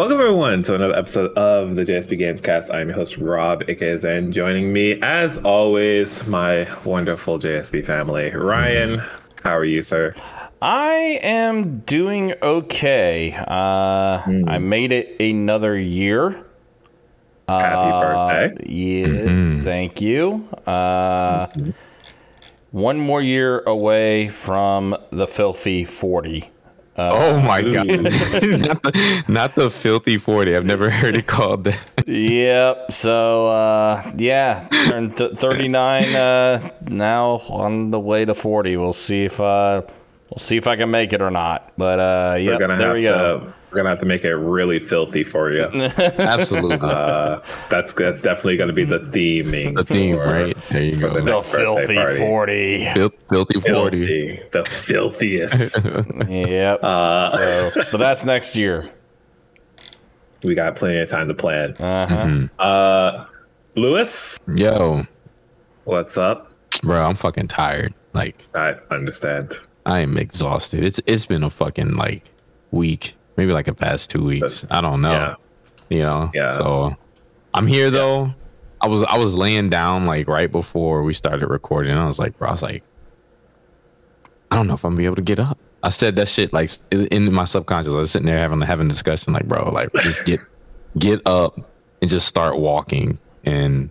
Welcome everyone to another episode of the JSP Games Cast. I'm your host Rob, aka Zen. Joining me, as always, my wonderful JSP family. Ryan, how are you, sir? I am doing okay. Uh, I made it another year. Happy Uh, birthday. Yes, thank you. Uh, one more year away from the filthy 40. Oh my god! not, the, not the filthy forty. I've never heard it called that. Yep. So, uh, yeah, turned th- 39 uh, now on the way to 40. We'll see if uh, we'll see if I can make it or not. But uh, We're yeah, gonna there have we to go. we're gonna have to make it really filthy for you. Absolutely, Uh, that's that's definitely gonna be the theming. the theme, for- right? There you for go. the The filthy party. 40. Fil- filthy forty. Filthy, the filthiest. Yep. Uh, so, but that's next year. we got plenty of time to plan. Uh-huh. Uh, Lewis, Yo, what's up? bro, I'm fucking tired. Like I understand. I am exhausted. It's it's been a fucking like week, maybe like a past two weeks. I don't know. Yeah. You know. Yeah. So I'm here though. I was I was laying down like right before we started recording. I was like, bro, I was like, I don't know if I'm gonna be able to get up. I said that shit like in- in my subconscious. I was sitting there having having discussion, like, bro, like just get get up and just start walking and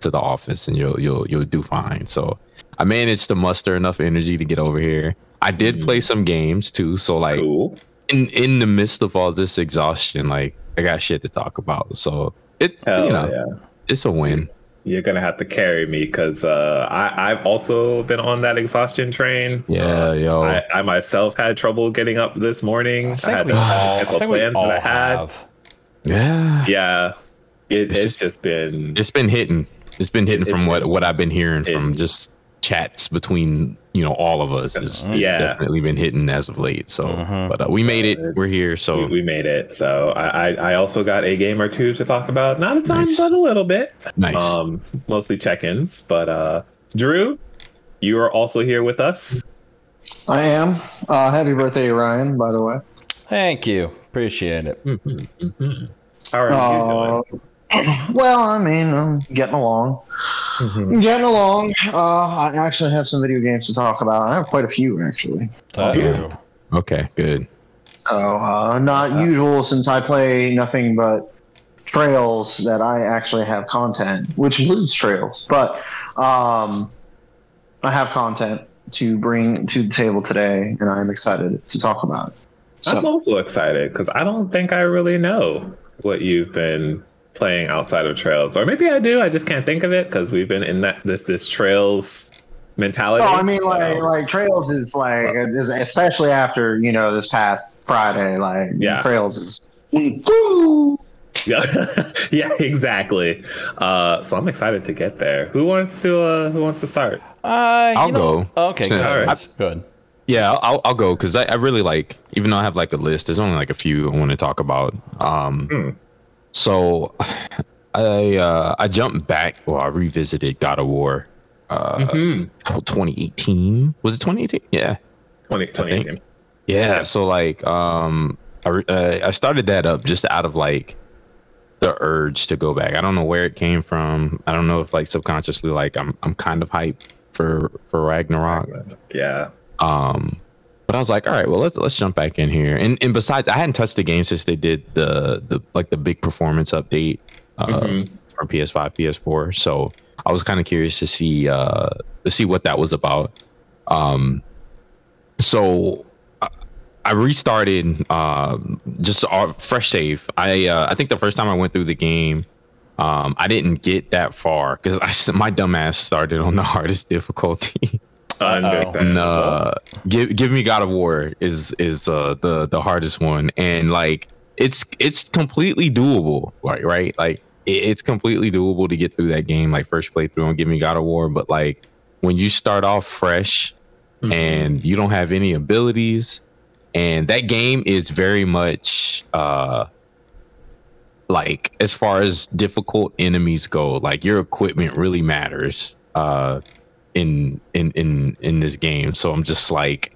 to the office, and you'll you'll you'll do fine. So I managed to muster enough energy to get over here. I did play some games too, so like Cool. in in the midst of all this exhaustion, like I got shit to talk about. So it Hell you know yeah. it's a win. You're gonna have to carry me because uh, I I've also been on that exhaustion train. Yeah, yo. I, I myself had trouble getting up this morning. I, I had we all, I cancel think we plans all that I had. have. yeah. Yeah, it, it's, It's just, just- been It's been hitting. It's been hitting It's from what what I've been hearing it- from just chats between you know all of us. has Yeah. definitely been hitting as of late. So, but uh, we made it. We're here. So we, we made it. So I, I I also got a game or two to talk about. Not a ton, Nice. but a little bit. Nice. Um, mostly check-ins. But uh, Drew, you are also here with us. I am. Uh, happy birthday, Ryan, by the way. Thank you. Appreciate it. How are Uh, you well, I mean, I'm getting along. Doing? I'm getting along. Uh, I actually have some video games to talk about. I have quite a few, actually. Uh-oh. okay, good. So, uh, not usual since I play nothing but trails that I actually have content, which includes trails. But um, I have content to bring to the table today, and I'm excited to talk about it. I'm also excited because I don't think I really know what you've been playing outside of Trails, or maybe I do. I just can't think of it because we've been in that this this Trails mentality. Oh, I mean, like, like Trails is like, especially after you know this past Friday, like, Yeah. Trails is. Woo! yeah, yeah, exactly. Uh, so I'm excited to get there. Who wants to uh, Who wants to start? Uh, I'll know- go. Okay, Since- go ahead. Alright. Good. Yeah, I'll, I'll go because I, I really like. Even though I have like a list, there's only like a few I want to talk about. Um, Hmm. So I uh, I jumped back. Well, I revisited God of War. Uh, Mm-hmm. 2018 was it 2018? Yeah, 20, 2018. yeah. So like, um, I uh, I started that up just out of like the urge to go back. I don't know where it came from. I don't know if like subconsciously like I'm I'm kind of hyped for for Ragnarok. Yeah. Um, but I was like, all right, well let's let's jump back in here. And and besides, I hadn't touched the game since they did the the like the big performance update uh, Mhm. for PS5, PS4. So I was kind of curious to see uh to see what that was about. Um, so I- I restarted um just a fresh save. I uh, I think the first time I went through the game. Um, I didn't get that far because I my dumbass started on the hardest difficulty. Understandable. And uh, give give me God of War is is uh, the the hardest one, and like it's it's completely doable, right? Right, like it, it's completely doable to get through that game, like first playthrough and give me God of War. But like when you start off fresh and you don't have any abilities, and that game is very much uh like as far as difficult enemies go, like your equipment really matters. Uh in in in in this game. So I'm just like,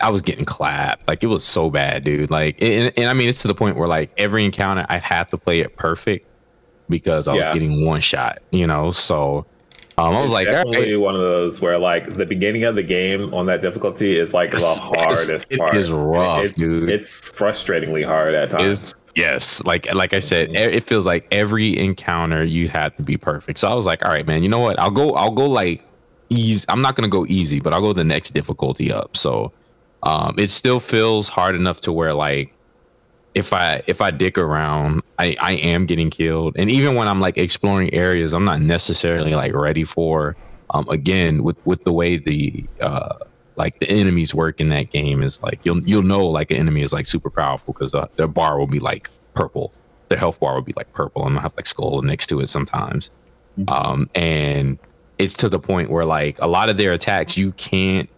I was getting clapped. Like it was so bad, dude. Like, and, and I mean, it's to the point where like every encounter I have to play it perfect because I was Yeah. getting one shot. You know, so um, I was It's like, definitely right, one of those where like the beginning of the game on that difficulty is like the It's- hardest it part. is rough, it's, dude. It's frustratingly hard at times. is yes, like like I said, e- it feels like every encounter you had to be perfect. So I was like, all right, man, you know what? I'll go. I'll go like easy. I'm not gonna go easy, but I'll go the next difficulty up. So um, it still feels hard enough to where like if I if I dick around, I I am getting killed. And even when I'm like exploring areas, I'm not necessarily like ready for. Um, again, with with the way the uh like the enemies work in that game is like you'll you'll know like an enemy is like super powerful because uh, their bar will be like purple, their health bar will be like purple, and I'll have like skull next to it sometimes. Um, and it's to the point where like a lot of their attacks you can't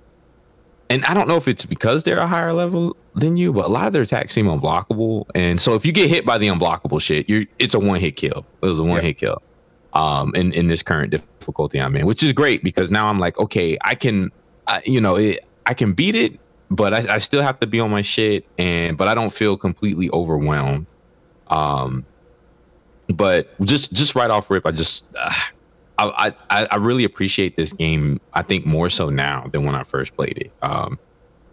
and I don't know if it's because they're a higher level than you, but a lot of their attacks seem unblockable. And so if you get hit by the unblockable shit, you're it's a one hit kill. It was a one hit kill. Um, in in this current difficulty I'm in, which is great because now I'm like, okay, I can, uh, you know, it, I can beat it, but I, I still have to be on my shit, and but I don't feel completely overwhelmed. Um, but just just right off rip, I just. Uh, I, I I really appreciate this game. I think more so now than when I first played it, um,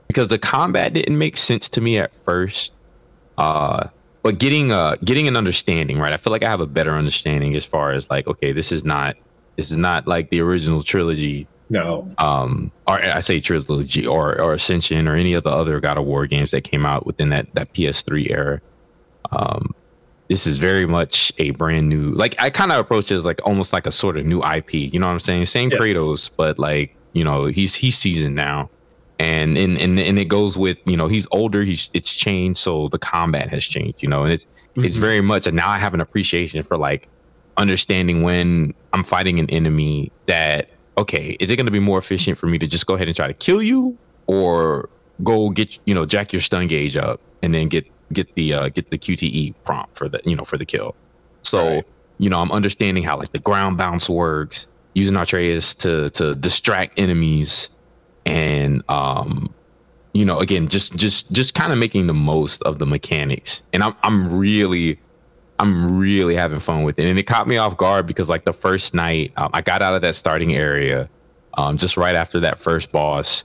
because the combat didn't make sense to me at first. Uh, but getting uh getting an understanding, right? I feel like I have a better understanding as far as like, okay, this is not this is not like the original trilogy. No, Um, or I say trilogy or or Ascension or any of the other God of War games that came out within that that PS3 era. Um, this is very much a brand new like i kind of approach it as like almost like a sort of new ip you know what i'm saying same Yes. kratos but like you know he's he's seasoned now and and and, and it goes with you know he's older he's it's changed so the combat has changed you know and it's it's Mhm. very much and now i have an appreciation for like understanding when i'm fighting an enemy that okay is it going to be more efficient for me to just go ahead and try to kill you or go get you know jack your stun gauge up and then get get the uh, get the QTE prompt for the you know for the kill. So Right. you know I'm understanding how like the ground bounce works, using Atreus to to distract enemies, and um you know again just just just kind of making the most of the mechanics. And I'm I'm really I'm really having fun with it, and it caught me off guard because like the first night um, I got out of that starting area, um, just right after that first boss,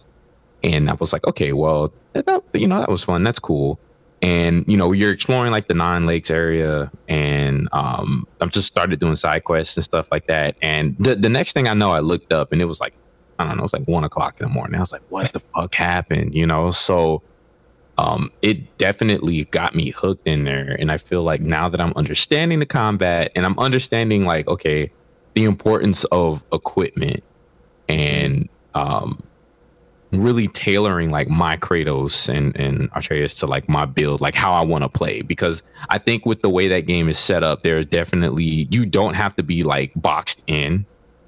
and I was like, okay, well, that, you know, that was fun. That's cool. And you know, you're exploring like the Nine Lakes area, and um, I'm just started doing side quests and stuff like that. And the the next thing I know, I looked up and it was like, I don't know, it was like one o'clock in the morning. I was like, what the fuck happened? You know, so um, it definitely got me hooked in there. And I feel like now that I'm understanding the combat and I'm understanding like, okay, the importance of equipment and um really tailoring like my Kratos and and Atreus to like my build, like how I want to play. Because I think with the way that game is set up, there's definitely you don't have to be like boxed in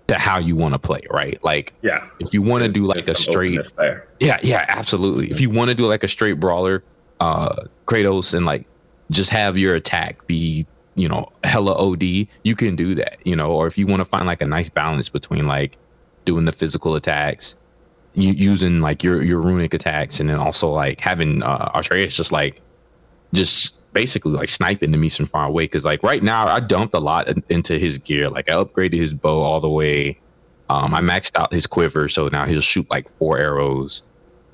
to how you want to play, right? Like Yeah. if you want to do like a There's some straight yeah, yeah, absolutely. If you want to do like a straight brawler, uh, Kratos, and like just have your attack be, you know, hella OD, you can do that, you know. Or if you want to find like a nice balance between like doing the physical attacks, you using like your your runic attacks, and then also like having uh, Atreus just like just basically like sniping the from far away. Because like right now, I dumped a lot into his gear. Like I upgraded his bow all the way. Um, I maxed out his quiver, so now he'll shoot like four arrows.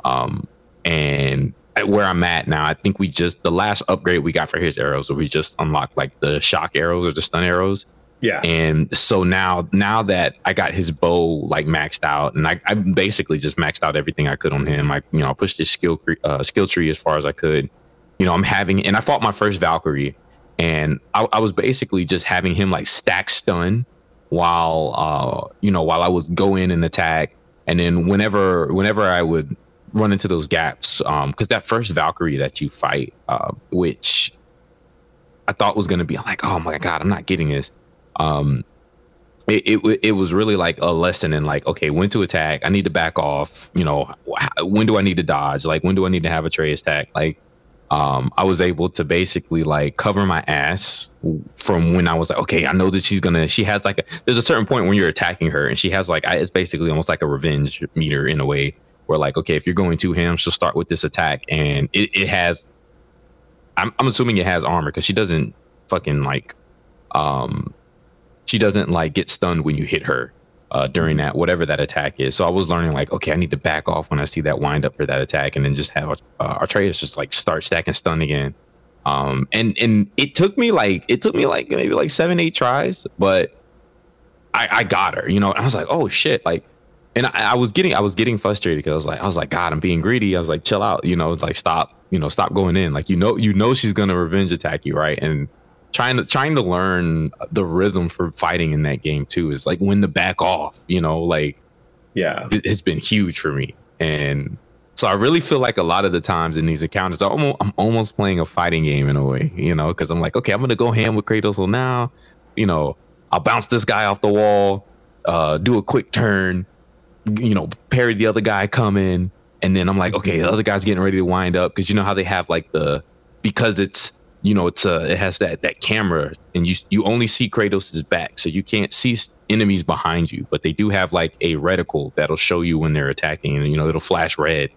Um, and at where I'm at now, I think we just the last upgrade we got for his arrows, we just unlocked like the shock arrows or the stun arrows. Yeah. And so now, now that I got his bow like maxed out, and I, I basically just maxed out everything I could on him. I, you know, I pushed his skill uh, skill tree as far as I could. You know, I'm having, and I fought my first Valkyrie, and I, I was basically just having him like stack stun while, uh, you know, while I would go in and attack, and then whenever, whenever I would run into those gaps, um, because that first Valkyrie that you fight, uh, which I thought was gonna be like, oh my god, I'm not getting this. Um, it, it it was really like a lesson in like, okay, when to attack. I need to back off. You know, wh- when do I need to dodge? Like, when do I need to have a tray attack? Like, um, I was able to basically like cover my ass from when I was like, okay, I know that she's gonna. She has like a. There's a certain point when you're attacking her, and she has like, I, it's basically almost like a revenge meter in a way, where like, okay, if you're going to him, she'll start with this attack, and it, it has. I'm I'm assuming it has armor because she doesn't fucking like, um, she doesn't like get stunned when you hit her uh, during that whatever that attack is. So I was learning like, okay, I need to back off when I see that wind up for that attack, and then just have uh, Atreus just like start stacking stun again. Um, and and it took me like it took me like maybe like seven eight tries, but I I got her. You know, I was like, oh shit, like. And I, I was getting, I was getting frustrated because I was like, I was like, God, I'm being greedy. I was like, chill out, you know, like stop, you know, stop going in. Like, you know, you know, she's gonna revenge attack you, right? And trying to trying to learn the rhythm for fighting in that game too is like when to back off you know like yeah. it, it's been huge for me. And so i really feel like a lot of the times in these encounters i'm almost, I'm almost playing a fighting game in a way you know because i'm like okay i'm gonna go ham with kratos so now. You know i'll bounce this guy off the wall uh do a quick turn you know parry the other guy coming and then i'm like okay the other guy's getting ready to wind up because you know how they have like the because it's you know it's uh it has that that camera and you you only see Kratos' back so you can't see enemies behind you but they do have like a reticle that'll show you when they're attacking and you know it'll flash red.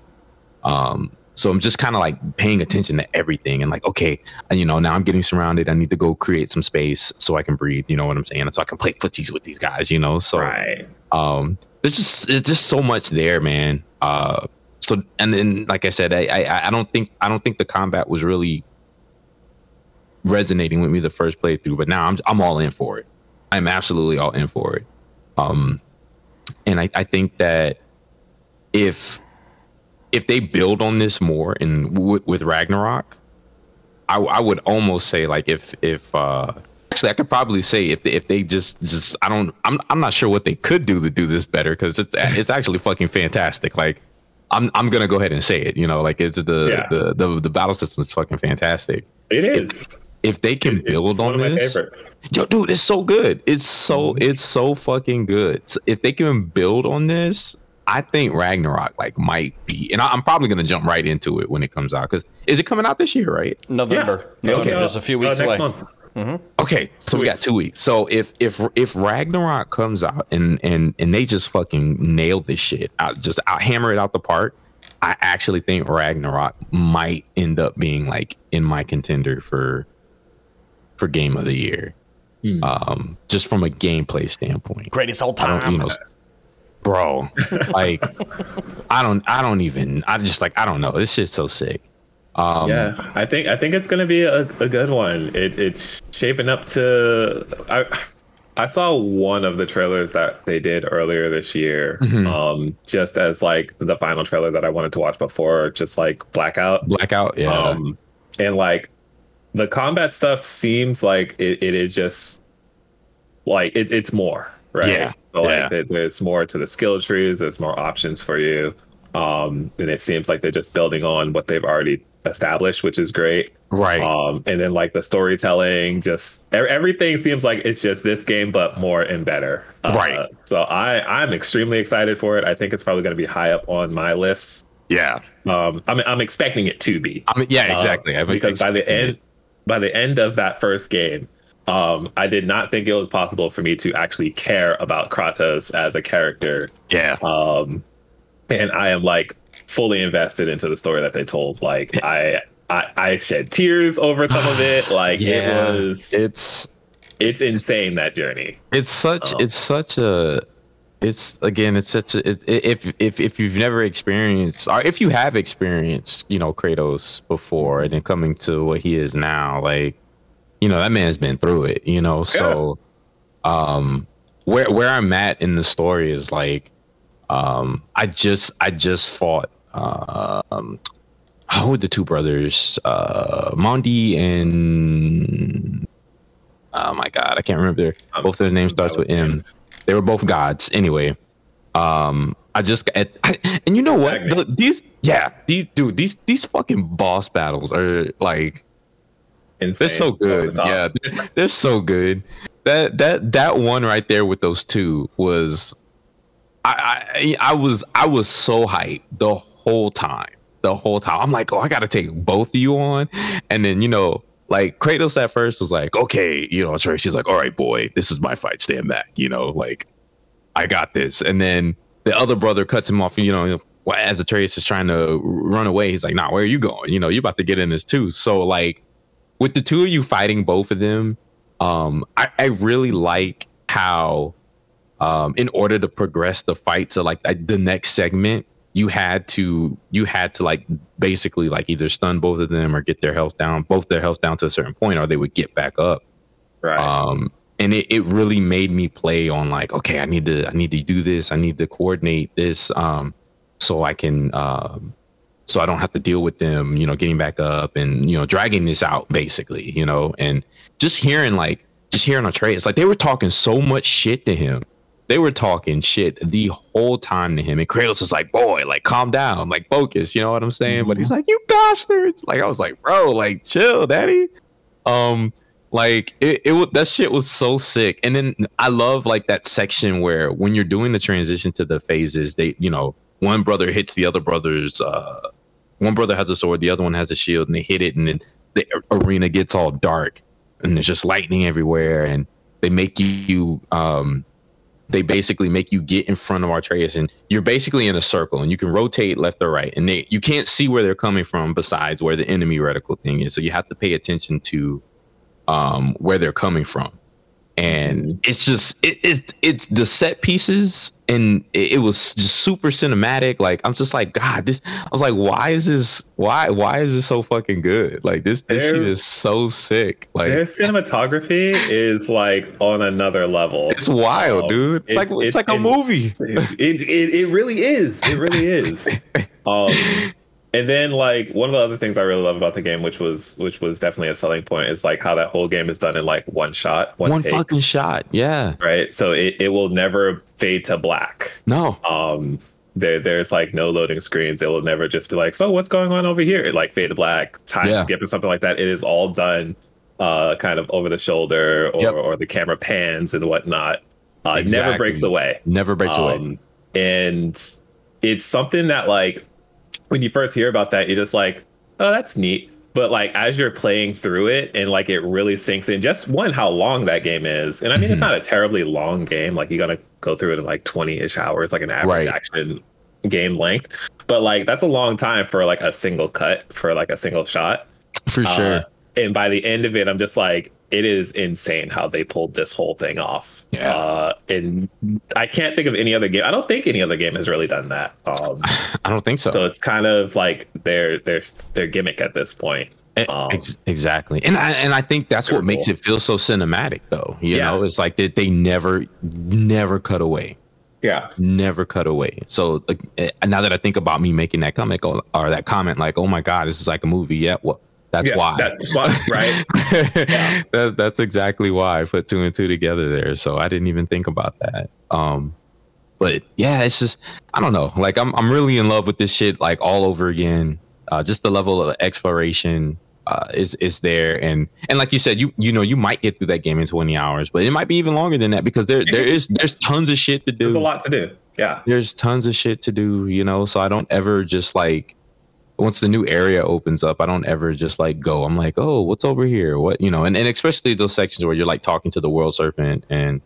Um so I'm just kind of like paying attention to everything and like okay you know now I'm getting surrounded. I need to go create some space so I can breathe you know what I'm saying? And so I can play footsies with these guys you know? So right. um there's just there's just so much there man. Uh so and then like I said I I, I don't think I don't think the combat was really resonating with me the first playthrough, but now I'm I'm all in for it. I'm absolutely all in for it. Um, and I, I think that if if they build on this more and w- with Ragnarok, I, I would almost say like if if uh actually I could probably say if they, if they just just I don't I'm I'm not sure what they could do to do this better because it's it's actually fucking fantastic. Like I'm I'm gonna go ahead and say it. You know, like it's the Yeah. the, the the battle system is fucking fantastic. It is. If they can build It's one on of my this, favorites. yo, dude, it's so good. It's so it's so fucking good. S- If they can build on this, I think Ragnarok like might be, and I, I'm probably gonna jump right into it when it comes out. Because is it coming out this year, right? November. Yeah. November, Okay. just a few Uh, weeks next away. month. Okay, so we got two weeks. So if if if Ragnarok comes out and and and they just fucking nail this shit out, just out hammer it out the park, I actually think Ragnarok might end up being like in my contender for for game of the year. Um, just from a gameplay standpoint. Greatest all time, you know, bro. Like, I don't, I don't even. I just like, I don't know. This shit's so sick. Um, yeah, I think I think it's gonna be a, a good one. It, it's shaping up to. I I saw one of the trailers that they did earlier this year, Mhm. um, just as like the final trailer that I wanted to watch before, just like Blackout. Blackout. Yeah. Um, and like the combat stuff seems like it, it is just like it, it's more, right? Yeah, So like yeah. there- there's more to the skill trees. There's more options for you. Um, and it seems like they're just building on what they've already established, which is great. Right. Um, and then like the storytelling, just everything seems like it's just this game, but more and better. Uh, Right. So I I'm extremely excited for it. I think it's probably going to be high up on my list. yeah. Um, I'm I'm expecting it to be. I mean, yeah, Uh, exactly. Because by the end by the end of that first game um i did not think it was possible for me to actually care about kratos as a character Yeah. um and i am like fully invested into the story that they told like i i, I shed tears over some of it like yeah. it was It's it's insane that journey it's such Oh. it's such a it's again it's such a it, if if if you've never experienced or if you have experienced you know kratos before and then coming to what he is now like you know that man's been through it you know? So um where where i'm at in the story is like um i just i just fought um how would the two brothers? Uh Modi and oh my god i can't remember. Both of their names starts with m they were both gods. Anyway um i just and, and you know what? The- these yeah these dude these these fucking boss battles are like insane they're so Over the good. Yeah they're, they're so good. That that that one right there with those two was I, I I was I was so hyped the whole time. The whole time. I'm like, oh, I gotta take both of you on. And then, you know, like Kratos at first was like, okay, you know, Trey, she's like, all right, boy, this is my fight. Stand back. You know, like I got this. And then the other brother cuts him off, you know, as Atreus is trying to run away, he's like, nah, where are you going? You know, you're about to get in this too. So like with the two of you fighting both of them, um, I, I really like how um in order to progress the fight so like the next segment you had to you had to like basically like either stun both of them or get their health down both their health down to a certain point or they would get back up. Right. Um and it, it really made me play on like okay i need to i need to do this. I need to coordinate this um so i can um so i don't have to deal with them you know getting back up and you know dragging this out basically you know? And just hearing like just hearing on trade it's like they were talking so much shit to him they were talking shit the whole time to him. And kratos was like boy like calm down like focus you know what i'm saying? But he's like you bastards. Like i was like bro like chill daddy. Um like it, it that shit was so sick. And then i love like that section where when you're doing the transition to the phases they you know one brother hits the other brother's uh one brother has a sword the other one has a shield and they hit it and then the arena gets all dark and there's just lightning everywhere and they make you um they basically make you get in front of Atreus and you're basically in a circle and you can rotate left or right and they you can't see where they're coming from besides where the enemy reticle thing is so you have to pay attention to um where they're coming from and it's just it, it it's the set pieces and it, it was just super cinematic. Like i'm just like god this i was like why is this why why is this so fucking good? Like this this shit There- is so sick. Like their cinematography is like on another level. It's wild Um, dude. It's, like it's, like a movie. It, it it really is. It really is. um, and then like one of the other things I really love about the game, which was which was definitely a selling point, is like how that whole game is done in like one shot, one, one fucking shot yeah right? So it, it will never fade to black. no Um, there there's like no loading screens. It will never just be like, so what's going on over here? Like fade to black, time Yeah. skip or something like that. It is all done uh kind of over the shoulder or Yep. or the camera pans and whatnot. Uh, it never breaks away. never breaks away Um, and it's something that like when you first hear about that, you're just like, oh, that's neat. But like as you're playing through it and like it really sinks in, just one, how long that game is. And I mean, it's Mm-hmm. not a terribly long game. Like you're gonna go through it in like 20-ish hours, like an average Right. action game length. But like that's a long time for like a single cut, for like a single shot. for sure Uh, and by the end of it, I'm just like, it is insane how they pulled this whole thing off. Yeah. Uh, and I can't think of any other game. I don't think any other game has really done that. Um, i don't think so, so it's kind of like their their their gimmick at this point. Um, ex- exactly and i and i think that's what makes cool. it feel so cinematic though you Yeah. know it's like that they never never cut away yeah. never cut away. So eh, now that I think about me making that comment or, or that comment, like, oh my god, this is like a movie. Yeah, well, that's Yeah, why. That's why, right? that, that's exactly why I put two and two together there. So I didn't even think about that. Um, but yeah, it's just I don't know. Like I'm I'm really in love with this shit like all over again. Uh, just the level of exploration uh, is is there, and and like you said, you you know you might get through that game in 20 hours, but it might be even longer than that because there there is there's tons of shit to do. There's a lot to do. Yeah. There's tons of shit to do, you know. So I don't ever just like once the new area opens up, I don't ever just like go. I'm like, oh, what's over here? What you know, and, and especially those sections where you're like talking to the world serpent and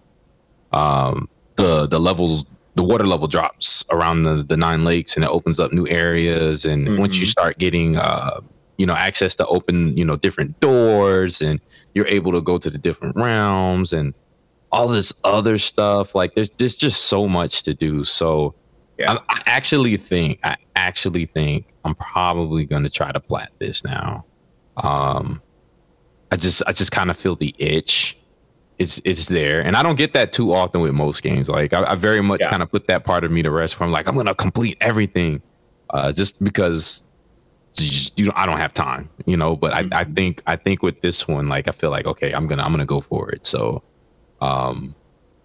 um the the levels the water level drops around the, the nine lakes and it opens up new areas and mm-hmm. once you start getting uh you know access to open you know different doors and you're able to go to the different realms and all this other stuff like there's there's just so much to do so yeah. I, I actually think i actually think i'm probably going to try to plat this now um i just i just kind of feel the itch it's it's there, and I don't get that too often with most games. Like I, I very much yeah. kind of put that part of me to rest. From like I'm gonna complete everything, uh, just because you know I don't have time, you know. But I, I mm-hmm. think I think with this one, like I feel like okay, I'm gonna I'm gonna go for it. So, um,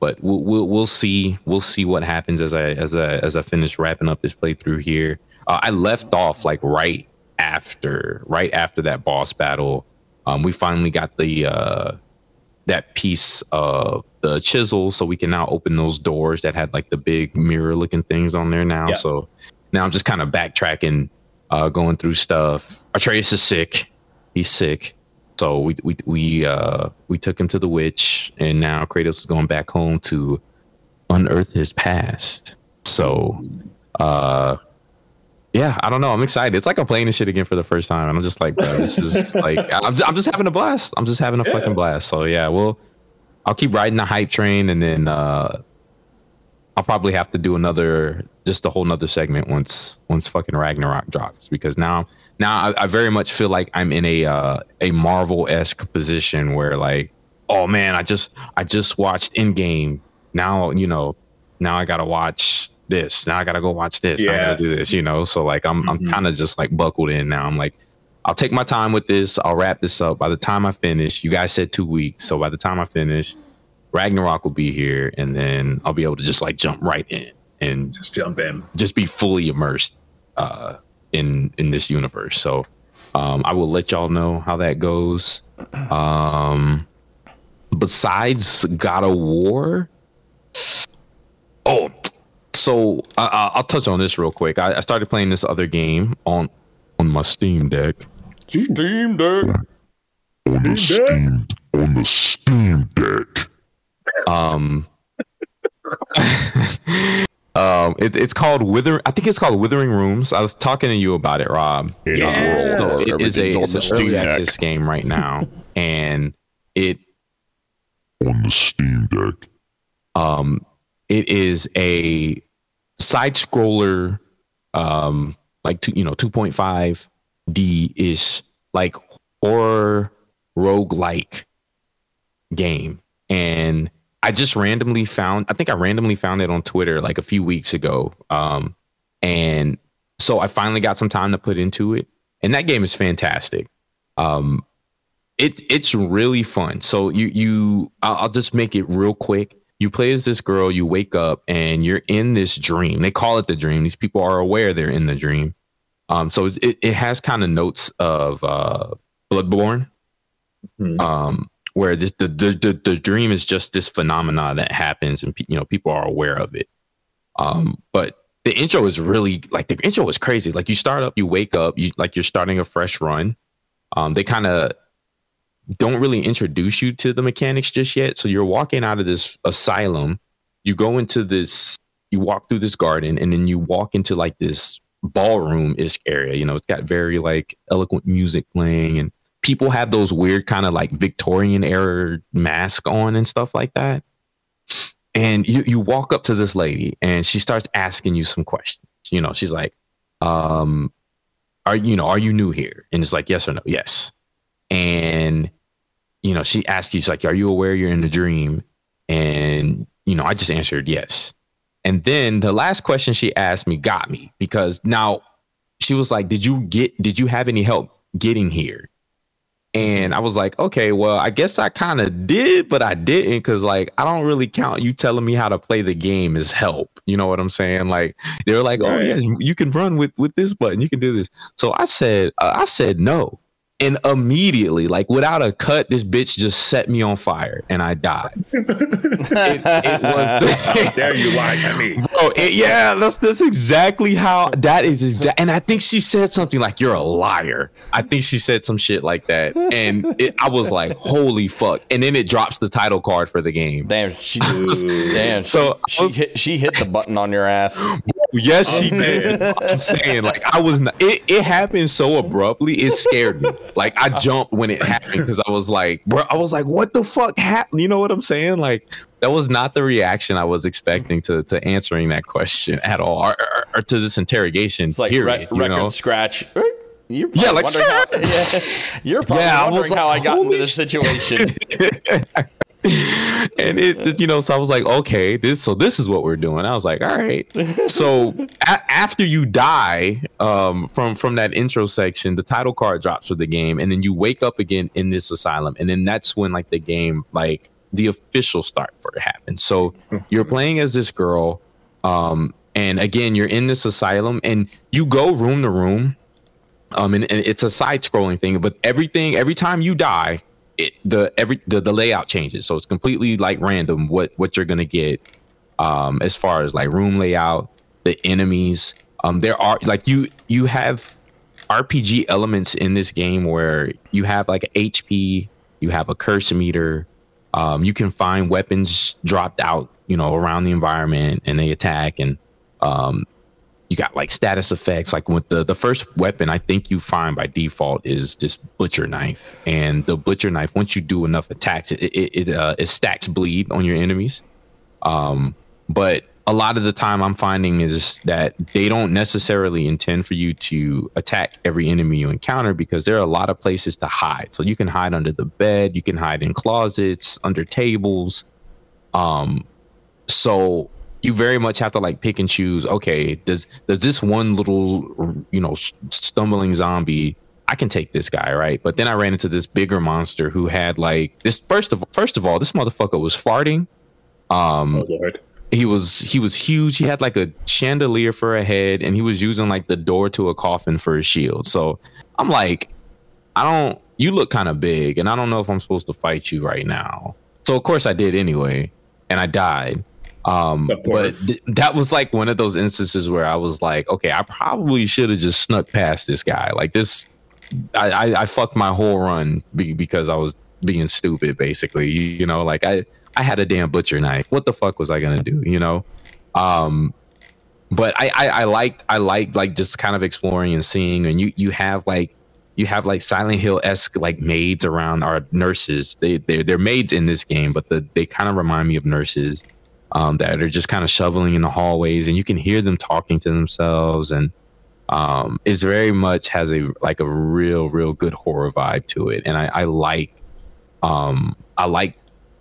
but we'll we'll, we'll see we'll see what happens as I as I as I finish wrapping up this playthrough here. Uh, I left off like right after right after that boss battle. Um, we finally got the uh that piece of the chisel so we can now open those doors that had like the big mirror looking things on there now. Yeah. So now I'm just kind of backtracking, uh, going through stuff. Atreus is sick. He's sick. So we we we uh we took him to the witch and now Kratos is going back home to unearth his past. So uh yeah, I don't know. I'm excited. It's like I'm playing this shit again for the first time, and I'm just like, bro, this is like, I'm just, I'm just having a blast. I'm just having a yeah. fucking blast. So yeah, well, I'll keep riding the hype train, and then uh I'll probably have to do another, just a whole nother segment once, once fucking Ragnarok drops, because now, now I, I very much feel like I'm in a uh, a Marvel esque position where like, oh man, I just, I just watched Endgame. Now you know, now I gotta watch this. Now I gotta go watch this. Yes. I gotta do this, you know. So like I'm mm-hmm. I'm kind of just like buckled in now. I'm like, I'll take my time with this. I'll wrap this up. By the time I finish, you guys said two weeks. So by the time I finish, Ragnarok will be here, and then I'll be able to just like jump right in and just jump in, just be fully immersed uh, in in this universe. So um, I will let y'all know how that goes. Um, besides God of War, oh, so I, will touch on this real quick. I, I, started playing this other game on on my Steam Deck. Steam Deck. On the Steam, on the Steam Deck. Um. um, it, it's called Wither. I think it's called Withering Rooms. I was talking to you about it, Rob. Yeah. So it is a it's an early access game right now, and it on the Steam Deck. Um, it is a side scroller, um, like two, you know, 2.5 D is like horror rogue like game. And I just randomly found, I think I randomly found it on Twitter like a few weeks ago. Um, and so I finally got some time to put into it. And that game is fantastic. Um, it, it's really fun. So you, you, I'll, I'll just make it real quick you play as this girl, you wake up and you're in this dream. They call it the dream. These people are aware they're in the dream. Um, so it, it has kind of notes of uh, Bloodborne, mm-hmm. um, where this the, the, the the dream is just this phenomena that happens, and you know people are aware of it. Um, but the intro is really like the intro is crazy. Like you start up, you wake up, you like you're starting a fresh run. Um, they kind of don't really introduce you to the mechanics just yet. So you're walking out of this asylum, you go into this, you walk through this garden, and then you walk into like this ballroom ish area. You know, it's got very like eloquent music playing, and people have those weird kind of like Victorian era mask on and stuff like that. And you you walk up to this lady, and she starts asking you some questions. You know, she's like, um, "Are you know, are you new here?" And it's like, "Yes or no." Yes and you know she asks you she's like are you aware you're in a dream and you know i just answered yes and then the last question she asked me got me because now she was like did you get did you have any help getting here And I was like, okay, well, I guess I kind of did, but I didn't because, like, I don't really count you telling me how to play the game as help. You know what I'm saying? Like, they were like, oh yeah, you can run with with this button, you can do this. So I said, uh, I said no, and immediately, like without a cut, this bitch just set me on fire, and I died. it, it was. How dare you lie to me? Bro, it, yeah, that's that's exactly how that is exact. And I think she said something like "You're a liar." I think she said some shit like that, and it, I was like, "Holy fuck!" And then it drops the title card for the game. Damn, she damn. So she, she hit she hit the button on your ass. Yes, she oh, did. I'm saying, like, I was not. It, it happened so abruptly. It scared me. Like, I jumped when it happened because I was like, bro, I was like, what the fuck happened? You know what I'm saying? Like, that was not the reaction I was expecting to to answering that question at all, or, or, or to this interrogation. It's like period, re- record know? scratch. You're Yeah, like, how, yeah, you're probably Yeah, wondering like, how I got into this situation. and it, you know, so I was like, okay, this, so this is what we're doing. I was like, all right. So a- after you die, um, from from that intro section, the title card drops for the game, and then you wake up again in this asylum, and then that's when like the game, like the official start for it happens. So you're playing as this girl, um, and again, you're in this asylum, and you go room to room, um, and, and it's a side scrolling thing, but everything, every time you die, it the every the, the layout changes. So it's completely like random what what you're gonna get um as far as like room layout the enemies. Um there are like you you have rpg elements in this game where you have like hp you have a curse meter um you can find weapons dropped out you know around the environment and they attack and um you got like status effects. Like with the the first weapon i think you find by default is this butcher knife. And the butcher knife once you do enough attacks it it, it, uh, it stacks bleed on your enemies. Um but a lot of the time i'm finding is that they don't necessarily intend for you to attack every enemy you encounter because there are a lot of places to hide. So you can hide under the bed you can hide in closets under tables. Um so you very much have to like pick and choose okay does does this one little you know stumbling zombie i can take this guy right? But then i ran into this bigger monster who had like this first of first of all this motherfucker was farting. Um Oh lord. he was he was huge. He had like a chandelier for a head and he was using like the door to a coffin for a shield. So i'm like i don't you look kind of big and i don't know if i'm supposed to fight you right now. So of course i did anyway and i died um but th- that was like one of those instances where i was like okay i probably should have just snuck past this guy. Like this i i, I fucked my whole run be, because i was being stupid basically you, you know? Like i i had a damn butcher knife. What the fuck was i gonna do you know? Um but I, I I liked I liked like just kind of exploring and seeing and you you have like you have like Silent Hill esque like maids around our nurses. They they're, they're maids in this game, but the, they kind of remind me of nurses um, that are just kind of shoveling in the hallways, and you can hear them talking to themselves, and um, it's very much has a like a real real good horror vibe to it, and I, I like um I like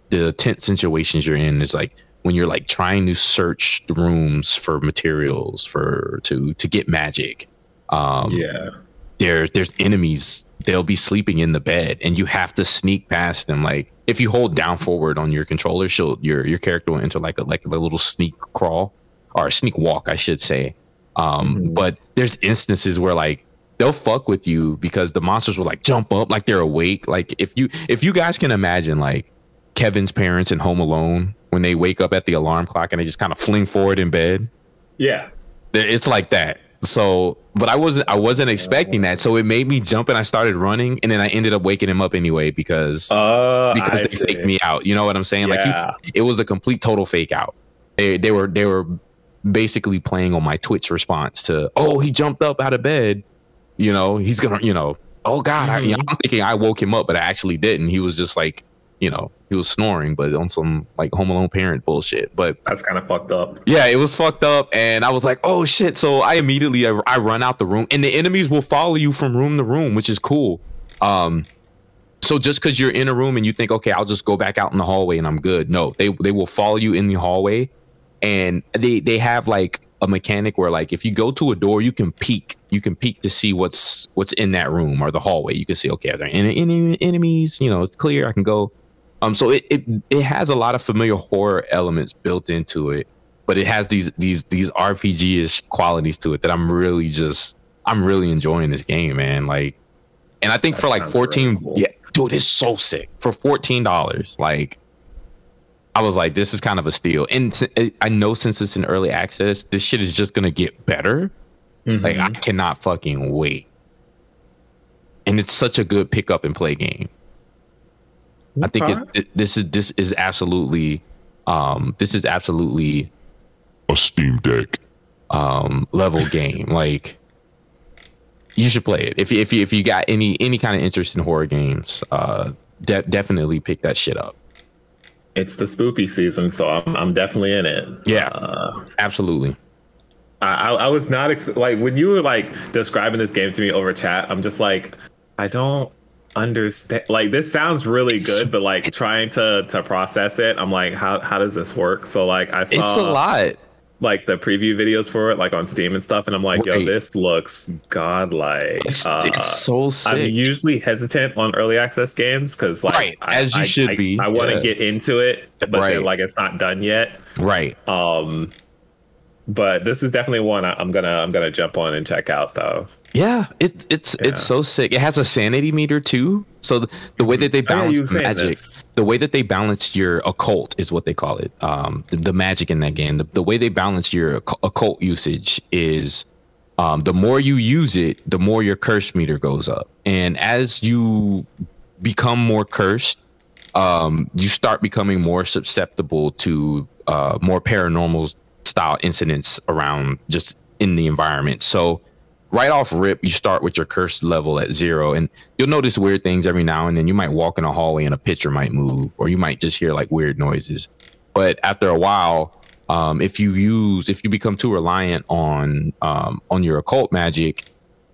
the tense situations you're in. Is like when you're like trying to search the rooms for materials for to to get magic. Um, Yeah. there there's enemies they'll be sleeping in the bed and you have to sneak past them like if you hold down forward on your controller she'll your your character will enter like a like a little sneak crawl or a sneak walk i should say. Um but there's instances where like they'll fuck with you because the monsters will like jump up like they're awake. Like if you if you guys can imagine like kevin's parents in home alone when they wake up at the alarm clock and they just kind of fling forward in bed. Yeah. it's like that so but i wasn't i wasn't expecting that. So it made me jump and i started running and then i ended up waking him up anyway because Uh, because I they see. faked me out. You know what i'm saying? Like he, it was a complete total fake out. They, they were they were basically playing on my twitch response to oh he jumped up out of bed. You know he's gonna you know oh god I, Mm-hmm. i'm thinking i woke him up but i actually didn't. He was just like you know he was snoring but on some like home alone parent bullshit but That's kind of fucked up. yeah, it was fucked up, and I was like, "Oh shit!" So I immediately I, I run out the room, and the enemies will follow you from room to room, which is cool. Um, so just because you're in a room and you think, "Okay, I'll just go back out in the hallway and I'm good," no, they they will follow you in the hallway, and they they have like a mechanic where like if you go to a door, you can peek. You can peek to see what's what's in that room or the hallway. You can see, okay, are there any, any enemies? You know, it's clear. I can go. Um, so it, it it has a lot of familiar horror elements built into it, but it has these these these RPG ish qualities to it that I'm really just I'm really enjoying this game, man. Like, and I think That for like really 14, cool. yeah, dude, it's so sick for fourteen dollars. Like, I was like, this is kind of a steal. And si- I know since it's in early access, this shit is just gonna get better. Like, I cannot fucking wait. And it's such a good pick up and play game. I think it, it, this is this is absolutely, um, this is absolutely A Steam Deck. um level game. Like you should play it if you if you if you got any any kind of interest in horror games. Uh, de- definitely pick that shit up. It's the spooky season, so I'm, I'm definitely in it. Yeah, Uh, absolutely. I, I I was not ex- like when you were like describing this game to me over chat. I'm just like, I don't understand. Like this sounds really good, but like trying to to process it, I'm like, how how does this work? So like I saw It's a lot. like the preview videos for it, like on Steam and stuff, and I'm like, yo, this looks godlike. It's, Uh, it's so sick. I'm usually hesitant on early access games because, like, Right, as you should I, be, I, want to yeah. get into it, but Right. then, like, it's not done yet. right. Um, but this is definitely one I, I'm gonna I'm gonna jump on and check out though. Yeah, it, it's Yeah. it's so sick. It has a sanity meter too. So the, the way that they balance the magic, the way that they balance your occult is what they call it. Um, the, the magic in that game, the, the way they balance your occult usage is, um, the more you use it, the more your curse meter goes up, and as you become more cursed, um, you start becoming more susceptible to uh, more paranormal style incidents around just in the environment. So right off rip, you start with your curse level at zero, and you'll notice weird things every now and then. You might walk in a hallway and a picture might move, or you might just hear like weird noises. But after a while, um, if you use, if you become too reliant on um, on your occult magic,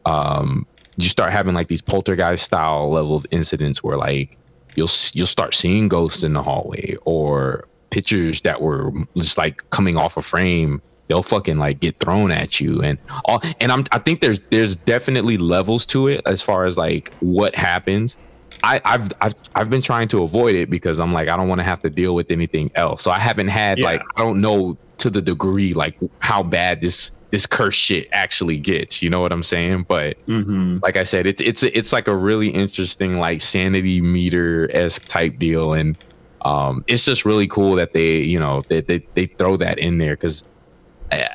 um, you start having like these poltergeist style level of incidents where like you'll you'll start seeing ghosts in the hallway or pictures that were just like coming off a frame they'll fucking like get thrown at you and all and i'm i think there's there's definitely levels to it as far as like what happens I, I've I've I've been trying to avoid it because I'm like I don't want to have to deal with anything else. So I haven't had Yeah. like I don't know to the degree like how bad this this curse shit actually gets. You know what I'm saying? But Mm-hmm. like I said, it's it's it's like a really interesting like sanity meter esque type deal, and um, it's just really cool that they you know they they, they throw that in there because I,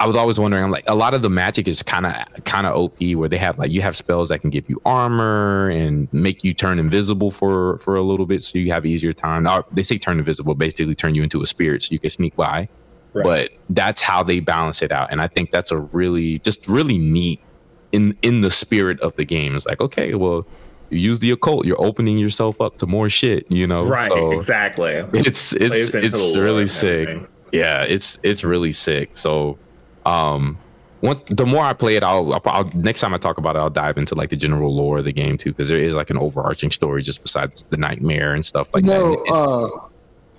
I was always wondering. I'm like a lot of the magic is kind of kind of OP where they have like you have spells that can give you armor and make you turn invisible for for a little bit, so you have easier time. Or they say turn invisible, basically turn you into a spirit so you can sneak by. Right. But that's how they balance it out, and I think that's a really just really neat in in the spirit of the game. It's like, okay, well, you use the occult, you're opening yourself up to more shit, you know? Right, So exactly. it's Plays it's it's really sick. everything. Yeah, it's it's really sick. So, um, once the more I play it, I'll, I'll, next time I talk about it, I'll dive into like the general lore of the game too, because there is like an overarching story just besides the nightmare and stuff like that. uh,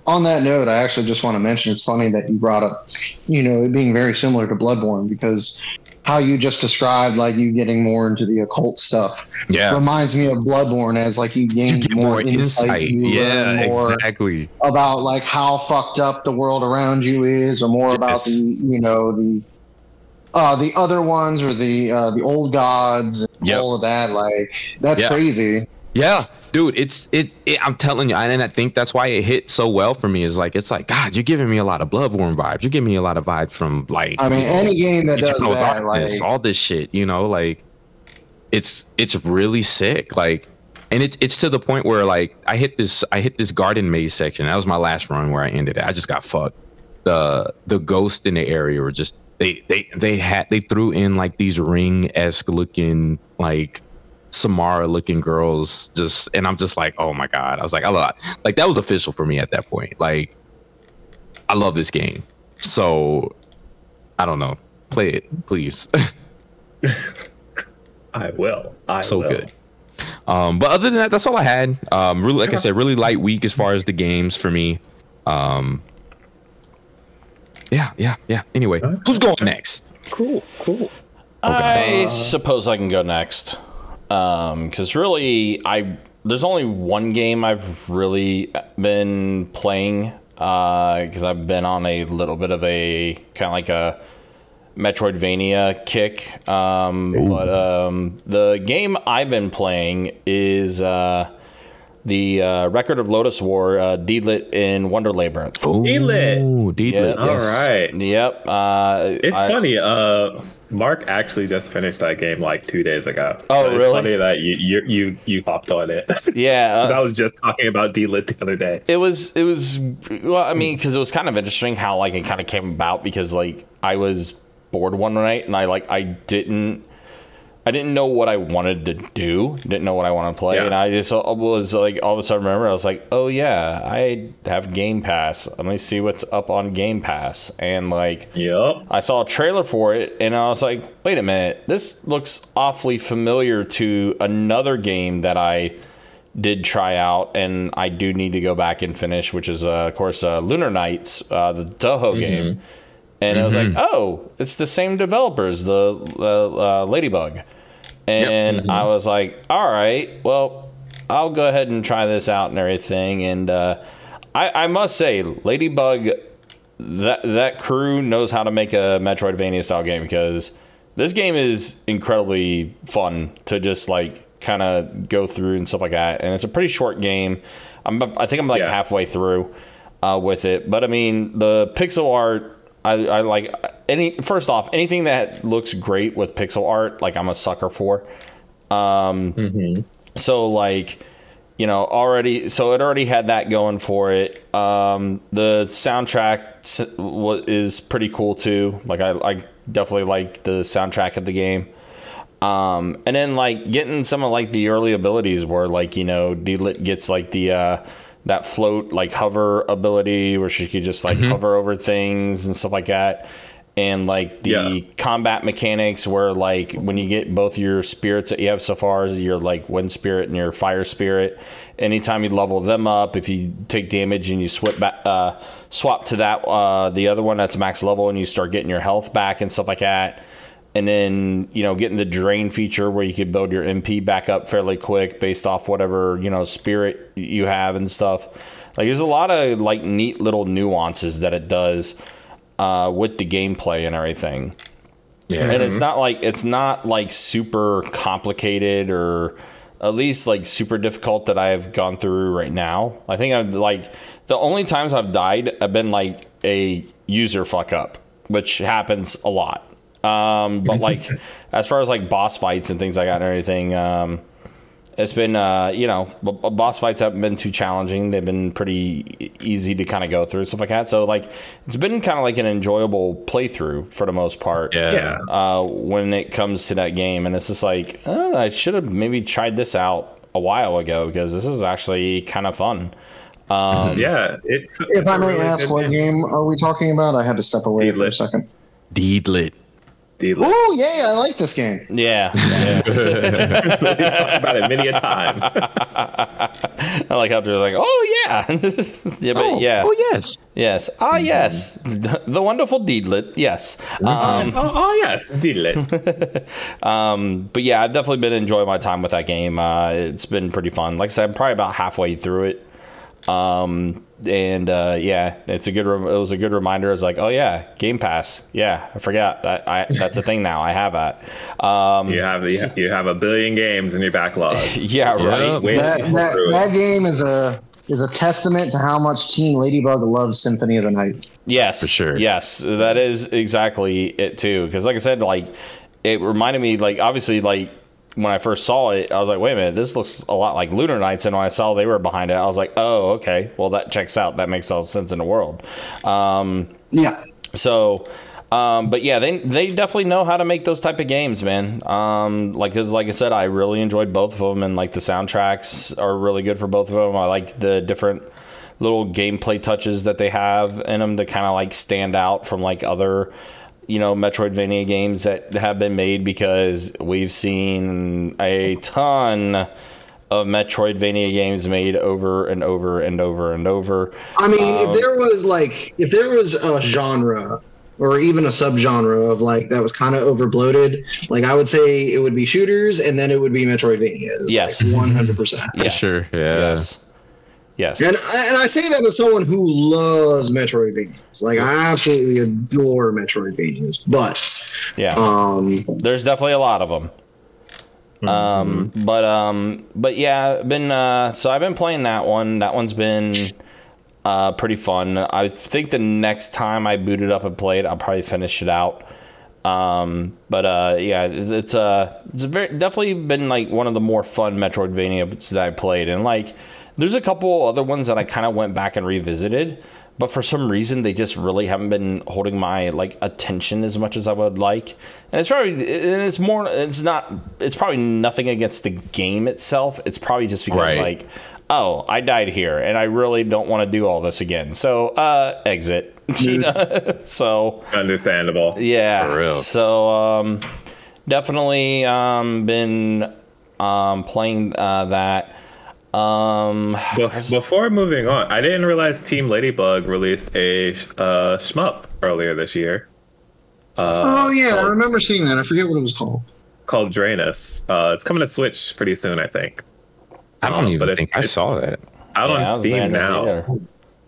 on that note, I actually just want to mention it's funny that you brought up, you know, it being very similar to Bloodborne because how you just described, like you getting more into the occult stuff, yeah, reminds me of Bloodborne as like you gain more, more insight, insight. Yeah, more exactly. about like how fucked up the world around you is, or more about the, you know, the. Uh, the other ones or the uh, the old gods and Yep. all of that like that's Yeah. crazy Yeah, dude, it's it, it. I'm telling you, and I think that's why it hit so well for me. Is like it's like God, you're giving me a lot of Bloodborne vibes. You're giving me a lot of vibes from like. I mean, any game that does that, Darkness, like all this shit. You know, like it's it's really sick. Like, and it's it's to the point where like I hit this I hit this garden maze section. That was my last run where I ended it. I just got fucked. The the ghosts in the area were just they they they had they threw in like these ring esque looking like Samara looking girls just and I'm just like, oh my god. I was like, I love like that was official for me at that point. Like I love this game. So I don't know. Play it, please. I will. I so will. good. Um, but other than that, that's all I had. Um, really, like I said, really light week as far as the games for me. Um, yeah, yeah, yeah. Anyway, who's going next? Cool, cool. Okay. I suppose I can go next. Because really, I there's only one game I've really been playing. Because I've been on a little bit of a kind of like a Metroidvania kick. Um, but um, the game I've been playing is uh, the uh, Record of Lodoss War, uh, Deedlit in Wonder Labyrinth. Deedlit. Ooh, Deedlit. Yeah. All yes. right. Yep. Uh, It's I- funny. Mark actually just finished that game like two days ago. Oh, it's really? Funny that you you you, you hopped on it. Yeah. uh, I was just talking about Deedlit the other day. it was it was well i mean because it was kind of interesting how like it kind of came about because like i was bored one night and i like i didn't i didn't know what i wanted to do didn't know what i wanted to play Yeah. and i just uh, was like all of a sudden remember i was like oh yeah i have game pass let me see what's up on game pass and like Yep. I saw a trailer for it and I was like, wait a minute, this looks awfully familiar to another game that I did try out and I do need to go back and finish, which is, uh, of course, uh, Lunar Nights, uh, the Touhou game. And I was like, oh, it's the same developers, the uh, uh, Ladybug. And I was like, all right, well, I'll go ahead and try this out and everything. And uh, I, I must say, Ladybug that that crew knows how to make a Metroidvania style game because this game is incredibly fun to just like kind of go through and stuff like that. And it's a pretty short game. I'm I think I'm like Yeah. halfway through uh, with it, but I mean the pixel art. I, I like any first off anything that looks great with pixel art. Like I'm a sucker for. Um, So like you know already so it already had that going for it um the soundtrack is pretty cool too like i, I definitely like the soundtrack of the game um and then like getting some of like the early abilities where like you know Deedlit gets like the uh that float like hover ability where she could just like hover over things and stuff like that and like the Yeah. combat mechanics where like when you get both your spirits that you have so far as your like wind spirit and your fire spirit anytime you level them up if you take damage and you swap back uh, swap to that uh, the other one that's max level and you start getting your health back and stuff like that and then you know getting the drain feature where you could build your mp back up fairly quick based off whatever you know spirit you have and stuff like there's a lot of like neat little nuances that it does uh, with the gameplay and everything Yeah. and it's not like it's not like super complicated or at least like super difficult that I've gone through right now. I think I've like the only times I've died have been like a user fuck up, which happens a lot. Um, but like as far as like boss fights and things like that and everything, um, it's been uh, you know b- b- boss fights haven't been too challenging. They've been pretty easy to kind of go through and stuff like that. So like it's been kind of like an enjoyable playthrough for the most part Yeah. Yeah. uh, when it comes to that game. And it's just like, oh, I should have maybe tried this out a while ago because this is actually kind of fun. Um, Yeah. It's, If it's I a may really ask, what game are we talking about? I had to step away for a Deedlit. second. Deedlit. Deedlit. Oh, yeah, I like this game. yeah. yeah. We've talked about it many a time. I like how they're like, oh, yeah. yeah, but Oh, yeah. Oh yes. Yes. Ah, yes. The, the wonderful Deedlit. Yes. Um, oh, oh, yes, Deedlit. Um, but yeah, I've definitely been enjoying my time with that game. Uh, it's been pretty fun. Like I said, I'm probably about halfway through it. Um, and uh, yeah, it's a good. Rem- it was a good reminder. I was like, oh yeah, Game Pass. Yeah, I forgot that. I that's a thing now. I have that. Um, You have the, you have a billion games in your backlog. yeah, right. Wait, That, that, that game is a is a testament to how much Team Ladybug loves Symphony of the Night. Yes, For sure. Yes, that is exactly it too. Because like I said, like it reminded me, like obviously, like when I first saw it, I was like, wait a minute, this looks a lot like Lunar Nights. And when I saw they were behind it, I was like, oh, okay, well that checks out. That makes all the sense in the world. Um, Yeah, so. Um, but yeah, they they definitely know how to make those type of games, man. Um, like 'cause like I said, I really enjoyed both of them, and like the soundtracks are really good for both of them. I like the different little gameplay touches that they have in them that kind of like stand out from like other you know Metroidvania games that have been made because we've seen a ton of Metroidvania games made over and over and over and over. I mean, Um, if there was like, if there was a genre or even a subgenre of like that was kind of overbloated, like I would say it would be shooters, and then it would be Metroidvanias. Yes. one hundred percent. Yes. sure, yeah. Yes. Yes. And and I say that as someone who loves Metroidvanias. Like I absolutely adore Metroidvanias, but Yeah. um, There's definitely a lot of them. Um, but um, but yeah, been uh, so I've been playing that one. That one's been uh, pretty fun. I think the next time I boot it up and play it, I'll probably finish it out. Um, but uh, yeah, it's, it's uh, it's very definitely been like one of the more fun Metroidvania that I played, and like there's a couple other ones that I kind of went back and revisited, but for some reason they just really haven't been holding my like attention as much as I would like. And it's probably and it's more it's not it's probably nothing against the game itself. It's probably just because Right. like oh I died here and I really don't want to do all this again. So uh, exit. You know? so Understandable. yeah. For real. So um, definitely um, been um, playing uh, that. Um, Bef- Before moving on, I didn't realize Team Ladybug released a uh, shmup earlier this year oh yeah, I remember seeing that. I forget what it was called. called Drainus. Uh, it's coming to Switch pretty soon, I think. I don't Um, even but it's- think I saw that. Out yeah, on Steam now. either.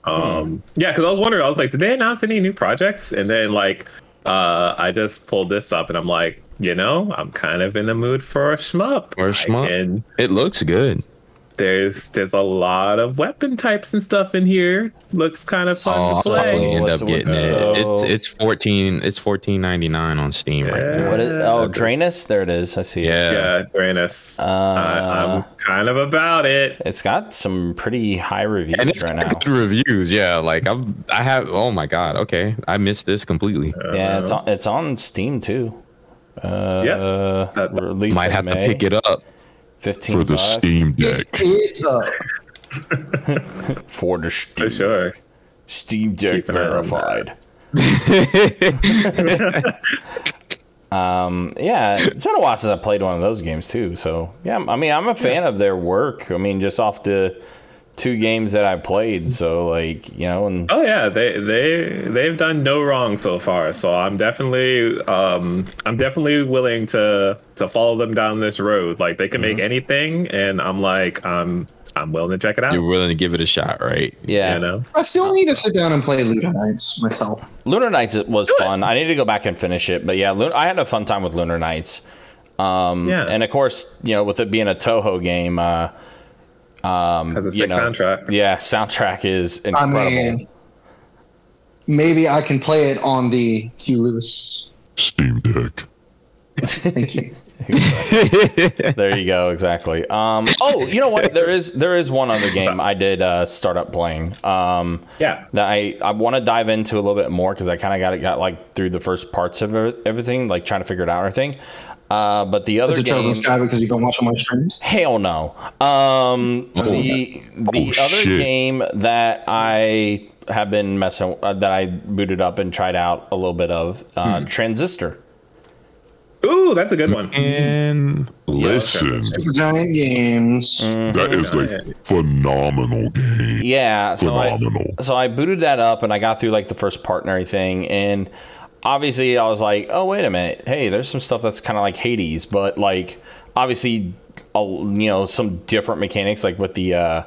Um, yeah, because I was wondering, I was like, did they announce any new projects? And then like, uh, I just pulled this up, and I'm like, you know, I'm kind of in the mood for a shmup. Or a I shmup. can- It looks good. There's there's a lot of weapon types and stuff in here. Looks kind of fun Oh, to I'll play. probably end up getting what's- it. so- It's it's fourteen. It's fourteen ninety nine on Steam right now. What is, oh, that's- Drainus? There it is. I see. it. Yeah. Yeah, Drainus. Uh, I, I'm kind of about it. it's got some pretty high reviews and it's right got now. good reviews. Yeah, like I'm. I have. Oh my god. Okay, I missed this completely. Yeah, it's on, it's on Steam too. Uh, Yeah. That- released Might in have to pick it up. Fifteen for the bucks Steam Deck. For the Steam, For sure. Steam Deck Keep an eye on verified. um, yeah, it's been a while since I played one of those games too. So yeah, I mean, I'm a fan of their work. I mean, just off the two games that I've played. So like, you know, and Oh yeah, they they they've done no wrong so far. So I'm definitely um I'm definitely willing to to follow them down this road. Like they can Mm-hmm. make anything, and I'm like I'm I'm willing to check it out. You're willing to give it a shot, right? yeah, You know. I still need to sit down and play Lunar Knights myself. Lunar Nights it was fun. I need to go back and finish it, but yeah, Lun- I had a fun time with Lunar Nights. Um, Yeah. and of course, you know, with it being a Touhou game, uh, Has a you know, soundtrack. yeah, soundtrack is incredible. I incredible. mean, maybe I can play it on the Q Lewis Steam Deck. Thank you. there you go, exactly. Um, oh, you know what? There is there is one other game I did uh, start up playing. Um, Yeah. that I, I want to dive into a little bit more because I kind of got it got like through the first parts of everything, like trying to figure it out and everything. Uh, but the other Is it Trails in game, the Sky because you don't watch all my streams? hell no. Um, the the Oh, other shit. game that I have been messing uh, that I booted up and tried out a little bit of uh, Transistor. Ooh, that's a good one. And listen, Super Giant Games. that is a phenomenal game. Yeah, so I, Phenomenal. so I booted that up and I got through like the first part and everything, and obviously I was like, oh wait a minute, hey, there's some stuff that's kind of like Hades, but like obviously, a, you know, some different mechanics like with the. Uh,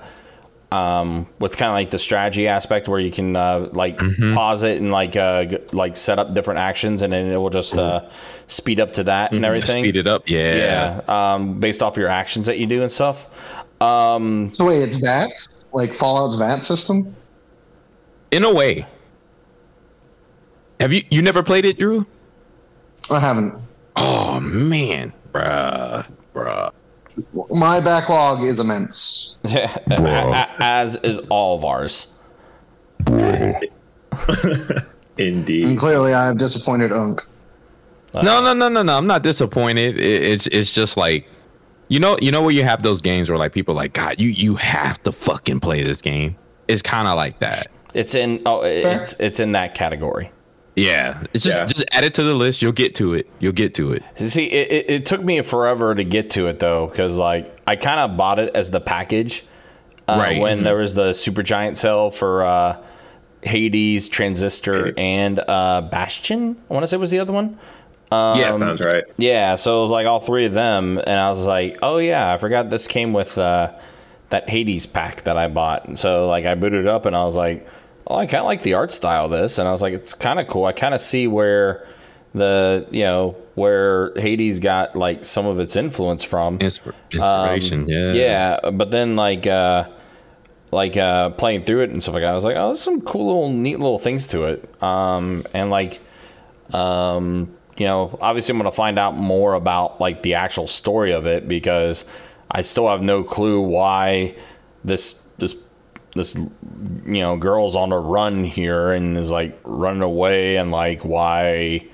um, with kind of like the strategy aspect where you can uh, like pause it and like uh, g- like set up different actions and then it will just uh, speed up to that and everything. Speed it up. Yeah. yeah, um, based off your actions that you do and stuff. Um, So wait, it's VATS? Like Fallout's VAT system? In a way. Have you you never played it, Drew? I haven't. Oh man, bruh, bruh. My backlog is immense. as is all of ours. Indeed. And clearly I have disappointed Unk. No, no, no, no, no. I'm not disappointed. It, it's it's just like, you know, you know where you have those games where like people are like, God, you you have to fucking play this game. It's kind of like that. It's in oh it's it's in that category. Yeah, it's just Yeah. just add it to the list. You'll get to it. You'll get to it. See, it, it, it took me forever to get to it though, because like I kind of bought it as the package, uh, Right. When there was the Supergiant sale for uh, Hades, Transistor, and uh, Bastion. I want to say was the other one. yeah, sounds right. Yeah, so it was like all three of them, and I was like, oh yeah, I forgot this came with uh, that Hades pack that I bought. And so like I booted it up, and I was like, oh, I kind of like the art style of this, and I was like, it's kind of cool. I kind of see where the you know where Hades got like some of its influence from. Inspir- inspiration. Um, yeah. Yeah, but then like uh like uh playing through it and stuff like that, I was like, oh, there's some cool little neat little things to it. Um and like um you know, obviously I'm going to find out more about like the actual story of it because I still have no clue why this this you know girl's on a run here and is like running away and like why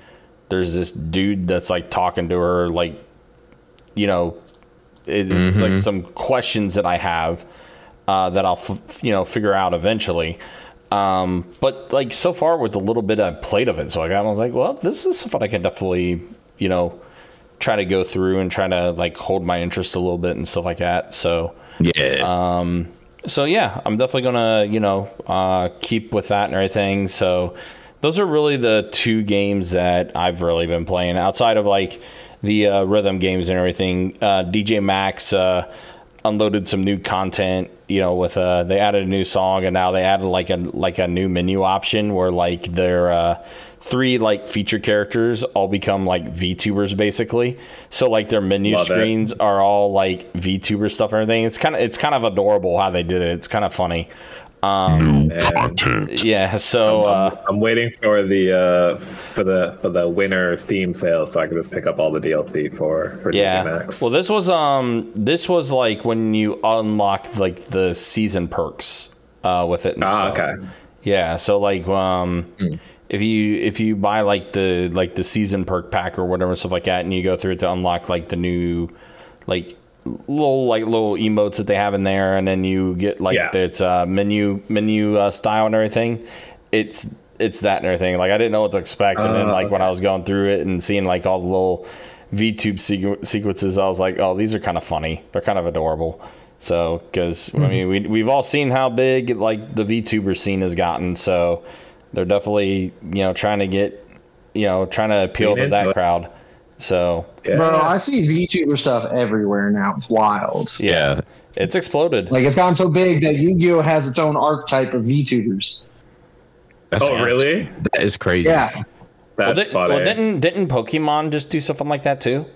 there's this dude that's like talking to her like you know it's like some questions that I have uh, that I'll f- you know figure out eventually. Um, but like so far with the little bit I've played of it, so I got I was like, well, this is something I can definitely you know try to go through and try to like hold my interest a little bit and stuff like that. So Yeah. um, so yeah, I'm definitely gonna you know uh, keep with that and everything. So those are really the two games that I've really been playing outside of like the uh, rhythm games and everything. Uh, DJ Max uh, unloaded some new content. You know, with uh, they added a new song and now they added like a like a new menu option where like their uh, three like feature characters all become like VTubers basically. So like their menu Love it. screens are all like VTuber stuff and everything. It's kind of it's kind of adorable how they did it. It's kind of funny. Um, New content. yeah. So uh, I'm waiting for the uh, for the for the winter Steam sale so I can just pick up all the DLC for for yeah. DJ Max. Well, this was um this was like when you unlock like the season perks uh with it. And Ah, stuff. okay. Yeah. So like um. If you if you buy like the like the season perk pack or whatever stuff like that, and you go through it to unlock like the new like little like little emotes that they have in there, and then you get like Yeah. its uh, menu menu uh, style and everything. It's it's that and everything. Like I didn't know what to expect, and then Oh, like when I was going through it and seeing like all the little VTube sequ- sequences, I was like, oh, these are kind of funny. They're kind of adorable. So because I mean we we've all seen how big like the VTuber scene has gotten, so they're definitely you know trying to get you know trying to appeal Lean to that it. crowd. So Yeah. Bro, I see VTuber stuff everywhere now. It's wild. yeah, it's exploded. Like it's gotten so big that Yu-Gi-Oh has its own archetype of VTubers. Oh, That's oh really? That is crazy. Yeah. Well, That's did, funny. well, didn't didn't Pokemon just do something like that too?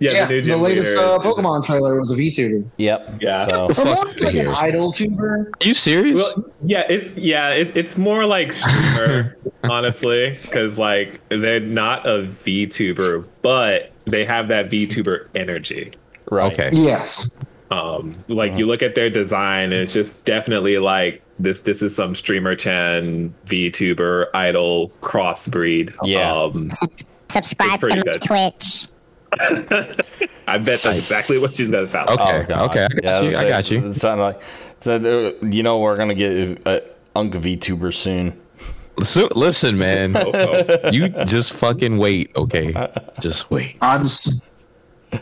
Yeah, Yeah, the, new the, latest uh, Pokemon trailer was a VTuber. Yep. Yeah. So From Fuck what, like an here. idol tuber? Are you serious? Well, yeah, it, yeah, it, it's more like streamer, honestly, because like they're not a VTuber, but they have that VTuber energy. right. okay. Yes. Um, like you look at their design, and it's just definitely like this. This is some streamer Chan VTuber idol crossbreed. Yeah. Um, Subscribe to good. Twitch. I bet that's exactly what she's gonna sound. like. Okay. okay. I got you. I got you. It sounded like so, uh, you know we're gonna get a Unk VTuber soon. So, listen, man. Oh, you just fucking wait, okay? Just wait. I just,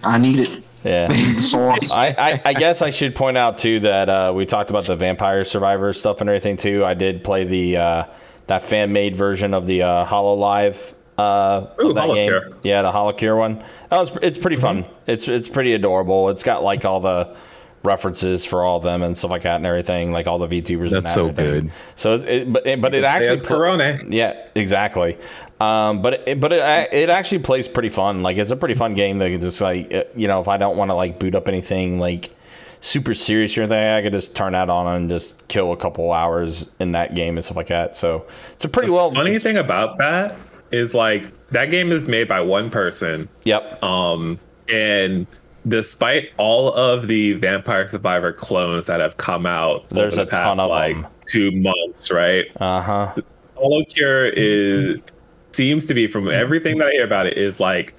I need it. Yeah. I, I, I guess I should point out too that uh, we talked about the Vampire Survivor stuff and everything too. I did play the uh, that fan made version of the uh, Hololive uh, Ooh, of that game. Yeah, the Holocure one. That was it's pretty fun. Mm-hmm. It's it's pretty adorable. It's got like all the references for all of them and stuff like that and everything, like all the VTubers. and That's that so and everything. good. So it, it but it, but it actually There's Korone. yeah, exactly. Um, but it, but it, it actually plays pretty fun. Like it's a pretty fun game. That just like uh, you know, if I don't want to like boot up anything like super serious or anything, I could just turn that on and just kill a couple hours in that game and stuff like that. So it's a pretty well. Funny thing about that is like that game is made by one person. Yep. Um, and despite all of the Vampire Survivor clones that have come out There's over a the ton past of like them. two months, right? Uh huh. Holocure is seems to be from everything that I hear about it is like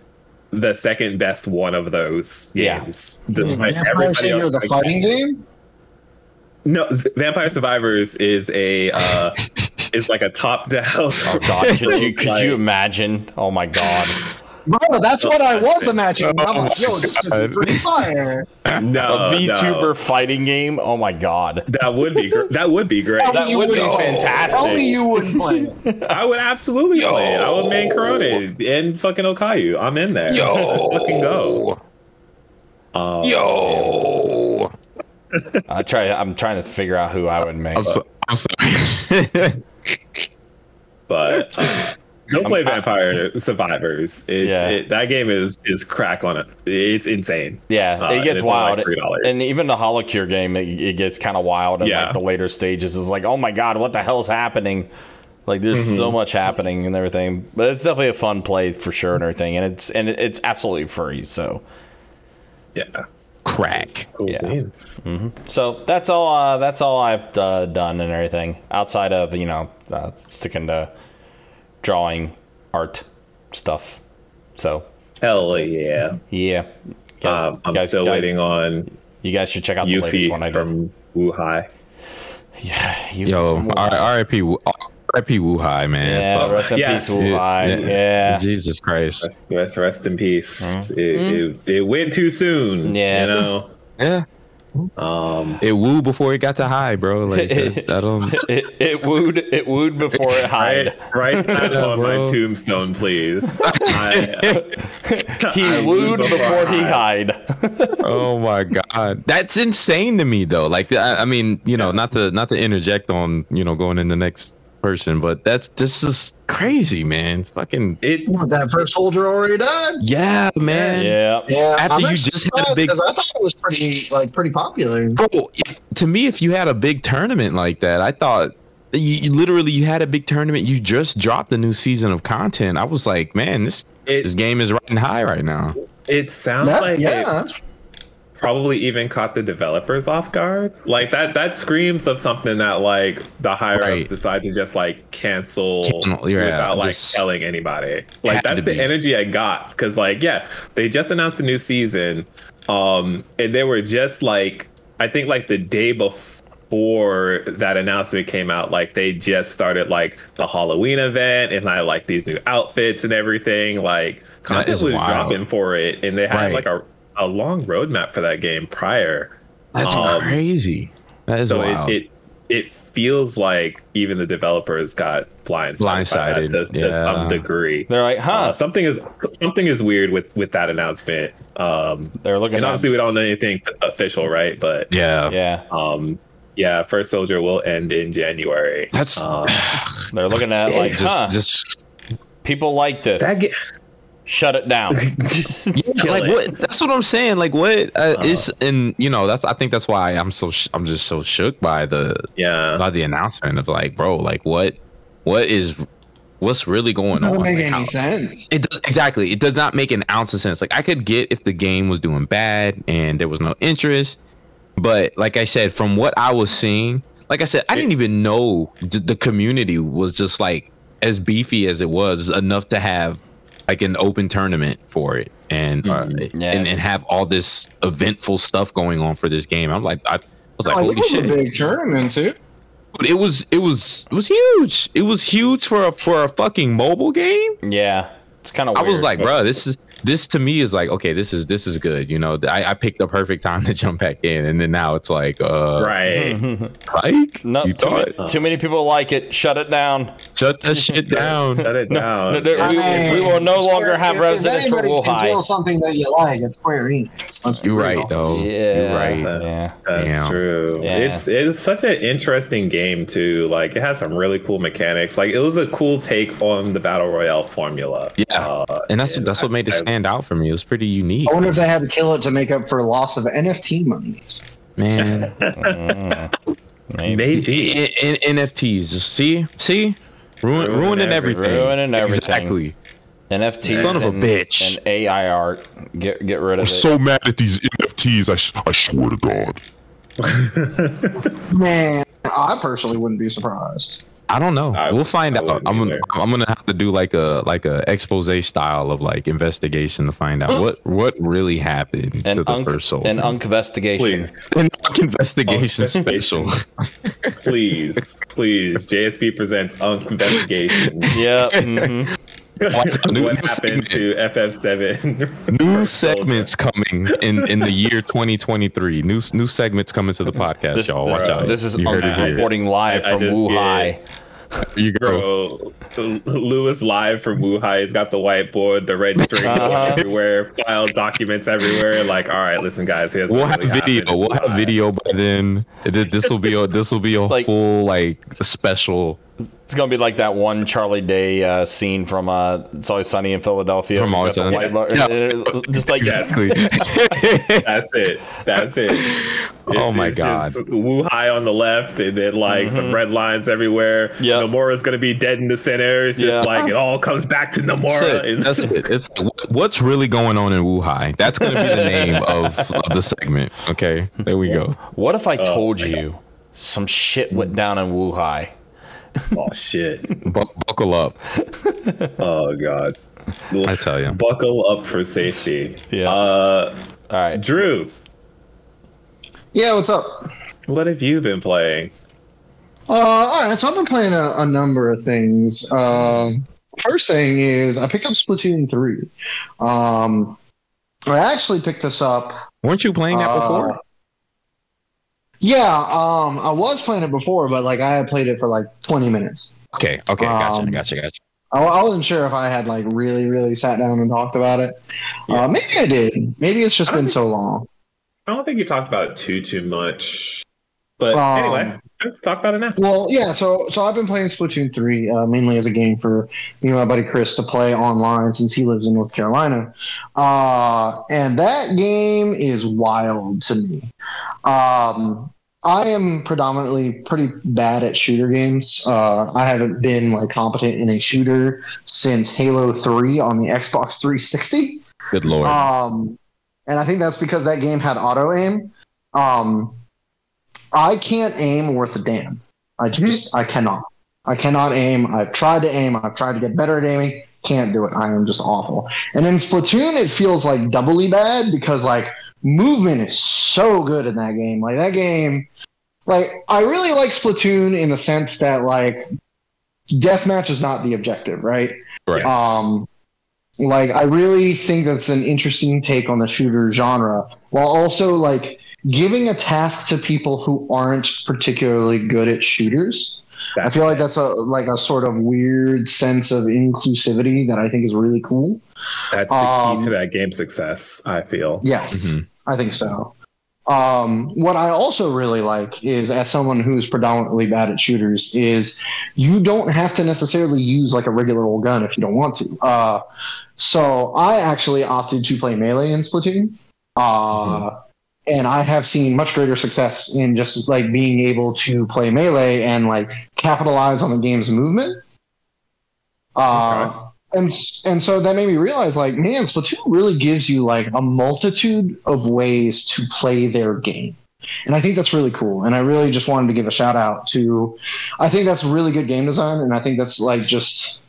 the second best one of those games. Did Despite Vampire everybody else the like fighting that. game? No, Vampire Survivors is a uh, it's like a top down. Oh God, could you could you imagine? Oh my God, Bro, that's what I was imagining. I'm Oh like, yo, my this is pretty fire. No, a VTuber no. fighting game. Oh my God, That would be gr- that would be great. that would be wouldn't- fantastic. Tell me you wouldn't play it. I would absolutely play it. I would main Korone and fucking Okayu. I'm in there. Yo. Let's fucking go. Um, Yo. I try. I'm trying to figure out who I would make. I'm, so, I'm sorry. But uh, don't play Vampire Survivors. It's, Yeah. it, that game is is crack on it. It's insane. Yeah, Uh, it gets it's only wild, like and even the Holocure game, it, it gets kind of wild in Yeah. like the later stages. It's like, oh my god, what the hell's happening? Like, there's Mm-hmm. so much happening and everything, but it's definitely a fun play for sure and everything, and it's and it's absolutely free. So, Yeah. Crack. Cool Yeah. beans. so that's all. Uh, that's all I've uh, done and everything outside of you know uh, sticking to drawing art stuff. So Hell yeah. yeah, Guys- Um, I'm guys- still guys- waiting on You guys should check out the latest one I Yuffie did. from Wuhai. Yeah, you Yo, R- R.I.P. Wu- R.I.P. Wuhai, man. Yeah, Fuck. rest in Yes. peace, Wuhai. Yeah. Jesus Christ. Rest, rest, rest in peace. It, it, it went too soon. Yes. You know. Yeah. Um, It wooed before it got to high, bro. Like that, that don't. It, it wooed it wooed before it right, hide. right that Yeah, on bro. my tombstone, please. I, He I wooed before before he I hide. Oh my god, that's insane to me though. Like, I, I mean, you know, not to not to interject on you know going in the next person, but that's this is crazy, man. It's fucking It What, that first soldier already died? yeah, man. Yeah. Yeah, After I'm you just had a big- 'cause I thought it was pretty like pretty popular. bro if, to me if you had a big tournament like that i thought you, you literally you had a big tournament you just dropped a new season of content i was like man this It- this game is riding high right now it sounds That- like yeah, it that's probably even caught the developers off guard. Like that that screams of something that like the higher ups decide to just like cancel Cancel, without like telling anybody. Like that's the be. energy I got because like yeah, they just announced a new season, um, and they were just like I think like the day before that announcement came out, like they just started like the Halloween event and I like these new outfits and everything. Like content was wild. dropping for it, and they had Right. like a a long roadmap for that game prior. that's Um, crazy that is so wild. it, it it feels like even the developers got blindsided, Blindsided, to, to yeah. some degree. They're like, huh? Uh, something is something is weird with with that announcement. Um, They're looking and at obviously we don't know anything official, right? But yeah yeah. um, yeah, First Soldier will end in January. that's um, They're looking at like, just huh? just People like this. that ga- Shut it down. yeah, like it. what that's what i'm saying like what uh, is and you know that's i think that's why i'm so sh- i'm just so shook by the yeah, by the announcement of like bro like what what is what's really going doesn't on make Like, any how- sense. It does exactly. It does not make an ounce of sense. Like I could get if the game was doing bad and there was no interest, but like I said, from what I was seeing, like I said, I didn't even know the community was just like as beefy as it was enough to have like an open tournament for it and uh, Yes. and, and have all this eventful stuff going on for this game. I'm like, I was like, Oh, it holy was shit! a big tournament too. But it was it was it was huge. It was huge for a for a fucking mobile game. yeah. It's kind of I was like, bro, this is this to me is like, okay, this is this is good. You know, I, I picked the perfect time to jump back in, and then now it's like, uh, right. like no, you too, thought, many, too many people like it. Shut it down. shut that shit down. Shut it down. No, no, we, Hey, we will no Square- longer have if- residents if for anybody can something that you like, it's Square Enix. Let's be You're real. right, though. Yeah. You're right. Yeah. That's Damn. true. Yeah. It's it's such an interesting game too. Like it has some really cool mechanics. Like it was a cool take on the battle royale formula. Yeah, Uh, and that's that's what made it I- stand out for me. It was pretty unique, I wonder if they had to kill it to make up for loss of NFT money. man. Mm, maybe. Maybe. I- I- NFTs, see, see, Ruin, Ruining ruining everything. ruining everything. Exactly. NFTs. Son of a and, bitch. And AI art. Get get rid of I'm of it. so mad at these NFTs. I I swear to God. Man, I personally wouldn't be surprised. I don't know. I- we'll find I out. I'm gonna. I'm gonna have to do like a like a expose style of like investigation to find out what what really happened An to the unk, first soul. an investigation. Please, An unk investigation Investigation. special. please, please. JSP presents Unk Investigation. Yeah. mhm. Watch a new what happened segment. to FF7? New segments coming in in the year 2023. New new segments coming to the podcast, This, y'all. Watch this, out. this is you heard it reporting live I- I from just Wuhai. You go. Bro, Lewis live from Wuhai. He's got the whiteboard, the red string Uh-huh. everywhere, filed documents everywhere. Like, all right, listen, guys. Here's We'll have really video. We'll have Wuhai. video by then. This will be a this will be a like- full like special It's gonna be like that one Charlie Day uh, scene from uh, It's Always Sunny in Philadelphia. From He's Always Sunny. white bar- Just like Exactly. That's it. That's it. Oh my it's God. just Wuhai on the left, and then like some red lines everywhere. Mm-hmm. Yep. Nomura's gonna be dead in the center. It's just Yeah. like it all comes back to That's Nomura. it. and- That's it. It's what's really going on in Wuhai. That's gonna be the name of, of the segment. Okay, there we go. What if I Oh told you some shit went down in Wuhai? oh shit. Bu- buckle up. Oh god. I tell you. Buckle up for safety. Yeah. Uh, All right. Drew, Yeah, what's up? what have you been playing? Uh, all right, so I've been playing a, a number of things. Um, first thing is I picked up Splatoon three. Um, I actually picked this up. Weren't you playing that uh, before? Yeah, um, I was playing it before, but like I had played it for like twenty minutes. Okay. Okay. Gotcha. um, Gotcha. Gotcha. I, I wasn't sure if I had like really, really sat down and talked about it. Uh, maybe I did. Maybe it's just I don't been so long. I don't think you talked about it too too much. But Um, anyway, talk about it now. Well, yeah. So, so I've been playing Splatoon three uh, mainly as a game for me and my buddy Chris to play online since he lives in North Carolina, uh, and that game is wild to me. Um, I am predominantly pretty bad at shooter games. Uh, I haven't been like competent in a shooter since Halo three on the Xbox 360. Good lord. Um, and I think that's because that game had auto aim. Um, I can't aim worth a damn. I just I cannot. I cannot aim. I've tried to aim. I've tried to get better at aiming. Can't do it. I am just awful. And in Splatoon, it feels like doubly bad because like movement is so good in that game. Like that game, like I really like Splatoon in the sense that like deathmatch is not the objective, right? right. Um, like I really think that's an interesting take on the shooter genre, while also like giving a task to people who aren't particularly good at shooters. I feel like that's a like a sort of weird sense of inclusivity that I think is really cool. That's the um, key to that game success. I feel. Yes, Mhm. I think so. Um, what I also really like is, as someone who's predominantly bad at shooters, is you don't have to necessarily use like a regular old gun if you don't want to. Uh, so I actually opted to play melee in Splatoon, uh, and I have seen much greater success in just like being able to play melee and like capitalize on the game's movement. Uh, and and so that made me realize like man splatoon really gives you like a multitude of ways to play their game. And i think that's really cool. And i really just wanted to give a shout out to i think that's really good game design. And i think that's like just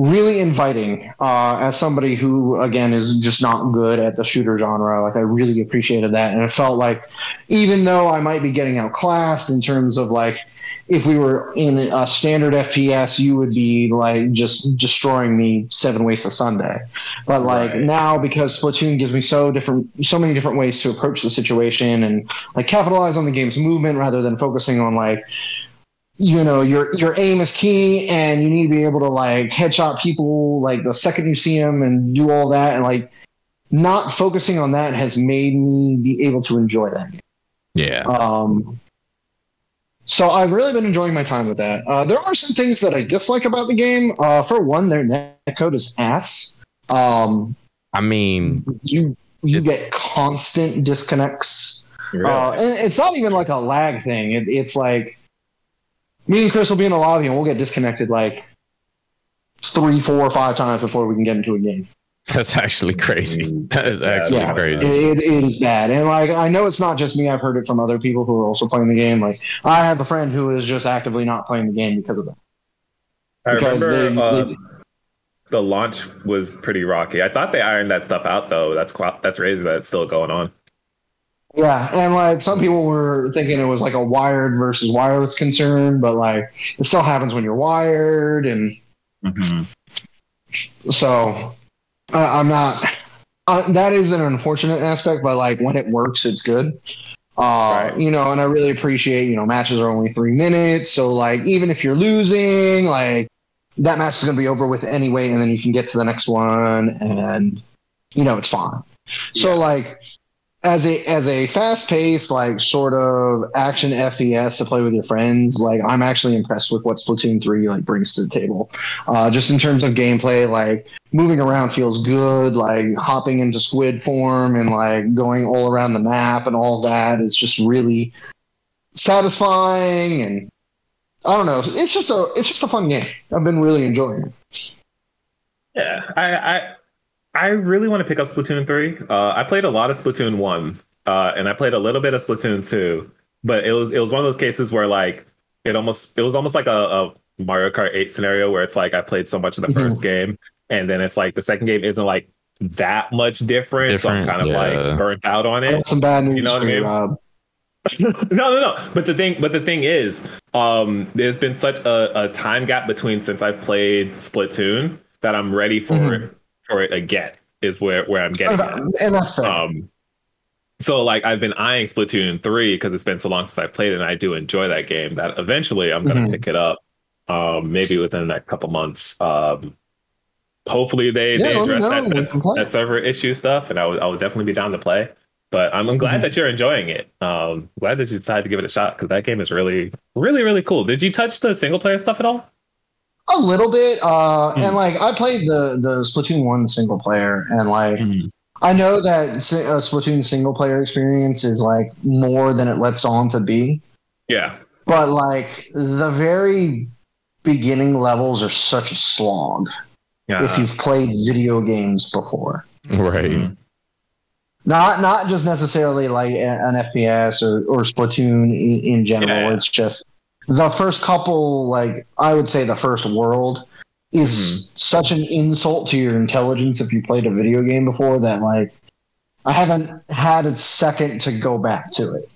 really inviting uh, as somebody who again is just not good at the shooter genre like i really appreciated that and it felt like even though i might be getting outclassed in terms of like if we were in a standard FPS, you would be like just destroying me seven ways to Sunday. But like Right. now, because Splatoon gives me so different, so many different ways to approach the situation and like capitalize on the game's movement rather than focusing on like, you know, your your aim is key and you need to be able to like headshot people like the second you see them and do all that and like not focusing on that has made me be able to enjoy that game. yeah. Um, so I've really been enjoying my time with that. Uh, there are some things that I dislike about the game. Uh, for one, their netcode is ass. Um, I mean, you you get constant disconnects. Really? Uh, and it's not even like a lag thing. It, it's like me and Chris will be in the lobby and we'll get disconnected like three, four, or five times before we can get into a game. That's actually crazy. That is actually Yeah, crazy. It, it is bad, and like I know it's not just me. I've heard it from other people who are also playing the game. Like I have a friend who is just actively not playing the game because of that. I Because remember they- uh, they- the launch was pretty rocky. I thought they ironed that stuff out though. That's qu- that's crazy that it's still going on. Yeah, and like some people were thinking it was like a wired versus wireless concern, but like it still happens when you're wired, and so I I'm not. Uh, that is an unfortunate aspect, but like when it works, it's good. Uh, You know, and I really appreciate you know matches are only three minutes, so like even if you're losing, like that match is going to be over with anyway, and then you can get to the next one, and you know it's fine. So like as a as a fast paced like sort of action FPS to play with your friends, like I'm actually impressed with what Splatoon three like brings to the table. Uh, just in terms of gameplay, like moving around feels good. Like hopping into squid form and like going all around the map and all that is just really satisfying. And I don't know, it's just a it's just a fun game. I've been really enjoying it. Yeah, I I, I really want to pick up Splatoon three. Uh, I played a lot of Splatoon one, uh, and I played a little bit of Splatoon two, but it was it was one of those cases where like it almost it was almost like a, a Mario Kart eight scenario where it's like I played so much of the first game, and then it's like the second game isn't like that much different. so I'm kind of yeah. like burnt out on it. Some bad news You know what I mean? Rob. no, no, no. But the thing, but the thing is, um, there's been such a, a time gap between since I've played Splatoon that I'm ready for Mhm. It for it again. Is where where I'm getting at. And that's fair. Um, so like I've been eyeing Splatoon three because it's been so long since I played it, and I do enjoy that game. That eventually I'm gonna Mhm. pick it up. Um, maybe within the next couple months. Um, hopefully they Yeah, they address that, that, that server issue stuff, and I would I would definitely be down to play. But I'm, I'm glad Mhm. that you're enjoying it. Um, glad that you decided to give it a shot because that game is really, really, really cool. Did you touch the single player stuff at all? A little bit, uh, Hmm. and like I played the the Splatoon one single player, and like Hmm. I know that si- uh, Splatoon single player experience is like more than it lets on to be, Yeah, but like the very beginning levels are such a slog yeah. if you've played video games before. Right. Mhm. Not not just necessarily like an FPS or or Splatoon in, in general. Yeah. It's just the first couple, like I would say, the first world is such an insult to your intelligence if you played a video game before that like I haven't had a second to go back to it.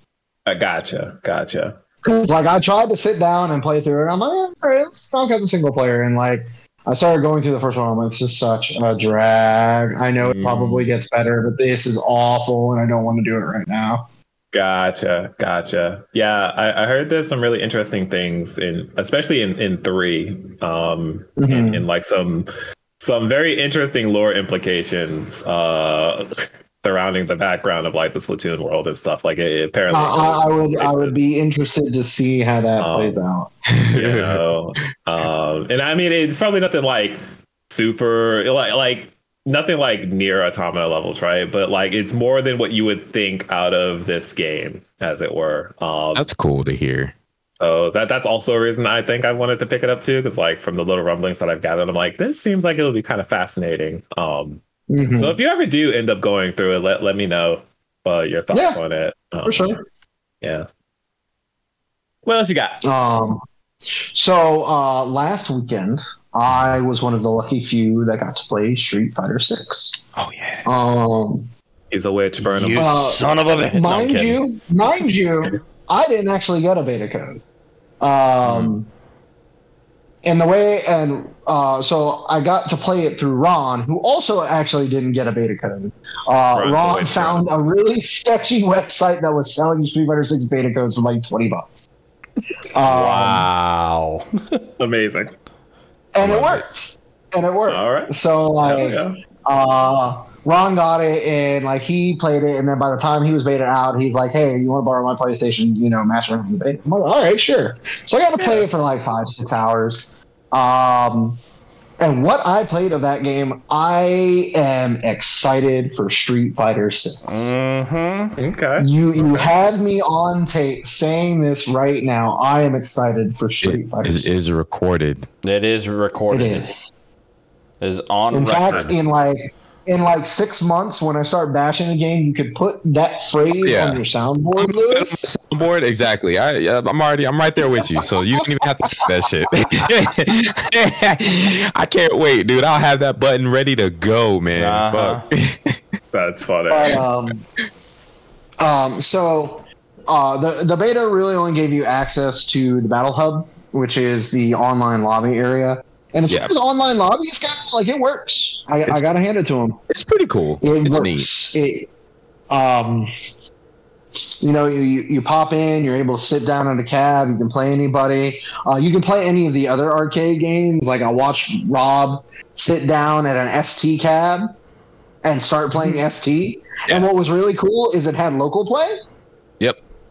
I gotcha, gotcha. Because like I tried to sit down and play through it, I'm like, all right, let's knock out the single player, and like I started going through the first one. I'm like, this is such a drag. I know it Mm. probably gets better, but this is awful, and I don't want to do it right now. Gotcha, gotcha. Yeah, I, I heard there's some really interesting things in, especially in in three, um, in, Mhm. in like some some very interesting lore implications uh, surrounding the background of like the Splatoon world and stuff. Like it, apparently, I, I, I would I would be interested to see how that Um, plays out. you know, um, and I mean, it's probably nothing like super like like nothing like Nier Automata levels, right? But like it's more than what you would think out of this game, as it were. Um, That's cool to hear. So that that's also a reason I think I wanted to pick it up too, because like from the little rumblings that I've gathered, I'm like, this seems like it'll be kind of fascinating. Um, Mhm. so if you ever do end up going through it, let let me know uh, your thoughts Yeah, on it. Um, For sure. Yeah. What else you got? Um, so uh, last weekend, I was one of the lucky few that got to play Street Fighter Six. Oh yeah, Um, he's a witch. Burn him. You Uh, son of a bitch. Mind kidding. you, mind you, I didn't actually get a beta code. Um, and the way, and uh, so I got to play it through Ron, who also actually didn't get a beta code. Uh, Ron's Ron witch, found a really sketchy website that was selling Street Fighter Six beta codes for like twenty bucks. Um, Wow. Amazing. And it worked. And it worked. All right. So like, There we go. uh, Ron got it, and like he played it, and then by the time he was beta out, he's like, "Hey, you want to borrow my PlayStation? You know, master from the beta." I'm like, "All right, sure." So I got to play it for like five, six hours. Um, and what I played of that game, I am excited for Street Fighter Six. Mm-hmm. Okay. You you had me on tape saying this right now. I am excited for Street It Fighter is, 6. is recorded. It is It recorded. is. It is on In record. fact, in like in like six months when I start bashing the game, you could put that phrase Yeah. on your soundboard, Lewis. Soundboard, exactly. I, I'm already, I'm right there with you. So you don't even have to say that shit. I can't wait, dude. I'll have that button ready to go, man. Uh-huh. Fuck. That's funny. But um, um, so uh, the the beta really only gave you access to the battle hub, which is the online lobby area. And as Yeah. far as online lobbies go, like it works. I, I gotta hand it to them. It's pretty cool. It it's neat. works. It, um, you know, you, you pop in, you're able to sit down in a cab. You can play anybody. Uh, you can play any of the other arcade games. Like I watched Rob sit down at an ST cab and start playing ST. And what was really cool is it had local play.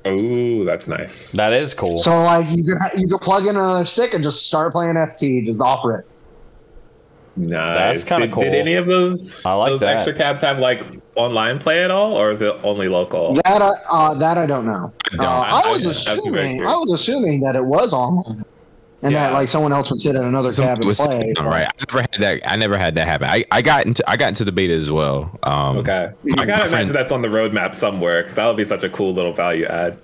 Yep. Ooh, that's nice. That is cool. So like you could ha- you could plug in another stick and just start playing ST, just offer it. Nice. That's kinda cool. Did any of those I like those that. extra cabs have like online play at all, or is it only local? That I, uh, that I don't know. I don't. Uh, I- I was I- I was very assuming. I was assuming that it was online, and that like someone else would sit in another Somebody cab and was play. sitting down, right. I never had that. I never had that happen. I, I got into I got into the beta as well. Um, Okay. my I gotta friend- imagine that's on the roadmap somewhere, because that would be such a cool little value add.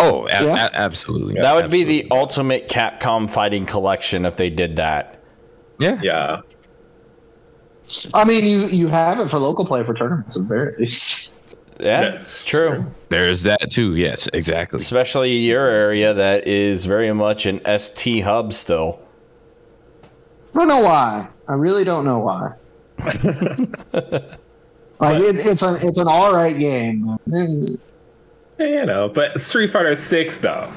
Oh, a- Yeah. a- absolutely. that would be the ultimate Capcom fighting collection if they did that. yeah. Yeah. I mean, you you have it for local play for tournaments at the very least. Yeah, That's true. true. There's that too. Yes, exactly. Especially your area that is very much an ST hub still. I don't know why. I really don't know why. like it, it's an it's an all right game. You know, but Street Fighter Six though.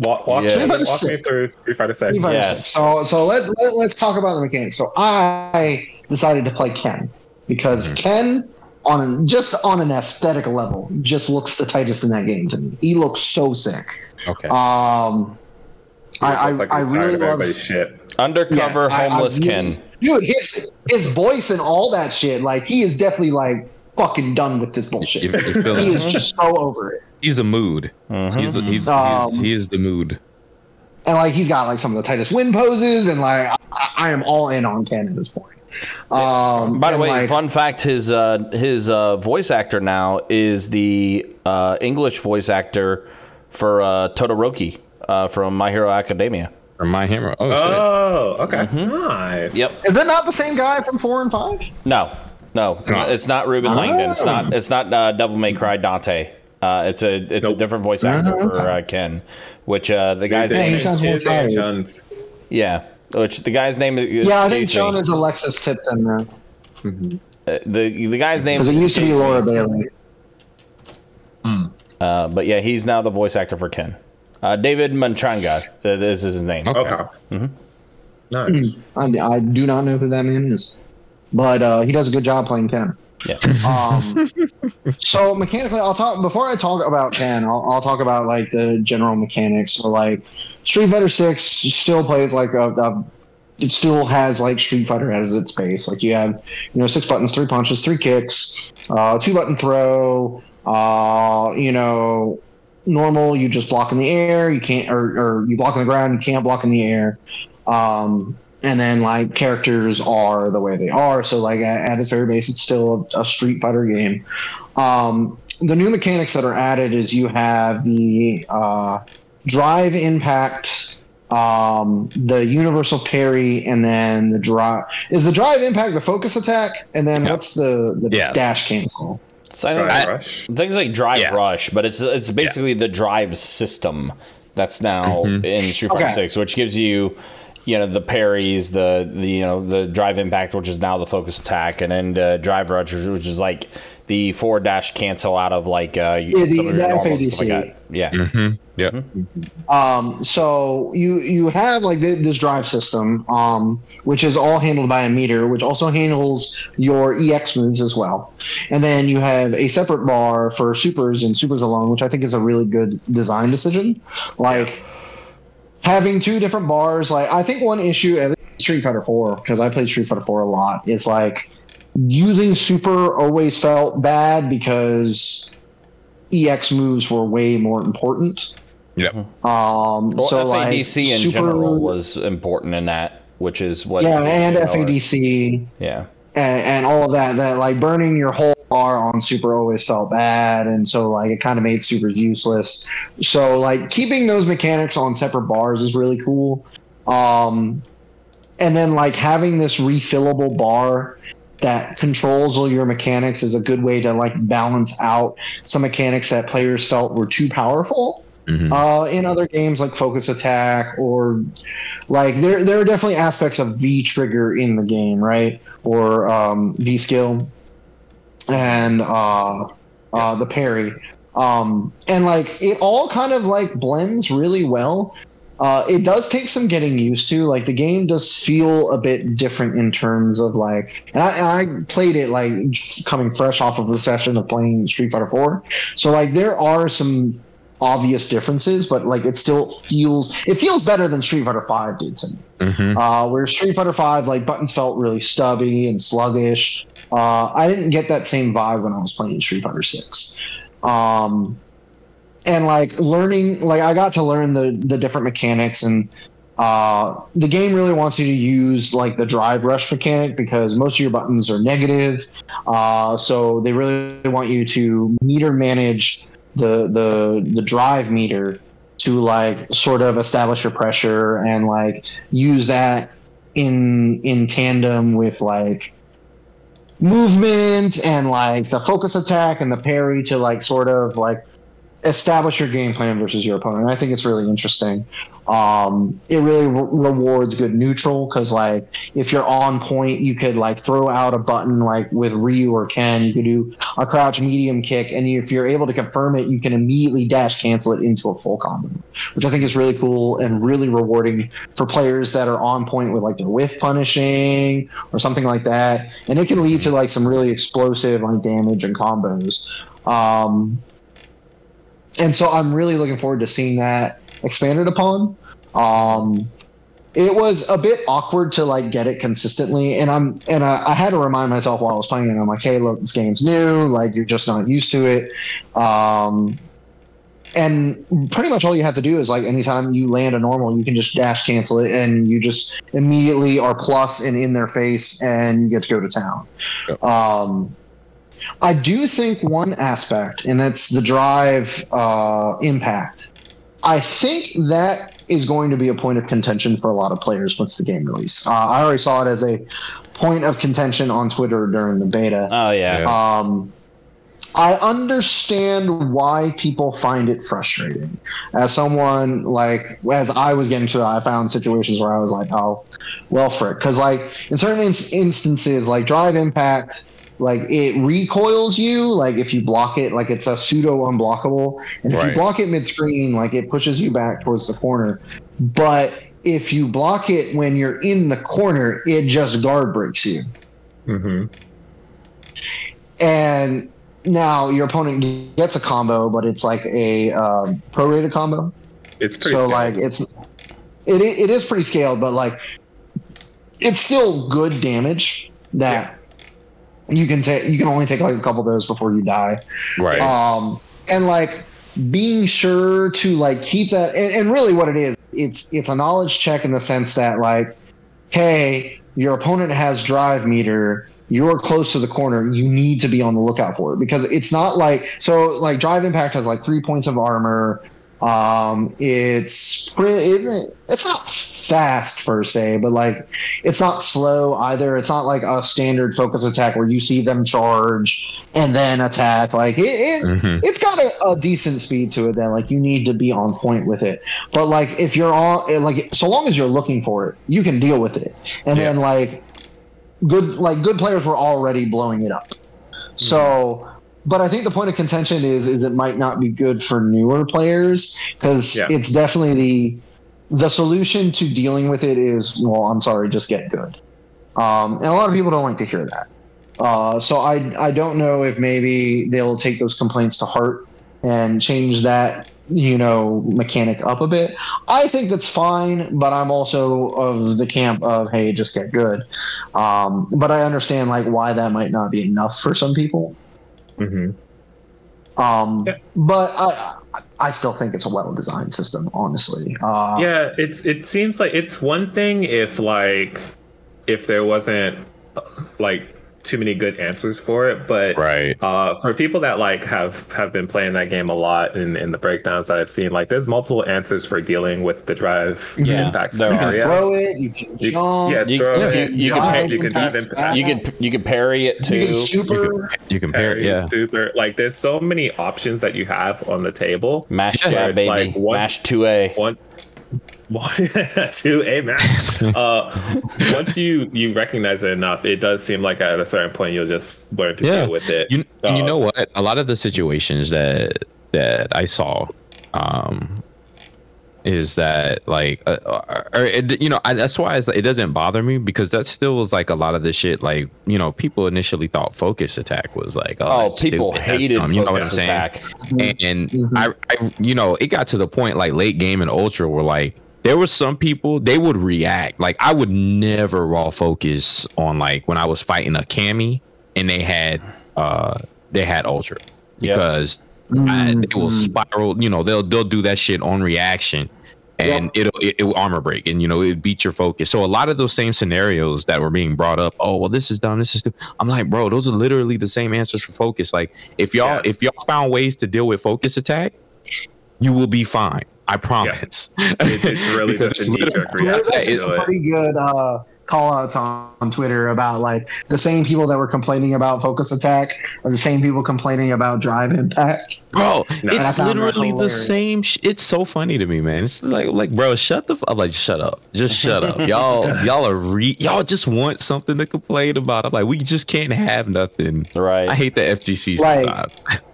Walk, walk, Yes. walk, me through Street Fighter Six. Steve Anderson. Yes. So so let, let let's talk about the mechanics. So I decided to play Ken because mm-hmm. Ken on an, just on an aesthetic level just looks the tightest in that game to me. He looks so sick. Okay. Um, I I, like I he's really love everybody's shit. Undercover Yeah, I- I homeless Ken. Dude, his his voice and all that shit, like he is definitely like fucking done with this bullshit. You- you feel he it? is just so over it. he's a mood. He's he's, he's, Um, he is the mood. And like he's got like some of the tightest win poses, and like I, I am all in on Ken at this point. Um, By the way, like, fun fact: his uh, his uh, voice actor now is the uh, English voice actor for uh, Todoroki uh, from My Hero Academia. From my Hero. Oh, shit. Oh, okay. Nice. Yep. is it not the same guy from four and five? No, no, No. it's not Reuben Langdon. It's not. It's not uh, Devil May Cry Dante. Uh, it's a it's a different voice actor Oh, for uh, Ken, which uh, the guy's His Yeah, name is, sounds more his name tired. Jones. yeah, which the guy's name is Yeah, I think escapes Sean me. is Alexis Tipton now Uh, the the guy's name because it used to be escapes me. Laura Bailey. Uh, but yeah, he's now the voice actor for Ken. Uh, David Matranga. Uh, this is his name. Okay. Hmm. Nice. I, I do not know who that man is, but uh, he does a good job playing Ken. Yeah. Um, so mechanically, I'll talk before I talk about Ken. I'll, I'll talk about like the general mechanics. So like Street Fighter Six still plays like a, a it still has like Street Fighter as its base. Like you have you know six buttons, three punches, three kicks, uh, two button throw. Uh, you know, normal you just block in the air. You can't or, or you block on the ground. You can't block in the air. Um, and then like characters are the way they are. So like at, at its very base, it's still a, a Street Fighter game. Um, the new mechanics that are added is you have the uh, drive impact, um, the universal parry, and then the drive. Is the drive impact the focus attack? And then Yeah. what's the, the Yeah. dash cancel? So I think Drive I- Rush. things like Drive Yeah. Rush, but it's it's basically the drive system that's now Mm-hmm. in Street Fighter Okay. Six, which gives you, you know, the parries, the the you know the drive impact, which is now the focus attack, and then uh, Drive Rush, which is like the forward dash cancel out of like uh, Yeah, the- the your normals and stuff like FADC. Yeah. Mm-hmm. Um, so you you have like this drive system, um, which is all handled by a meter, which also handles your EX moves as well. And then you have a separate bar for supers and supers alone, which I think is a really good design decision. Like having two different bars. Like I think one issue at Street Fighter Four because I played Street Fighter Four a lot is like using super always felt bad because EX moves were way more important. Yeah. Um, Well, so like FADC in super, general was important in that, which is what. yeah, and FADC. Yeah. and, and all of that. That like burning your whole bar on super always felt bad, and so like it kind of made super useless. So like keeping those mechanics on separate bars is really cool. Um, and then like having this refillable bar that controls all your mechanics is a good way to like balance out some mechanics that players felt were too powerful Mhm. uh, in other games like focus attack or like there there are definitely aspects of V trigger in the game, right? Or um, V skill and uh, uh, the parry. Um, and like it all kind of like blends really well. Uh, it does take some getting used to. Like the game does feel a bit different in terms of like, and I, and I played it like just coming fresh off of a session of playing Street Fighter Four. So like there are some obvious differences, but like it still feels it feels better than Street Fighter Five did to me. Mhm. Uh, where Street Fighter Five like buttons felt really stubby and sluggish. Uh, I didn't get that same vibe when I was playing Street Fighter Six. Um, and like learning, like I got to learn the the different mechanics and. Uh, the game really wants you to use like the drive rush mechanic because most of your buttons are negative. Uh, so they really want you to meter manage the the the drive meter to like sort of establish your pressure and like use that in in tandem with like movement and like the focus attack and the parry to like sort of like establish your game plan versus your opponent. I think it's really interesting. Um, it really re- rewards good neutral because like if you're on point, you could like throw out a button like with Ryu or Ken. You could do a crouch medium kick, and if you're able to confirm it, you can immediately dash cancel it into a full combo, which I think is really cool and really rewarding for players that are on point with like their whiff punishing or something like that. And it can lead to like some really explosive like damage and combos. Um, and so I'm really looking forward to seeing that expanded upon. Um, it was a bit awkward to like get it consistently, and I'm and I, I had to remind myself while I was playing it. I'm like, hey, look, this game's new. Like you're just not used to it. Um, and pretty much all you have to do is like anytime you land a normal, you can just dash cancel it, and you just immediately are plus and in their face, and you get to go to town. Um, I do think one aspect, and that's the drive uh, impact. I think that is going to be a point of contention for a lot of players once the game release. Uh, I already saw it as a point of contention on Twitter during the beta. Oh yeah. Um, I understand why people find it frustrating. As someone like, as I was getting to it, I found situations where I was like, oh, well, frick. Because, like, in certain ins- instances, like Drive Impact, like it recoils you, like if you block it, like it's a pseudo unblockable. And if you block it mid screen, like it pushes you back towards the corner. But if you block it when you're in the corner, it just guard breaks you mm-hmm. and now your opponent gets a combo, but it's like a um, prorated combo. It's pretty. so scaled. like it's it it is pretty scaled, but like it's still good damage that you can take. You can only take like a couple of those before you die. Right. Um, and like being sure to like keep that, and, and really what it is, it's it's a knowledge check in the sense that like, hey, your opponent has drive meter. You're close to the corner. You need to be on the lookout for it because it's not like so. Like drive impact has like three points of armor. Um, it's pretty. It's not fast per se, but like it's not slow either. It's not like a standard focus attack where you see them charge and then attack. Like it, it Mhm. it's got a, a decent speed to it. Then like you need to be on point with it. But like if you're on, like so long as you're looking for it, you can deal with it. And then like good, like good players were already blowing it up. So. But I think the point of contention is is it might not be good for newer players because Yeah. it's definitely the the solution to dealing with it is well i'm sorry just get good. Um, and a lot of people don't like to hear that. Uh, so I, I don't know if maybe they'll take those complaints to heart and change that you know mechanic up a bit. I think that's fine but i'm also of the camp of hey just get good. Um, but i understand like why that might not be enough for some people hmm um, Yeah. but I, I still think it's a well-designed system honestly uh, yeah, it's it seems like it's one thing if like if there wasn't like too many good answers for it. But Right. uh, for people that like have have been playing that game a lot in, in the breakdowns that I've seen, like there's multiple answers for dealing with the drive Yeah, impact there are. You can throw it. You can You- jump. yeah, You- throw you it, can- you can drive, parry- you can drive you impact. You can you can parry it You can too. super. You compare, Parry, yeah. super. Like there's so many options that you have on the table. Mash where yeah, baby. like once- Mash two A. once to a man. Uh, once you you recognize it enough, it does seem like at a certain point you'll just learn to yeah. deal with it. You, and you Uh, know what? A lot of the situations that that I saw, um, is that like, uh, or, or it, you know, I, that's why it doesn't bother me because that still was like a lot of the shit. Like, you know, people initially thought focus attack was like, oh, Oh, people stupid, hated dumb, you know what I'm saying? attack. And, and I, I, you know, it got to the point like late game and ultra were like. There were some people they would react like I would never raw focus on like when I was fighting a Cammy and they had uh they had ultra Yep. because I, they will spiral. You know, they'll they'll do that shit on reaction, and it'll it, it will armor break, and you know it beat your focus. So a lot of those same scenarios that were being brought up. Oh well, this is dumb. This is. Stupid. I'm like, bro, those are literally the same answers for focus. Like if y'all Yeah. if y'all found ways to deal with focus attack, you will be fine. I promise. It- it's really Because just a knee-jerk literally- reaction actually to some it. pretty good uh, call outs on, on Twitter about like the same people that were complaining about focus attack are the same people complaining about drive impact. bro No. It's literally the same sh- it's so funny to me man it's like like bro shut the f- i'm like shut up just shut up y'all y'all are re y'all just want something to complain about i'm like we just can't have nothing Right. i hate the fgc Right.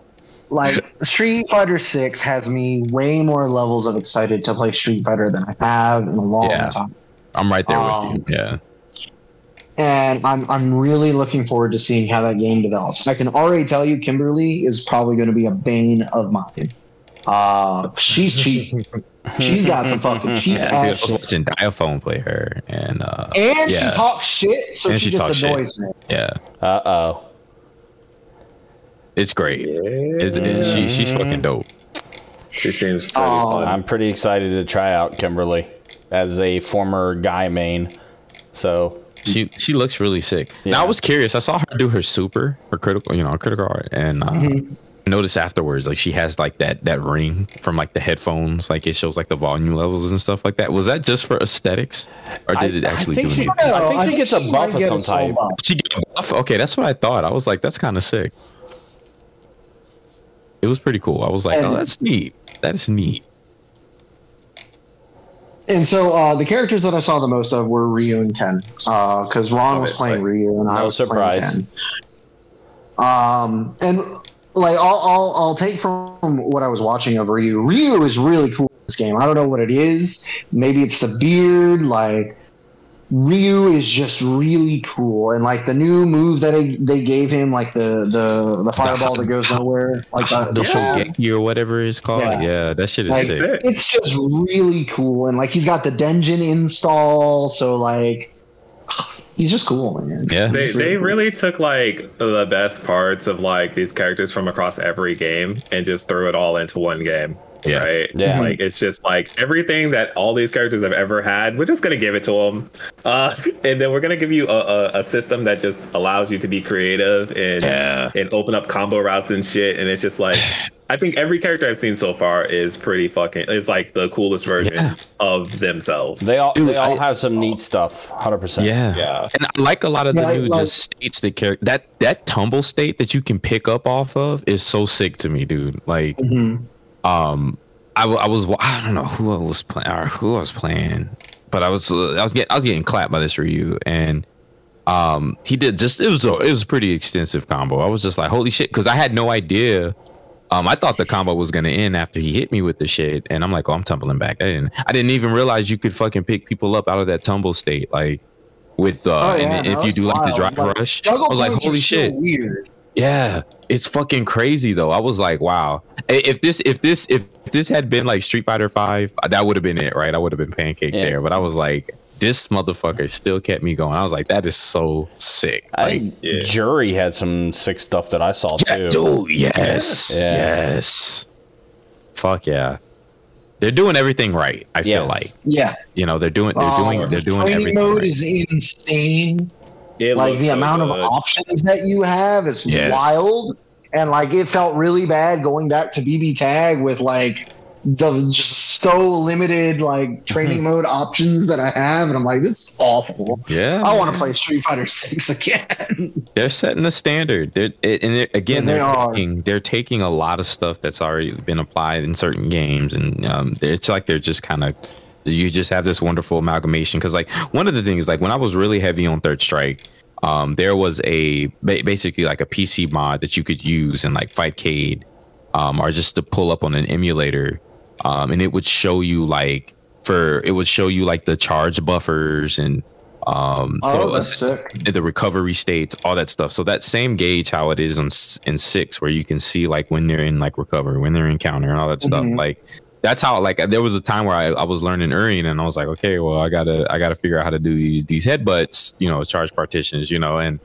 sometimes Like Street Fighter Six has me way more levels of excited to play Street Fighter than I have in a long Yeah. time. i'm right there Um, with you yeah and I'm I'm really looking forward to seeing how that game develops. I can already tell you, Kimberly is probably going to be a bane of mine. Uh, she's cheap. she's got some fucking cheap yeah dude, i ass was shit. watching diaphone play her and uh and yeah. she talks shit, so And she, she just talks shit. annoys me. yeah Uh oh. It's great it's, it- she she's fucking dope She seems pretty Oh, fun. I'm pretty excited to try out Kimberly as a former guy main. So she she looks really sick. Now I was curious. I saw her do her super, her critical, you know, critical art, and uh, Mm-hmm. noticed afterwards, like she has like that that ring from like the headphones, like it shows like the volume levels and stuff like that. Was that just for aesthetics, or did I- it I actually think do she- anything? I think she gets a buff might of some type. buff. She get a buff? Okay, that's what I thought. I was like, that's kind of sick. It was pretty cool. I was like, oh, that's neat. That's neat. And so uh, the characters that I saw the most of were Ryu and Ken, because Ron was playing Obviously. Ryu and I No was surprise. playing Ken. Um, and like I'll, I'll I'll take from what I was watching of Ryu. Ryu is really cool in this game. I don't know what it is. Maybe it's the beard. Like Ryu is just really cool, and like the new move that they, they gave him, like the the the fireball that goes nowhere, like uh, the, The the shot. Shogeki or whatever it's called. Yeah. Yeah, that shit is Like, sick. Sick. it's just really cool, and like he's got the Denjin install, so like he's just cool, man. Yeah. They, He's they cool. really took like the best parts of like these characters from across every game and just threw it all into one game. Yeah. Right. Yeah. Like it's just like everything that all these characters have ever had. We're just gonna give it to them, uh, and then we're gonna give you a, a, a system that just allows you to be creative and Yeah. and open up combo routes and shit. And it's just like I think every character I've seen so far is pretty fucking. Is like the coolest versions of themselves. they all Dude, they all I- have some neat stuff. Hundred percent. Yeah. Yeah. And I like a lot of the Yeah, new like- just states that character that that tumble state that you can pick up off of is so sick to me, dude. Like, Mhm. Um, I, w- I was I don't know who I was playing or who I was playing, but I was I was getting I was getting clapped by this Ryu and. Um, he did just it was a it was a pretty extensive combo. I was just like, holy shit, because I had no idea. Um, I thought the combo was gonna end after he hit me with the shit, and I'm like, oh, I'm tumbling back. I didn't I didn't even realize you could fucking pick people up out of that tumble state, like with uh, Oh, yeah, and, if you do like the wild. drive Like, rush. I was like, holy so shit, weird. Yeah, it's fucking crazy though. I was like, wow. If this if this if this had been like Street Fighter Five, that would have been it, right? I would have been pancake Yeah. there. But I was like, this motherfucker still kept me going. I was like, that is so sick. I Like, think yeah. Juri had some sick stuff that I saw yeah, too. dude, yes, Yeah. yes. Fuck yeah. They're doing everything right. I feel like Yeah, you know they're doing they're Uh, doing the they're doing training everything mode right. is insane. It like the so amount of options that you have is Yes. wild and like it felt really bad going back to bb tag with like the just so limited like training mode options that i have and i'm like this is awful Yeah, i want to play street fighter 6 again they're setting the standard. They're it, and it, again, Yeah, they they're are. taking they're taking a lot of stuff that's already been applied in certain games, and um, it's like they're just kind of you just have this wonderful amalgamation. Because like one of the things, like when I was really heavy on Third Strike, um, there was a basically like a PC mod that you could use in like Fightcade, um, or just to pull up on an emulator, um, and it would show you like for it would show you like the charge buffers and um, oh so the recovery states, all that stuff. So that same gauge how it is on in six, where you can see like when they're in like recovery, when they're in counter, and all that stuff. Mhm. Like that's how like there was a time where I, I was learning Urien, and I was like, okay, well I gotta I gotta figure out how to do these these headbutts, you know, charge partitions, you know, and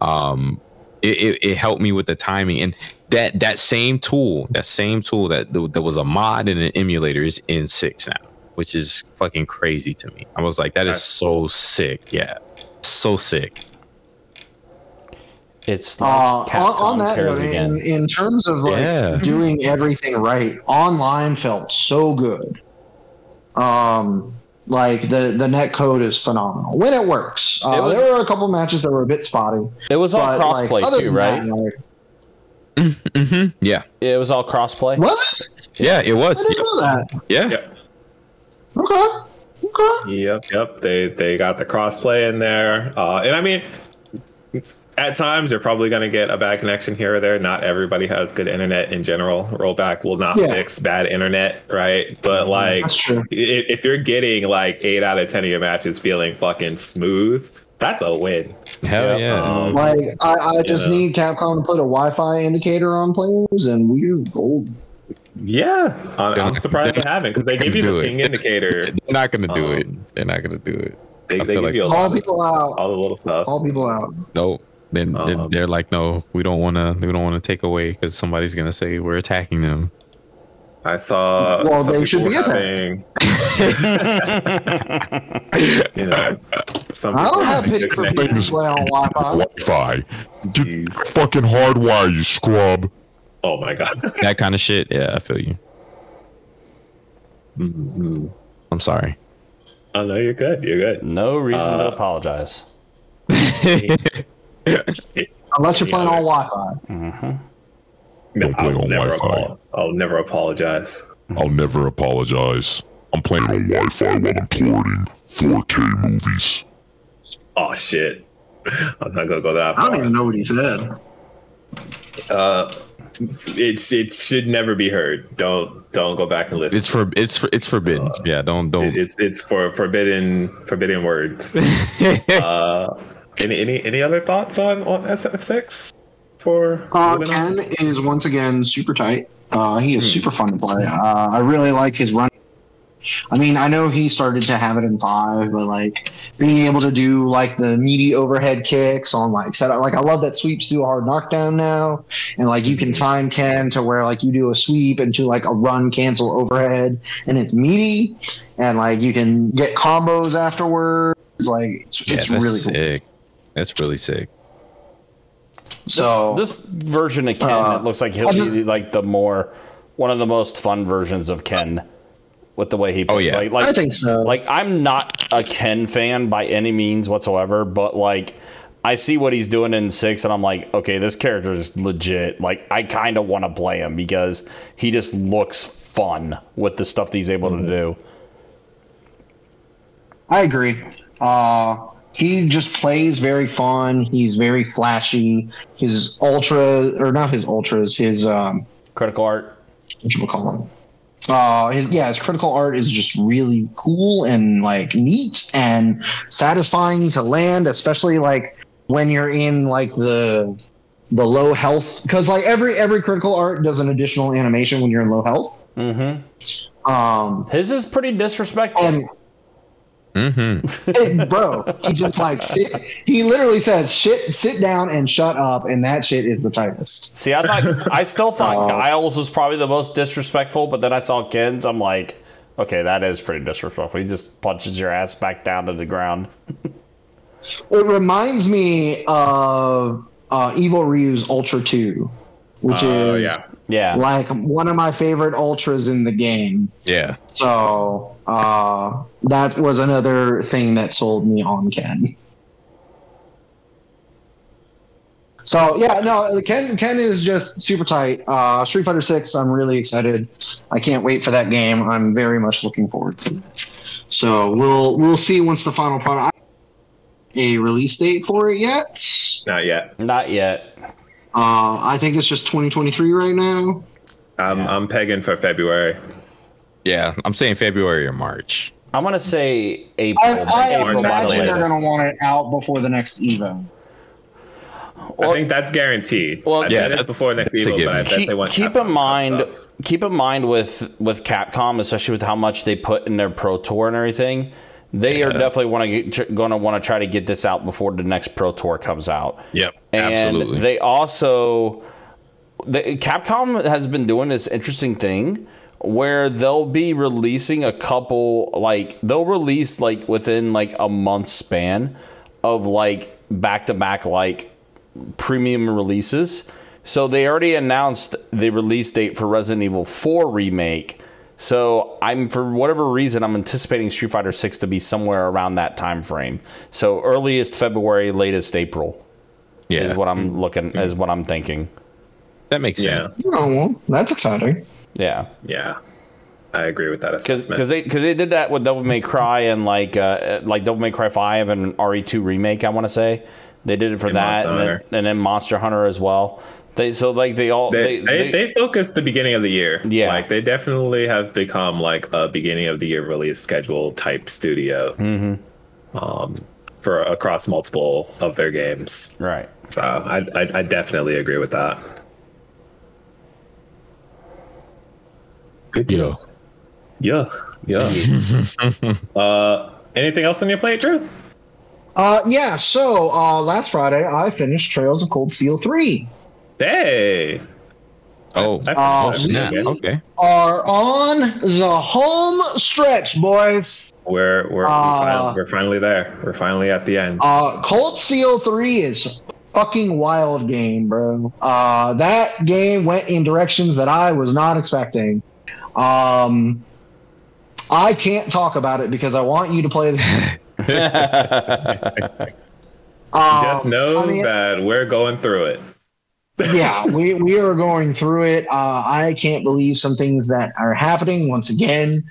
um, it, it, it helped me with the timing and that that same tool, that same tool that th- that was a mod and an emulator is in six now, which is fucking crazy to me. I was like, that is so sick, yeah, so sick. It's like Uh, on, on that note, in, again. in terms of like Yeah. doing everything right, online felt so good. Um, like the the net code is phenomenal when it works. Uh, It was- there were a couple matches that were a bit spotty. It was all but, like, crossplay too, right? that, like- hmm Yeah, It was all crossplay. what? yeah, it I was. didn't know that. Yeah, Yep. Okay. Okay. Yep, yep. They they got the crossplay in there, uh, and I mean, at times you're probably going to get a bad connection here or there. Not everybody has good internet in general. Rollback will not Yeah. fix bad internet, right? But like, That's true. if you're getting like eight out of ten of your matches feeling fucking smooth, that's a win. hell yeah. Um, Like I, I just Yeah. need Capcom to put a Wi-Fi indicator on players, and we're gold. yeah, I'm, I'm surprised they haven't because they gonna give you do the it. ping indicator. They're not gonna do Um, it. They're not gonna do it. They, I they feel give like- you a Call lot of, people out. all the little stuff. Call people out. Nope. Then they're, Um, they're like, no, we don't want to. We don't want to take away because somebody's gonna say we're attacking them. I saw. Well, they should be having, you know, some I don't have having pity good for people connections. on Wi-Fi. Wi-Fi. Get Jeez. fucking hardwire, you scrub. Oh my god. That kind of shit. Yeah, I feel you. Mhm. I'm sorry. Oh no, you're good. You're good. No reason to Uh, apologize. Unless you're playing on Wi-Fi. No, Don't play I'll on never, Wi-Fi. apo- I'll never apologize. I'll never apologize. I'm playing on Wi-Fi while I'm torrenting 4K movies. Oh shit. I'm not gonna go that far. I don't even know what he said. Uh, it it should never be heard. Don't don't go back and listen. It's for it's for, it's forbidden. yeah, don't don't. it's it's for forbidden forbidden words. uh, any any any other thoughts on on SF6 for Uh, moving on? Ken is once again super tight. Uh, he Hmm. is super fun to play. Uh, I really like his run. I mean, I know he started to have it in five, but like being able to do like the meaty overhead kicks on like set up, like I love that sweeps do a hard knockdown now, and like you can Hmm. time Ken to where like you do a sweep into like a run cancel overhead, and it's meaty, and like you can get combos afterwards. Like it's, yeah, it's that's really cool. sick. That's really sick. So this, this version of Ken, uh, it looks like he'll just- be like the more one of the most fun versions of Ken with the way he. Oh, yeah. like, like, I think so. Like I'm not a Ken fan by any means whatsoever, but like I see what he's doing in six, and I'm like, okay, this character is legit. Like I kind of want to play him because he just looks fun with the stuff that he's able Mm-hmm. to do. I agree. Uh, he just plays very fun. He's very flashy. His ultra, or not his ultras, his um, Critical art. what you call him? Uh, his, yeah, his critical art is just really cool and like neat and satisfying to land, especially like when you're in like the the low health because like every every critical art does an additional animation when you're in low health. Mm-hmm. Um, His is pretty disrespectful. and Mm-hmm. Hey, bro, he just like sit. He literally says, "Shit, sit down and shut up," and that shit is the tightest. See, I thought I still thought Oh. Guile's was probably the most disrespectful, but then I saw Ken's. I'm like, okay, that is pretty disrespectful. He just punches your ass back down to the ground. It reminds me of uh, Evil Ryu's Ultra 2, which Oh, is yeah. Yeah. like one of my favorite ultras in the game. Yeah. So uh, that was another thing that sold me on Ken. So yeah, no, Ken Ken is just super tight. Uh, Street Fighter Six, I'm really excited. I can't wait for that game. I'm very much looking forward to it. So we'll we'll see once the final product. A release date for it yet? Not yet. Not yet. Uh, I think it's just 2023 right now. I'm I'm pegging for February. Yeah. I'm saying February or March. I'm gonna say April. I, I April imagine they're latest. going to want it out before the next Evo. Well- I think that's guaranteed. Well, I yeah, said this that- before next that's Evo, but I given. bet keep, they want keep Capcom in mind stuff. keep in mind with with Capcom, especially with how much they put in their Pro Tour and everything. They are definitely want to going to want to try to get this out before the next Pro Tour comes out. Yep. And absolutely. they also the, Capcom has been doing this interesting thing where they'll be releasing a couple like they'll release like within like a month span of like back to back like premium releases. So they already announced the release date for Resident Evil 4 remake. So I'm for whatever reason I'm anticipating Street Fighter 6 to be somewhere around that time frame. So earliest February, latest April yeah. is what I'm mm-hmm. looking is what I'm thinking. that makes Yeah, sense. Oh, well, that's exciting. Yeah. yeah. I agree with that Because they because they did that with Devil May Cry and like uh, like Devil May Cry Five and RE2 remake I want to say they did it for And that and then, and then Monster Hunter as well. They so like they all they, they, they, focused the beginning of the year. Yeah. Like they definitely have become like a beginning of the year release schedule type studio. Mm-hmm. Um, for across multiple of their games. right. So I, I I definitely agree with that. Good Yeah. Yeah. Yeah. uh anything else on your plate, Drew? Uh, yeah, so uh, last Friday I finished Trails of Cold Steel 3. Hey. Oh. Uh, I- snap. okay. Okay. Are on the home stretch, boys. We're we're, Uh, we're finally there. We're finally at the end. Uh, Cold Steel 3 is fucking wild game, bro. Uh, that game went in directions that I was not expecting. Um, I can't talk about it because I want you to play the Um, Just know I mean- that we're going through it. yeah, we, we are going through it. Uh, I can't believe some things that are happening once again.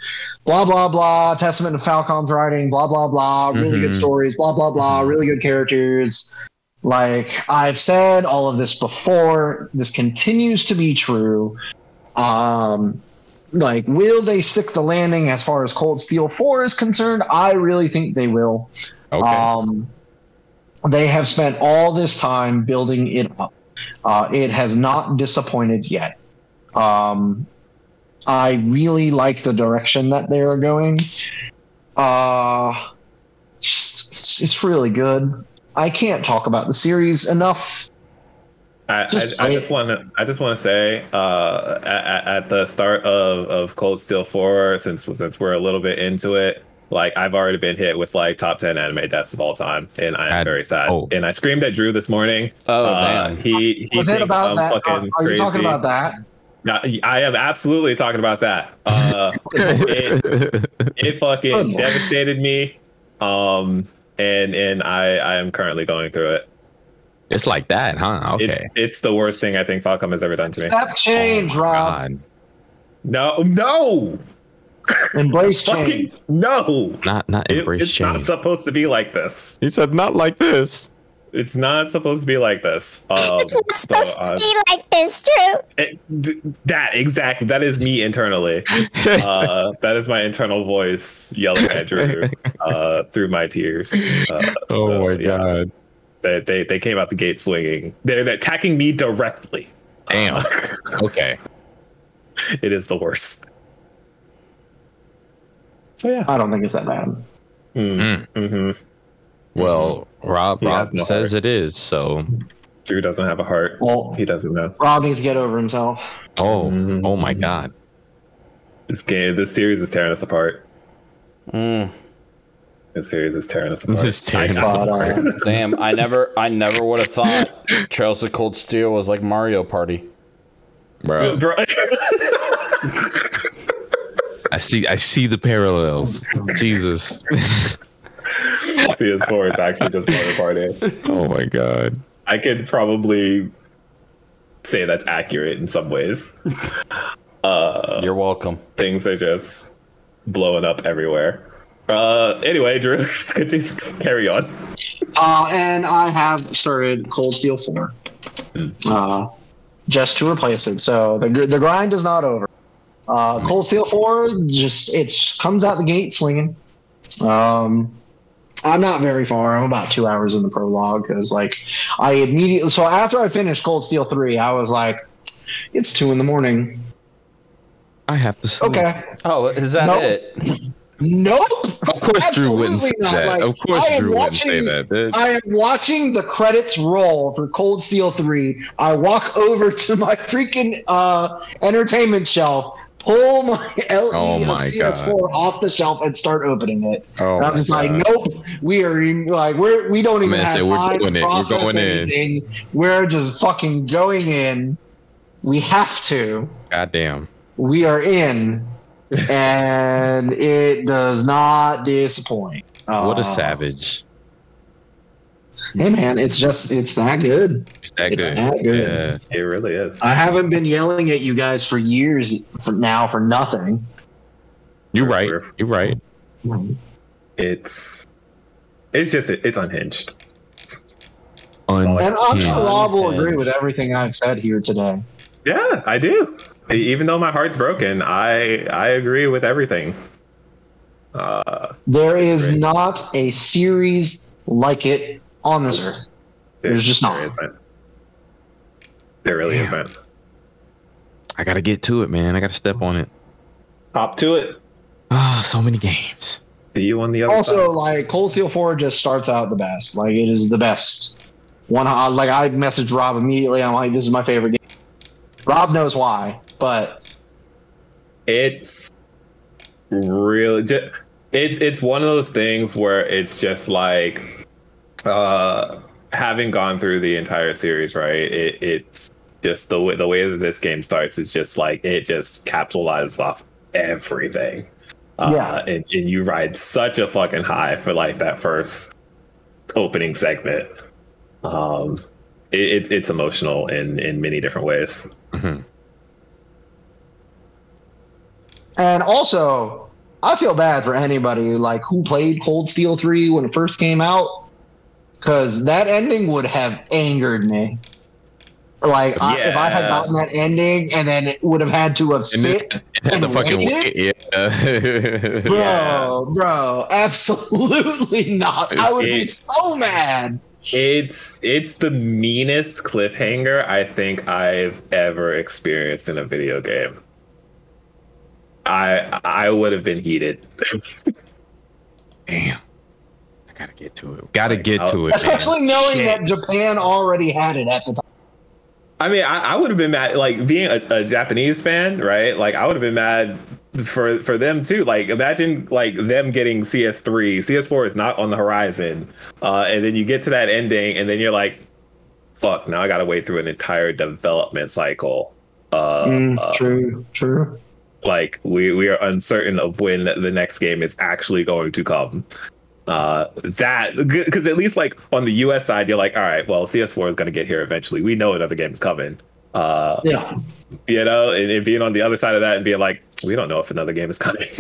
Blah, blah, blah. Testament of Falcom's writing. Blah, blah, blah. Really good Mhm. stories. Blah, blah, blah. Really good characters. Like I've said all of this before. This continues to be true. Um, like, will they stick the landing as far as Cold Steel 4 is concerned? I really think they will. Okay. Um, they have spent all this time building it up. Uh, it has not disappointed yet. Um, I really like the direction that they are going. Uh, it's, it's really good. I can't talk about the series enough. I, Just I, I just want to I just want to say uh, at, at the start of, of Cold Steel 4 since since we're a little bit into it like I've already been hit with like top 10 anime deaths of all time and I am I- very sad oh. and I screamed at Drew this morning Oh, uh, damn. he he Was it thinks about I'm that? Uh, fucking are you talking about that? Yeah, I am absolutely talking about that uh, it, it fucking devastated me um and and I I am currently going through it it's like that, huh? Okay. it's it's the worst thing I think Falcom has ever done to me Step change, Rob. God. no no Embrace fucking no Not not It- embrace it's not supposed to be like this. he said not like this. It's not supposed to be like this. Um, It's not so, supposed uh, to be like this, True. it- d- that exactly. That is me internally. Uh, that is my internal voice yelling at Drew uh, through my tears. Uh, Oh so, my yeah, god. They, they they came out the gate swinging. They're, they're attacking me directly. Damn. Uh, Okay. it is the worst. So yeah. I don't think it's that bad. mm-hmm Well, Rob He Rob no says heart. it is. So Drew doesn't have a heart. Well, He doesn't know. Rob needs to get over himself. oh Mhm. oh my god. This game, this series is tearing us apart. This series is tearing us apart. It's tearing I- us But, uh, Damn, I never, I never would have thought Trails of Cold Steel was like Mario Party. bro. Bro, I see. I see the parallels. Jesus. CS4 is actually just Mario Party. Oh my god. I could probably say that's accurate in some ways. You're welcome. Things are just blowing up everywhere. Uh, anyway, Drew, continue, carry on. Uh, and I have started Cold Steel 4 uh, just to replace it. So the, the grind is not over. Uh, Cold Steel 4 just it's comes out the gate swinging. Um, I'm not very far. I'm about two hours in the prologue because, like, I immediately. So after I finished Cold Steel 3, I was like, it's two in the morning. I have to. Sleep. Okay. Oh, is that Nope. it? Nope. Of course, Drew wouldn't say not. that. Like, of course, I Drew wouldn't say watching- that. I am watching the credits roll for Cold Steel 3. I walk over to my freaking uh, entertainment shelf, pull my LE Oh of CS4 off the shelf, and start opening it. Oh and I'm my just like, nope, we are in, like we're we don't even have said, "We're time to it. We're process going in." anything. We're just fucking going in. We have to. Goddamn. We are in, and it does not disappoint. What a Uh, savage. Hey man, it's just it's that good. Is that it's good? that good. Yeah. It really is. I haven't been yelling at you guys for years for now for nothing. You're right. You're right. It's it's just it's unhinged. And I'm sure Unhinged. Rob will agree with everything I've said here today. Yeah, I do. Even though my heart's broken, I I agree with everything. Uh, There is not a series like it on this earth. There's just not. There isn't. There really Damn. isn't. I gotta get to it, man. I gotta step on it. Hop to it. Ah, so many games. See you on the other Also, side. like Cold Steel 4 just starts out the best. Like it is the best. One like I messaged Rob immediately. I'm like, this is my favorite game. Rob knows why, but it's really just it's it's one of those things where it's just like uh having gone through the entire series right it, it's just the way the way that this game starts is just like it just capitalizes off everything. Uh, Yeah. and, and you ride such a fucking high for like that first opening segment. Um it, it, it's emotional in in many different ways And also, I feel bad for anybody like who played Cold Steel 3 when it first came out cuz that ending would have angered me. Like I, if I had gotten that ending and then it would have had to have And sit it had the and fucking waited? yeah. Bro, Yeah. bro, absolutely not. I would be so mad. It's it's the meanest cliffhanger I think I've ever experienced in a video game. I I would have been heated. Damn. I gotta get to it. Gotta Like, get I'll- to it. man. Especially knowing Shit. that Japan already had it at the time. I mean, I, I would have been mad. Like being a, a Japanese fan, right? Like I would have been mad for for them too. Like imagine like them getting CS3. CS4 is not on the horizon, uh, and then you get to that ending, and then you're like, "Fuck!" Now I got to wait through an entire development cycle. Uh, Mm, uh, true, true. Like we we are uncertain of when the next game is actually going to come. Uh that because at least like on the us side you're like all right well cs4 is going to get here eventually. We know another game is coming. Uh Yeah. you know and, and being on the other side of that and being like we don't know if another game is coming.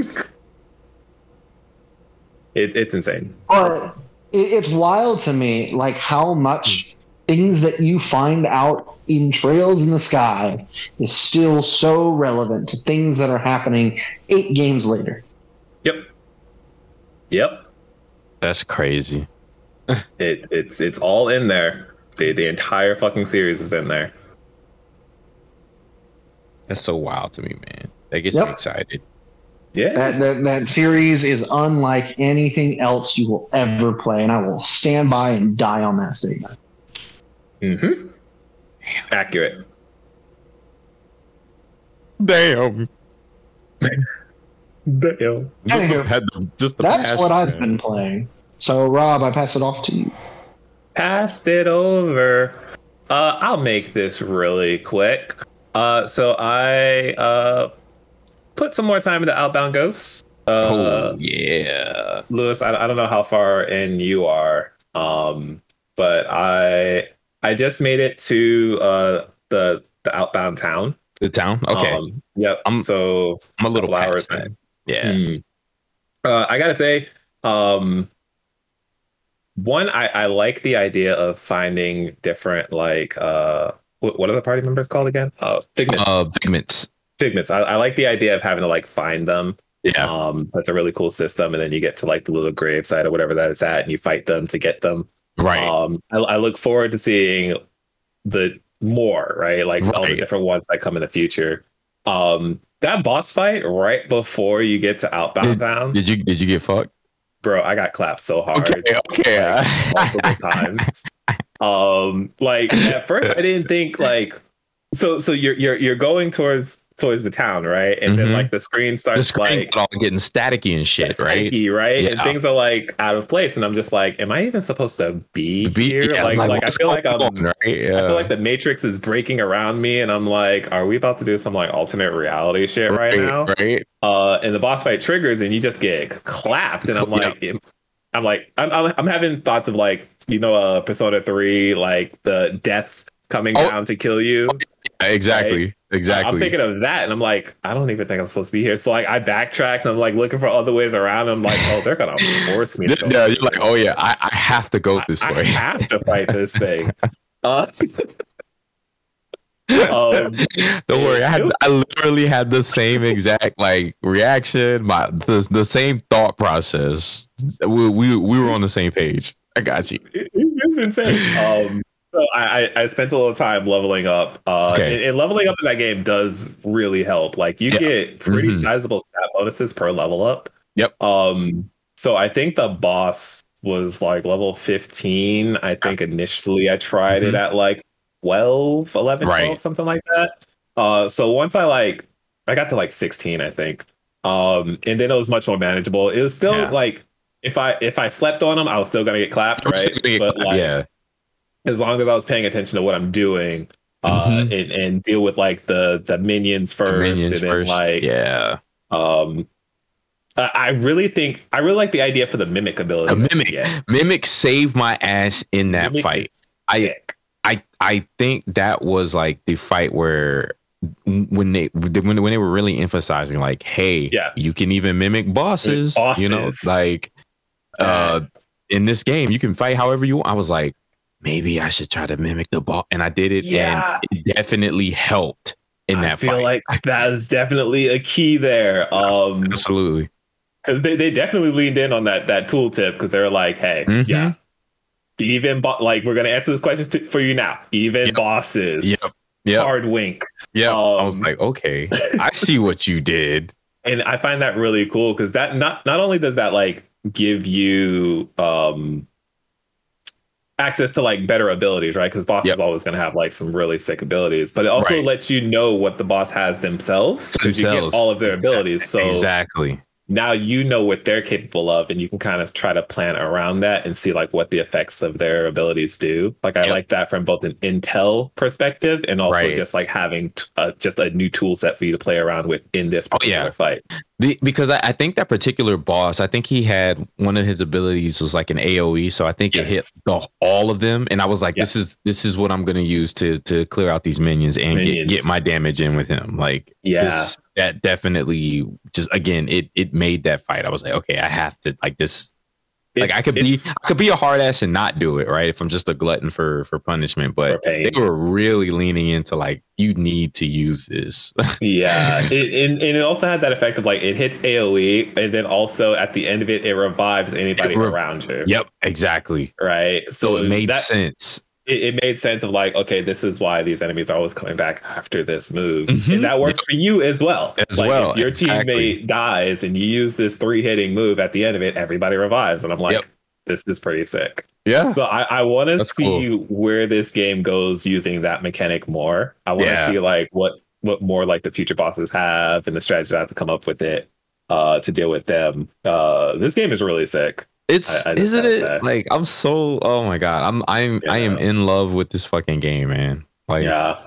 It, it's insane. But it, it's wild to me, like how much things that you find out in Trails in the Sky is still so relevant to things that are happening eight games later. yep yep That's crazy. it, it's it's all in there the, the entire fucking series is in there That's so wild to me, man. That gets Yep. me excited. yeah That, that that series is unlike anything else you will ever play, and I will stand by and die on that statement. mm-hmm accurate Damn. Damn. Anywho, Had the, just the That's past- what I've been playing. So, Rob, I pass it off to you. Passed it over. Uh, I'll make this really quick. Uh, so I uh put some more time into Outbound Ghosts. Uh, Oh yeah. Lewis, I, I don't know how far in you are, um, but I I just made it to uh the the outbound town. The town. Okay. Um, yep. I'm- so I'm a little hours. Yeah. Hmm. Uh, I gotta say, um, one, I, I like the idea of finding different like uh, what, what are the party members called again? Uh, figments. Uh, figments. figments. I, I like the idea of having to like find them. Yeah. Um, that's a really cool system, and then you get to like the little gravesite or whatever that it's at, and you fight them to get them. Right. Um, I, I look forward to seeing the more right, like all the different ones that come in the future. Um, that boss fight right before you get to Outbound Town, Did you did you get fucked? bro, I got clapped so hard Okay. Okay. multiple times. Um, like at first I didn't think like so so you're you're you're going towards towards the town, right? And then Mhm. like the screen starts the screen like all getting staticky and shit, right? spiky, right? And things are like out of place, and I'm just like, am I even supposed to be, Be- here? yeah, like, like, I feel like I'm, on, right? Yeah. I feel like the Matrix is breaking around me, and I'm like, are we about to do some like alternate reality shit right, now? Right. Uh, and the boss fight triggers, and you just get clapped, and I'm Yeah. like, I'm like, I'm, I'm, I'm having thoughts of like, you know, uh, Persona Three, like the death coming Oh. down to kill you. Exactly. Exactly. I'm thinking of that, and I'm like, I don't even think I'm supposed to be here. So like, I backtracked, and I'm like looking for other ways around. I'm like, oh, they're gonna force me. To go yeah, you're like, oh yeah, I, I have to go I- this way. I, have to fight this thing. Uh, um, Don't worry, I had I literally had the same exact like reaction, my the, the same thought process. We, we we were on the same page. I got you. it- it's, it's insane. Um, so I, I spent a little time leveling up. Uh, Okay. and, and leveling up in that game does really help. Like you Yeah. get pretty Mhm. sizable stat bonuses per level up. Yep. Um, so I think the boss was like level 15. I think initially I tried it at like 12, 11, 12, Mm-hmm. Something like that. Uh, so once I like, I got to like 16, I think. Um, and then it was much more manageable. It was still Yeah. like, if I if I slept on them, I was still gonna get clapped, right? But clapped, like, yeah, as long as I was paying attention to what I'm doing, uh, Mhm. and, and deal with like the the minions The first, minions and then first. like, yeah, um, I I really think I really like the idea for the mimic ability. a mimic. Mimic saved my ass in that Mimic fight. I. I I think that was like the fight where when they when when they were really emphasizing like, hey, Yeah. you can even mimic bosses, you know, like uh in this game you can fight however you want. I was like, maybe I should try to mimic the ball. and I did it, Yeah. and it definitely helped in. I that feel fight. like that is definitely a key there. Um, Absolutely, because they, they definitely leaned in on that that tooltip because they're like, hey, Mhm. yeah, even bo- like we're gonna answer this question to, for you now. Even Yep. bosses, Yep. yeah, hard wink. yeah. I was um, like, okay, I see what you did. and I find that really cool because that not not only does that like give you um access to like better abilities, right? Because boss Yep. is always going to have like some really sick abilities, but it also Right. lets you know what the boss has themselves because you get Themselves. all of their abilities. So exactly. now you know what they're capable of, and you can kind of try to plan around that and see like what the effects of their abilities do. Like I Yep. like that from both an intel perspective and also Right. just like having t- uh, just a new tool set for you to play around with in this Oh, particular yeah. fight. Be- because I, I think that particular boss, I think he had one of his abilities was like an AOE, so I think it hit the, all of them, and I was like, this is this is what I'm gonna use to to clear out these minions and Minions. get get my damage in with him. Like, Yeah. this- that definitely just again it it made that fight. I was like, okay, I have to like this. Like I could be I could be a hard ass and not do it, right? If I'm just a glutton for for punishment, but pain. they were really leaning into like you need to use this. Yeah, it, and, and it also had that effect of like it hits AOE, and then also at the end of it, it revives anybody It rev- around you. yep, exactly. Right. So it made that, sense. It, it made sense of like, okay, this is why these enemies are always coming back after this move, Mhm. and that works for you as well. As like, well, if your exactly. teammate dies and you use this three hitting move at the end of it, everybody revives, and I'm like, Yep. this is pretty sick. Yeah. So I, I want to see where this game goes using that mechanic more. I want to Yeah. see like what what more like the future bosses have and the strategies I have to come up with it. uh, to deal with them. Uh, this game is really sick. It's I- I isn't it say. like I'm so oh my god I'm I'm I am in love with this fucking game man like Yeah.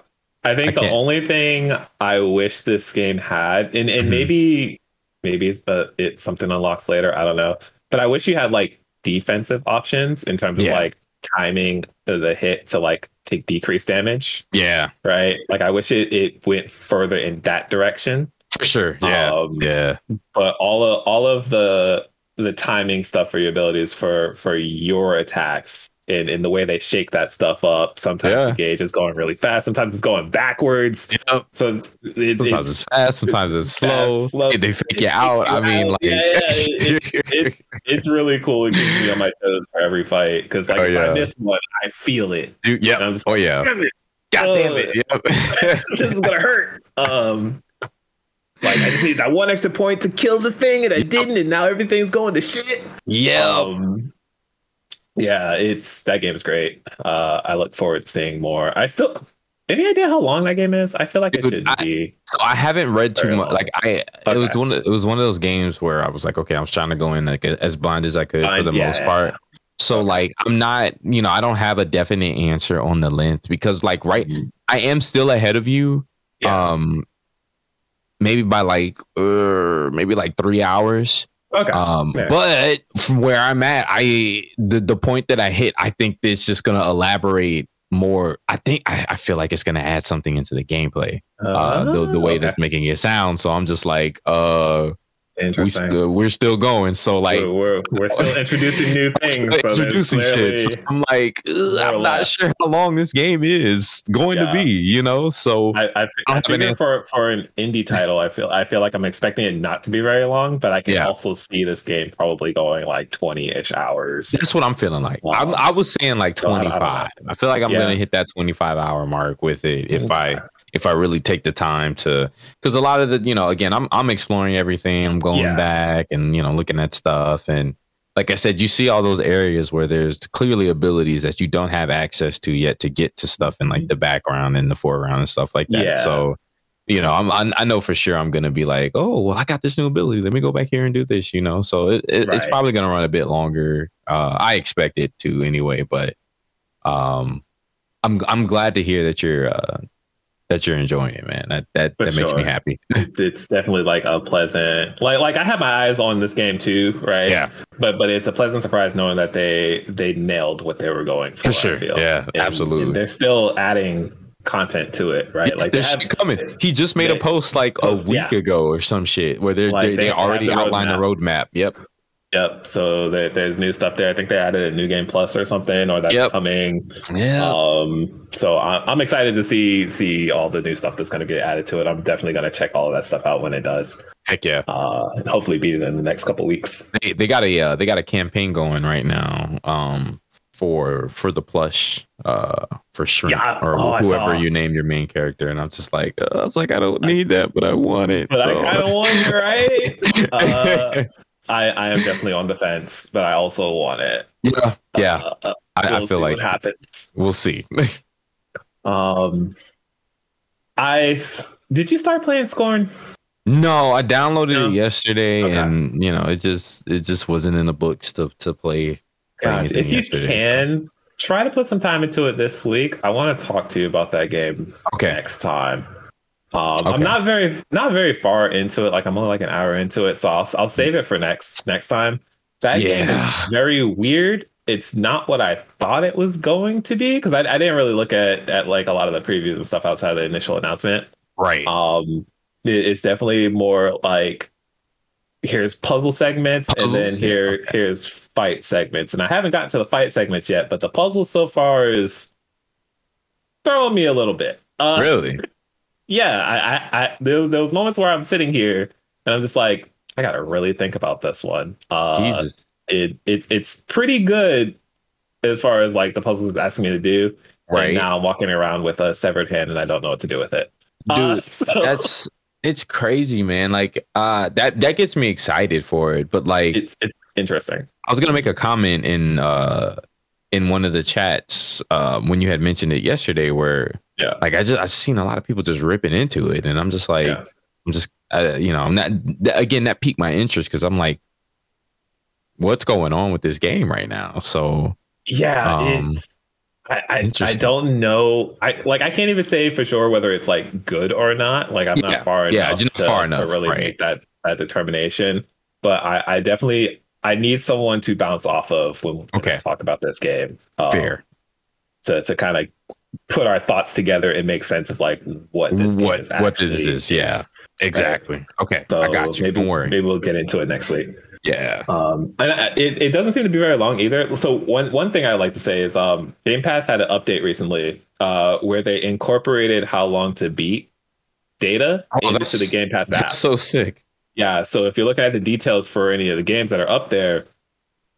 I think I the only thing I wish this game had, and, and Mhm. maybe maybe it's, uh, it's something unlocks later, I don't know. But I wish you had like defensive options in terms of Yeah. like timing the hit to like take decreased damage, yeah right? Like I wish it, it went further in that direction. for sure yeah Um, yeah But all of all of the the timing stuff for your abilities for for your attacks and, in the way they shake that stuff up. Sometimes Yeah. the gauge is going really fast, sometimes it's going backwards. Yep. So it's, it's, sometimes it's fast sometimes it's slow, fast, slow. They- fake It out I mean out. like Yeah, yeah, it- it's it's really cool. It keeps me on my toes for every fight because like Oh, if. I miss one, I feel it. Dude, yeah And I'm just oh yeah Damn it, god damn it yep this is gonna hurt. Um, like I just need that one extra point to kill the thing, and I didn't, and now everything's going to shit. yeah Um, yeah, it's that game is great. Uh, I look forward to seeing more. I still any idea how long that game is? I feel like it should I- be. So I haven't read too much. long. Like I, it was one. Of, it was one of those games where I was like, okay, I was trying to go in like as blind as I could for the yeah, most part. So like, I'm not, you know, I don't have a definite answer on the length because like, right, Mhm. I am still ahead of you. Yeah. Um, maybe by like, uh, maybe like three hours. Okay. Um, Yeah. but from where I'm at, I the the point that I hit, I think it's just gonna elaborate more. I think I, I feel like it's gonna add something into the gameplay uh, the the way okay. that's making it sound. So I'm just like, uh, we interesting. st- we're still going. So like, we're, we're, we're still introducing new things. introducing shit. So I'm like, I'm not sure how long this game is going Yeah. to be. You know, so I, I, I an for for an indie title, I feel I feel like I'm expecting it not to be very long, but I can Yeah. also see this game probably going like 20 ish hours. that's what I'm feeling like. I'm, I was saying like So I 25. I, feel like I'm Yeah. gonna hit that 25 hour mark with it if I if I really take the time to because a lot of the you know again I'm I'm exploring everything. I'm going Yeah. back and you know looking at stuff. And like I said you see all those areas where there's clearly abilities that you don't have access to yet to get to stuff in like the background and the foreground and stuff like that. Yeah. so you know I'm, I know for sure I'm gonna be like oh well I got this new ability. Let me go back here and do this you know? So it, it, it's probably gonna run a bit longer. Uh I expect it to anyway but um I'm I'm glad to hear that you're uh that you're enjoying it, man. That that, that makes me happy. it's definitely like a pleasant like like I have my eyes on this game too, right? Yeah. But but it's a pleasant surprise knowing that they they nailed what they were going for. For sure. Yeah, And- absolutely. and they're still adding content to it, right? Yeah, like they there's have- shit coming. He just made they- a post like a week yeah. ago or some shit where they're, Like, they they they already the outlined the roadmap. Yep. Yep. So there, there's new stuff there. I think they added a new game plus or something, or that's Yep. coming. Yeah. Um. So I, I'm excited to see see all the new stuff that's going to get added to it. I'm definitely going to check all of that stuff out when it does. Heck yeah. Uh, and hopefully beat it in the next couple weeks. They, they got a uh, they got a campaign going right now. Um. For for the plush, uh, for shrimp Yeah. or Oh, whoever you name your main character, and I'm just like, uh, I was like, I don't need that, but I want it. But I kind of want it, right? Uh, I I am definitely on the fence, but I also want it. yeah, yeah. Uh, uh, I, I we'll feel see like what happens. we'll see. Um. I did you start playing Scorn? No, I downloaded No? it yesterday, Okay. and you know, it just it just wasn't in the books to to play. play Gosh, if you yesterday. can try to put some time into it this week, I want to talk to you about that game Okay. next time. Um, Okay. I'm not very not very far into it. Like I'm only like an hour into it, so I'll I'll save it for next next time. That game is very weird. It's not what I thought it was going to be because I, I didn't really look at at like a lot of the previews and stuff outside of the initial announcement. Right. Um, it- it's definitely more like here's puzzle segments and then Puzzles, yeah, here okay. here's fight segments. And I haven't gotten to the fight segments yet, but the puzzle so far is throwing me a little bit. Uh, really? Yeah, I, I, I there, was moments where I'm sitting here and I'm just like, I gotta really think about this one. Uh, Jesus. it, it it's pretty good as far as like the puzzles it's asking me to do. Right. And now I'm walking around with a severed hand and I don't know what to do with it. Uh, Dude, so- That's it's crazy, man. Like uh that that gets me excited for it. But like it's it's interesting. I was gonna make a comment in uh in one of the chats uh, when you had mentioned it yesterday where Yeah. like I just I've seen a lot of people just ripping into it and I'm just like Yeah. I'm just uh, you know, I'm not that, again that piqued my interest because I'm like, what's going on with this game right now? So Yeah, Um, it's, I, I, I don't know. I like I can't even say for sure whether it's like good or not. Like I'm Yeah, not far yeah, enough, just to, far to really right. make that that determination. But I, I definitely I need someone to bounce off of when, we Okay. Talk about this game. Um, fair. to to kind of put our thoughts together and make sense of like what this game What- is what this is, yeah. Exactly. Okay. So I got you. Maybe, Don't worry. maybe we'll get into it next week. Yeah. Um, and I- it, it doesn't seem to be very long either. So one one thing I like to say is um, Game Pass had an update recently uh, where they incorporated how long to beat data Oh, into the Game Pass app. That's so sick. Yeah, so if you're looking at the details for any of the games that are up there,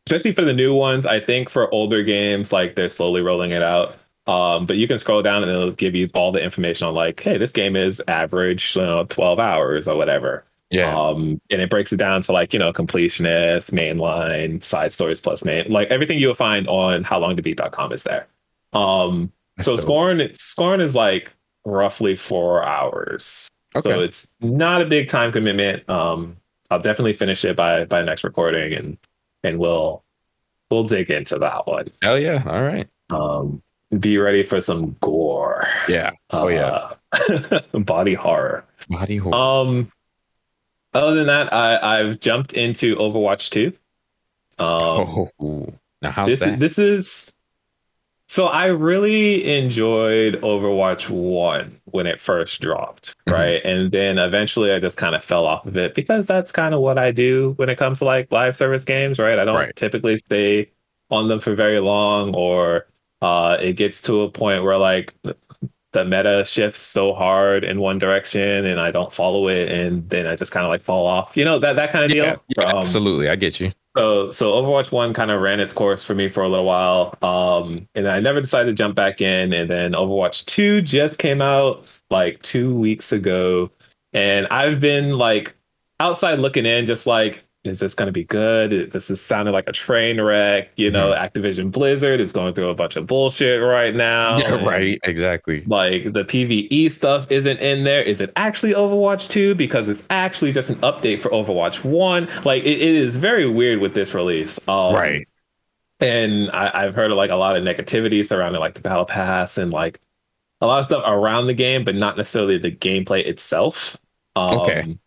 especially for the new ones, I think for older games, like they're slowly rolling it out. Um, but you can scroll down and it'll give you all the information on like, hey, this game is average, you know, 12 hours or whatever. Yeah. Um, and it breaks it down to like, you know, completionist, mainline, side stories plus main, like everything you'll find on howlongtobeat.com is there. Um, so dope. Scorn, Scorn is like roughly four hours. So it's not a big time commitment. Um, I'll definitely finish it by by next recording, and and we'll we'll dig into that one. Hell yeah. All right. Um, be ready for some gore. Yeah. Oh yeah. Uh, body horror. Body horror. Um, other than that, I I've jumped into Overwatch two. Um, oh. Now how's this that? is, this is so I really enjoyed Overwatch 1 when it first dropped, Mhm. right? And then eventually I just kind of fell off of it because that's kind of what I do when it comes to like live service games, right? I don't Right. typically stay on them for very long or uh it gets to a point where like the meta shifts so hard in one direction and I don't follow it and then I just kind of like fall off. You know, that that kind of deal. yeah, yeah, Um, absolutely. I get you. So so Overwatch One kind of ran its course for me for a little while, um, and I never decided to jump back in. And then Overwatch Two just came out like two weeks ago, and I've been like outside looking in, just like, is this going to be good? This is sounding like a train wreck. You know, Activision Blizzard is going through a bunch of bullshit right now. yeah, right. Exactly. like the PVE stuff isn't in there. Is it actually Overwatch 2? Because it's actually just an update for Overwatch 1. Like it, it is very weird with this release. Um, right. And I, I've heard like a lot of negativity surrounding like the battle pass and like a lot of stuff around the game, but not necessarily the gameplay itself. Um, Okay.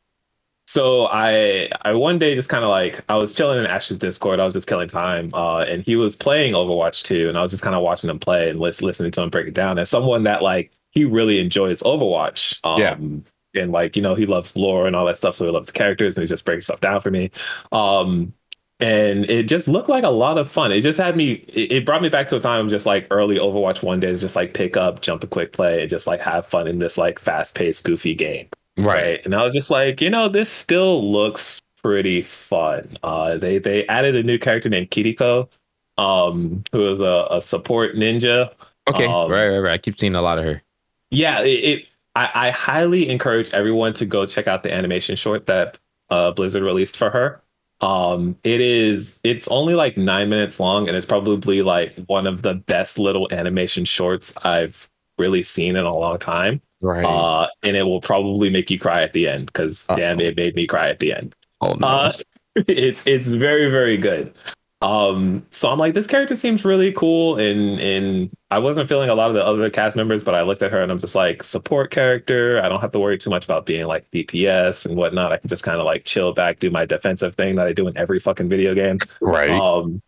So I I one day just kind of like I was chilling in Ash's Discord. I was just killing time, uh, and he was playing Overwatch 2, and I was just kind of watching him play and lis- listening to him break it down. As someone that like he really enjoys Overwatch, um, Yeah. and like you know he loves lore and all that stuff, so he loves the characters, and he just breaks stuff down for me. Um, and it just looked like a lot of fun. It just had me. It, it brought me back to a time of just like early Overwatch one days, just like pick up, jump a quick play, and just like have fun in this like fast paced, goofy game Right. and I was just like, you know, this still looks pretty fun. Uh, they they added a new character named Kiriko, um, who is a, a support ninja. Okay. Um, right. Right. Right. I keep seeing a lot of her. Yeah, it. it I, I highly encourage everyone to go check out the animation short that uh, Blizzard released for her. Um, it is it's only like nine minutes long, and it's probably like one of the best little animation shorts I've really seen in a long time. Right. Uh, and it will probably make you cry at the end because damn, it made me cry at the end. oh no. Uh, it's it's very very good. Um, so I'm like, this character seems really cool, and and I wasn't feeling a lot of the other cast members, but I looked at her and I'm just like, support character. I don't have to worry too much about being like DPS and whatnot. I can just kind of like chill back, do my defensive thing that I do in every fucking video game. right. Um,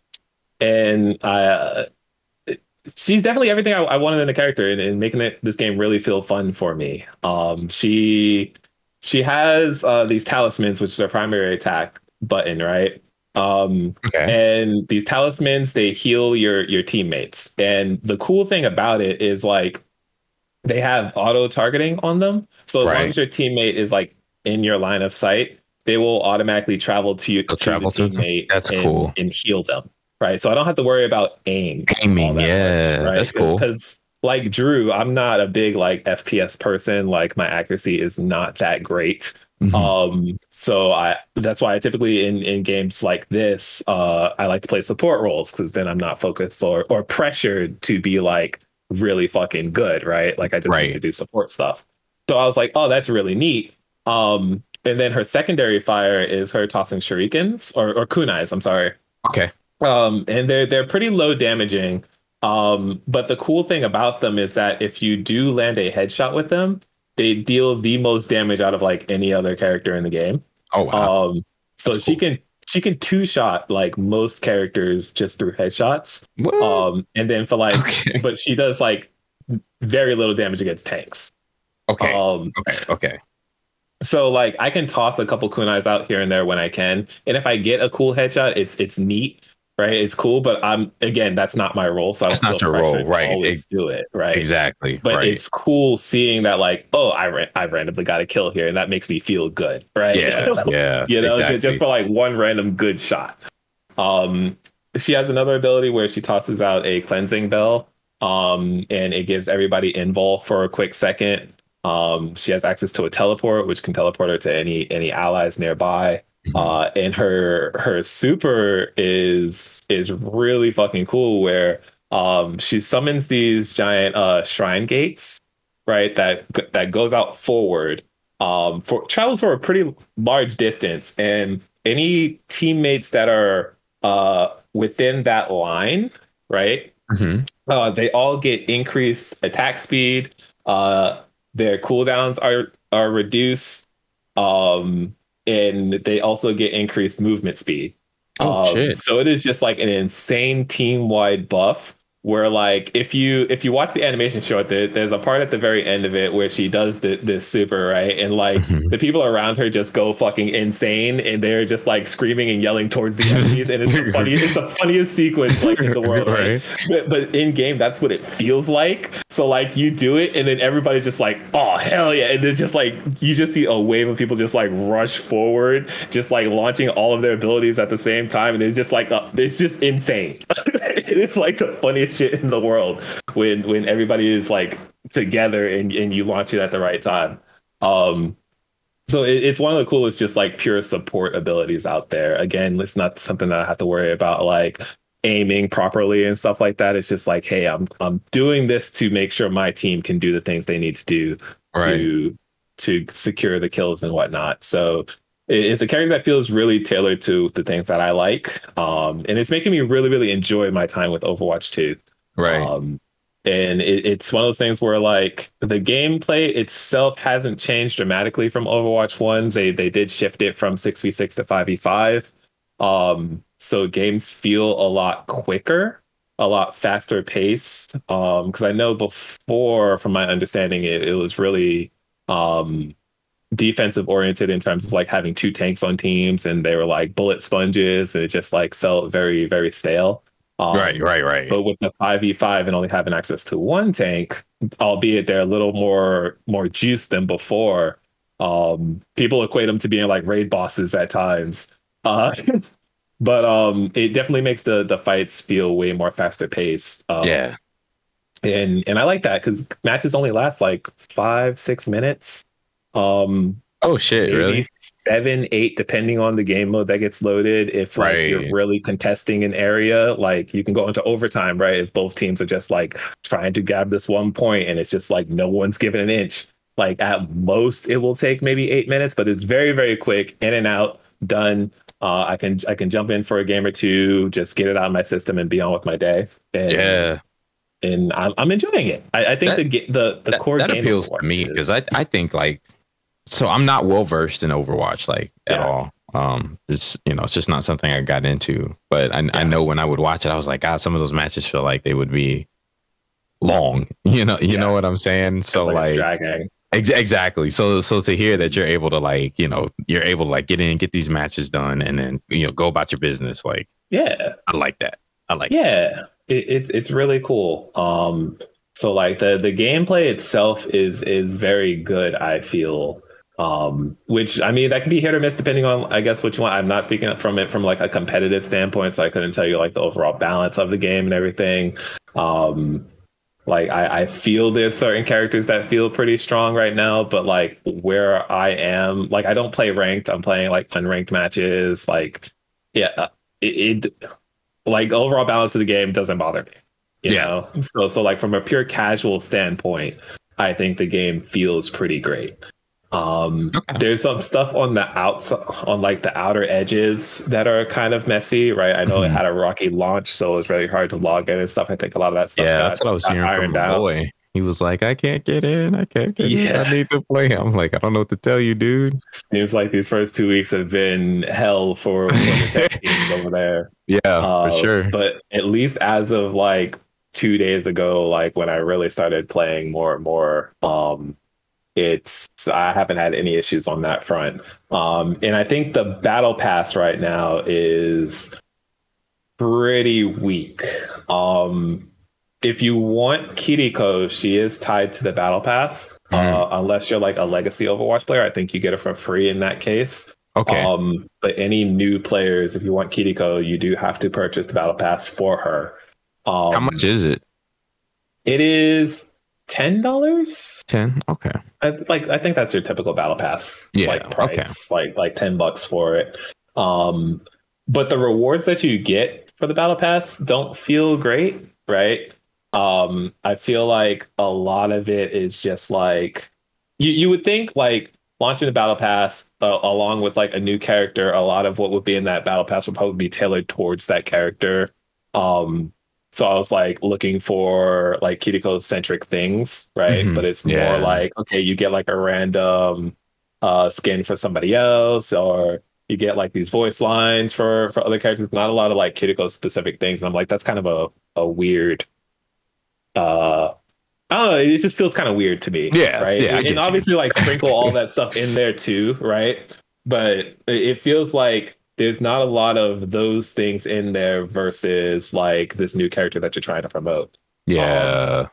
and I, uh, she's definitely everything I, I wanted in a character, and, and making it this game really feel fun for me. Um, she she has uh, these talismans, which is her primary attack button, right? Um, okay. and these talismans they heal your your teammates. And the cool thing about it is like they have auto targeting on them. So as long as your teammate is like in your line of sight, they will automatically travel to you to travel the to them? teammate That's and, cool. and heal them. Right. So I don't have to worry about aim. Aiming. that Yeah. much, right? That's cool. Because like Drew, I'm not a big like FPS person. Like my accuracy is not that great. Mhm. Um, so I that's why I typically in in games like this, uh, I like to play support roles because then I'm not focused or or pressured to be like really fucking good, right? Like I just Right. need to do support stuff. So I was like, oh, that's really neat. Um, and then her secondary fire is her tossing shurikens or, or kunais. I'm sorry. Okay. Um, and they're they're pretty low damaging. Um, but the cool thing about them is that if you do land a headshot with them, they deal the most damage out of like any other character in the game. Oh wow. Um, so That's she can she can two shot like most characters just through headshots. What? Um, and then for like, Okay. but she does like very little damage against tanks. okay. Um, okay. Okay. so like I can toss a couple kunais out here and there when I can, and if I get a cool headshot, it's it's neat, right? It's cool, but I'm again that's not my role, so That's not your role, right. Always Ex- do it, right? Exactly. But right. it's cool seeing that like, oh, I ra- I randomly got a kill here, and that makes me feel good, right? yeah. Yeah. you know, exactly. just for like one random good shot. Um, she has another ability where she tosses out a cleansing bell, um, and it gives everybody involved for a quick second. Um, she has access to a teleport, which can teleport her to any any allies nearby. Uh, and her her super is is really fucking cool. Where um, she summons these giant uh, shrine gates, right? That that goes out forward um, for travels for a pretty large distance, and any teammates that are uh, within that line, right? Mm-hmm. Uh, they all get increased attack speed. Uh, their cooldowns are are reduced, um, and they also get increased movement speed. Oh, Um, shit. So it is just like an insane team wide buff where like if you if you watch the animation short there, there's a part at the very end of it where she does the, this super right and like Mhm. the people around her just go fucking insane and they're just like screaming and yelling towards the enemies and it's the funniest it's the funniest sequence like in the world right? but, but in game that's what it feels like so like you do it and then everybody's just like oh hell yeah and it's just like you just see a wave of people just like rush forward just like launching all of their abilities at the same time and it's just like uh, it's just insane it's like the funniest shit in the world when when everybody is like together and, and you launch it at the right time. Um so it, it's one of the coolest just like pure support abilities out there. Again it's not something that i have to worry about like aiming properly and stuff like that. It's just like hey i'm i'm doing this to make sure my team can do the things they need to do Right. to to secure the kills and whatnot. So it's a character that feels really tailored to the things that i like um and it's making me really really enjoy my time with overwatch 2 Right. um, and it, it's one of those things where like the gameplay itself hasn't changed dramatically from Overwatch One. They they did shift it from six v six to five v five. Um, so games feel a lot quicker, a lot faster paced. Um, because I know before, from my understanding, it, it was really um defensive oriented in terms of like having two tanks on teams and they were like bullet sponges and it just like felt very very stale um, right. Right. Right. but with the 5v5 and only having access to one tank albeit they're a little more more juiced than before um people equate them to being like raid bosses at times uh but um it definitely makes the the fights feel way more faster paced um, yeah. and and i like that because matches only last like five six minutes um Oh shit. Really? seven, eight, depending on the game mode that gets loaded. If like Right. you're really contesting an area, like you can go into overtime, right? If both teams are just like trying to grab this one point and it's just like no one's giving an inch. Like at most it will take maybe eight minutes, but it's very, very quick, in and out, done. Uh, I can I can jump in for a game or two, just get it out of my system and be on with my day. And, Yeah. and I'm, I'm enjoying it. I, I think That- the the the that, core that game appeals to me because I, I think like so I'm not well versed in Overwatch like at Yeah. all. Um, it's you know it's just not something I got into. But I, I know when I would watch it, I was like, God, some of those matches feel like they would be long. You know, you Yeah. know what I'm saying? So like, it's ex- exactly. So so to hear that you're able to like you know you're able to like get in, get these matches done, and then you know go about your business. Like Yeah. I like that. I like. yeah it, it's it's really cool um so like the the gameplay itself is is very good i feel um which i mean that can be hit or miss depending on i guess what you want i'm not speaking from it from like a competitive standpoint so i couldn't tell you like the overall balance of the game and everything um like I, I feel there's certain characters that feel pretty strong right now but like where i am like i don't play ranked i'm playing like unranked matches like yeah uh, it, it like the overall balance of the game doesn't bother me. You Yeah. know? So so like from a pure casual standpoint, I think the game feels pretty great. Um, there's some stuff on the outside, on like the outer edges that are kind of messy, right? I know it Mhm. had a rocky launch, so it was really hard to log in and stuff. I think a lot of that stuff. Yeah, got- that's what I was hearing from my out. boy. He was like, I can't get in. I can't get in. I need to play. I'm like, I don't know what to tell you, dude. Seems like these first two weeks have been hell for, the tech teams over there. Yeah, Uh, for sure. But at least as of like two days ago, like when I really started playing more and more, um, it's I haven't had any issues on that front. Um, and I think the battle pass right now is pretty weak. Um, if you want Kiriko, she is tied to the battle pass. Uh, unless you're like a legacy Overwatch player, I think you get it for free in that case. okay. Um, but any new players, if you want Kiriko, you do have to purchase the battle pass for her. Um, How much is it? It is ten dollars. Ten. Okay. I, like I think that's your typical battle pass Yeah, like price, like like ten bucks for it. Um, but the rewards that you get for the battle pass don't feel great, right? Um, I feel like a lot of it is just like you you would think like launching a battle pass uh, along with like a new character, a lot of what would be in that battle pass would probably be tailored towards that character. Um, so I was like looking for like Kiriko centric things, right? Mhm. But it's Yeah. more like okay, you get like a random uh skin for somebody else, or you get like these voice lines for for other characters. Not a lot of like Kiriko specific things, and I'm like, that's kind of a a weird. Uh, I don't know. It just feels kind of weird to me. Yeah, right. yeah, and get you. obviously, like sprinkle all that stuff in there too, right? But it feels like there's not a lot of those things in there versus like this new character that you're trying to promote. Yeah.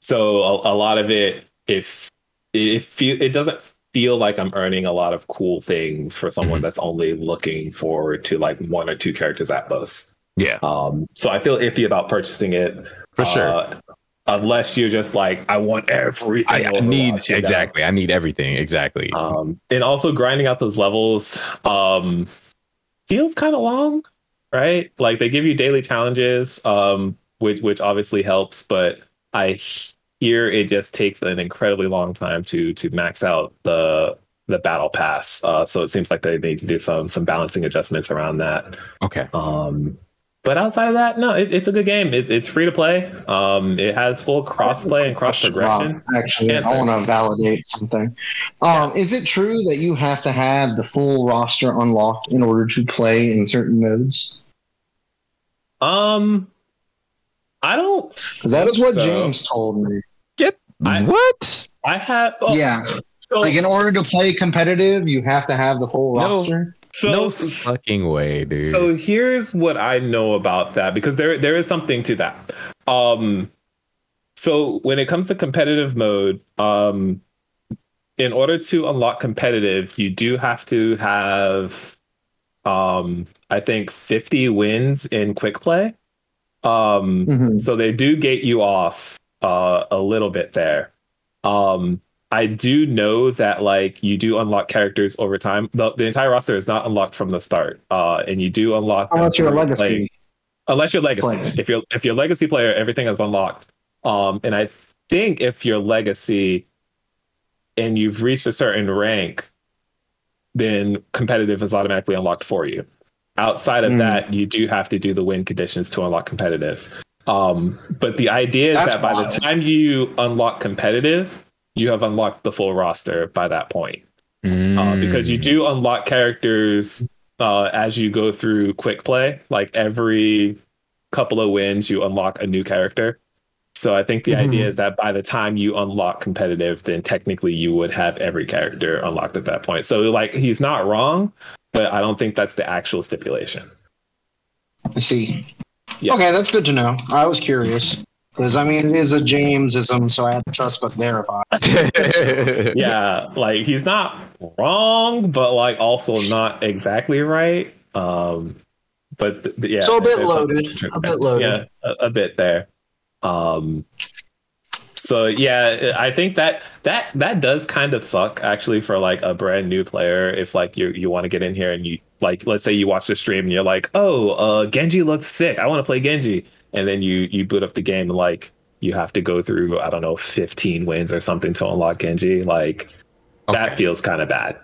So a, a lot of it, if it feel it doesn't feel like I'm earning a lot of cool things for someone Mhm. that's only looking forward to like one or two characters at most. yeah. Um, so I feel iffy about purchasing it For sure. uh, unless you're just like, I want everything. I, I need exactly. I need everything. Exactly. Um, and also grinding out those levels um, feels kind of long, right? Like they give you daily challenges, um, which which obviously helps, but I hear it just takes an incredibly long time to to max out the the battle pass. Uh, so it seems like they need to do some some balancing adjustments around that. okay. Um, but outside of that, no, it, it's a good game. It, it's free to play. Um, it has full crossplay and cross progression. Actually, Yeah, I want to validate something. Um, Is it true that you have to have the full roster unlocked in order to play in certain modes? Um, I don't. That is what So- James told me. Get I- what? I have. oh, yeah, So, like in order to play competitive, you have to have the full No. roster. So, no fucking way, dude. so here's what I know about that because there there is something to that. Um, so when it comes to competitive mode, um, in order to unlock competitive, you do have to have, um, I think 50 wins in quick play. Um, Mhm. so they do gate you off uh, a little bit there. Um, I do know that like you do unlock characters over time. The, the entire roster is not unlocked from the start, uh, and you do unlock Unless you're a legacy. playing- Unless you're legacy. player. If you're if you're legacy player, everything is unlocked. Um, and I think if you're legacy and you've reached a certain rank, then competitive is automatically unlocked for you. Outside of Mm. that, you do have to do the win conditions to unlock competitive. Um, but the idea is That's that by wild. the time you unlock competitive, you have unlocked the full roster by that point. Uh, because you Mm. do unlock characters uh, as you go through quick play. Like every couple of wins, you unlock a new character. So I think the Mhm. idea is that by the time you unlock competitive, then technically you would have every character unlocked at that point. So like he's not wrong, but I don't think that's the actual stipulation. I see. Yeah. Okay, that's good to know. I was curious because I mean it is a Jamesism, so I have to trust but verify. yeah, like he's not wrong, but like also not exactly right. Um, but th- th- yeah, So a bit loaded, a bit loaded. Yeah, a, a bit there. Um, so yeah, I think that that that does kind of suck actually for like a brand new player. If like you you want to get in here and you like, let's say you watch the stream and you're like, oh, uh, Genji looks sick. I want to play Genji, and then you you boot up the game like you have to go through I don't know 15 wins or something to unlock Genji. Like that feels kind of bad.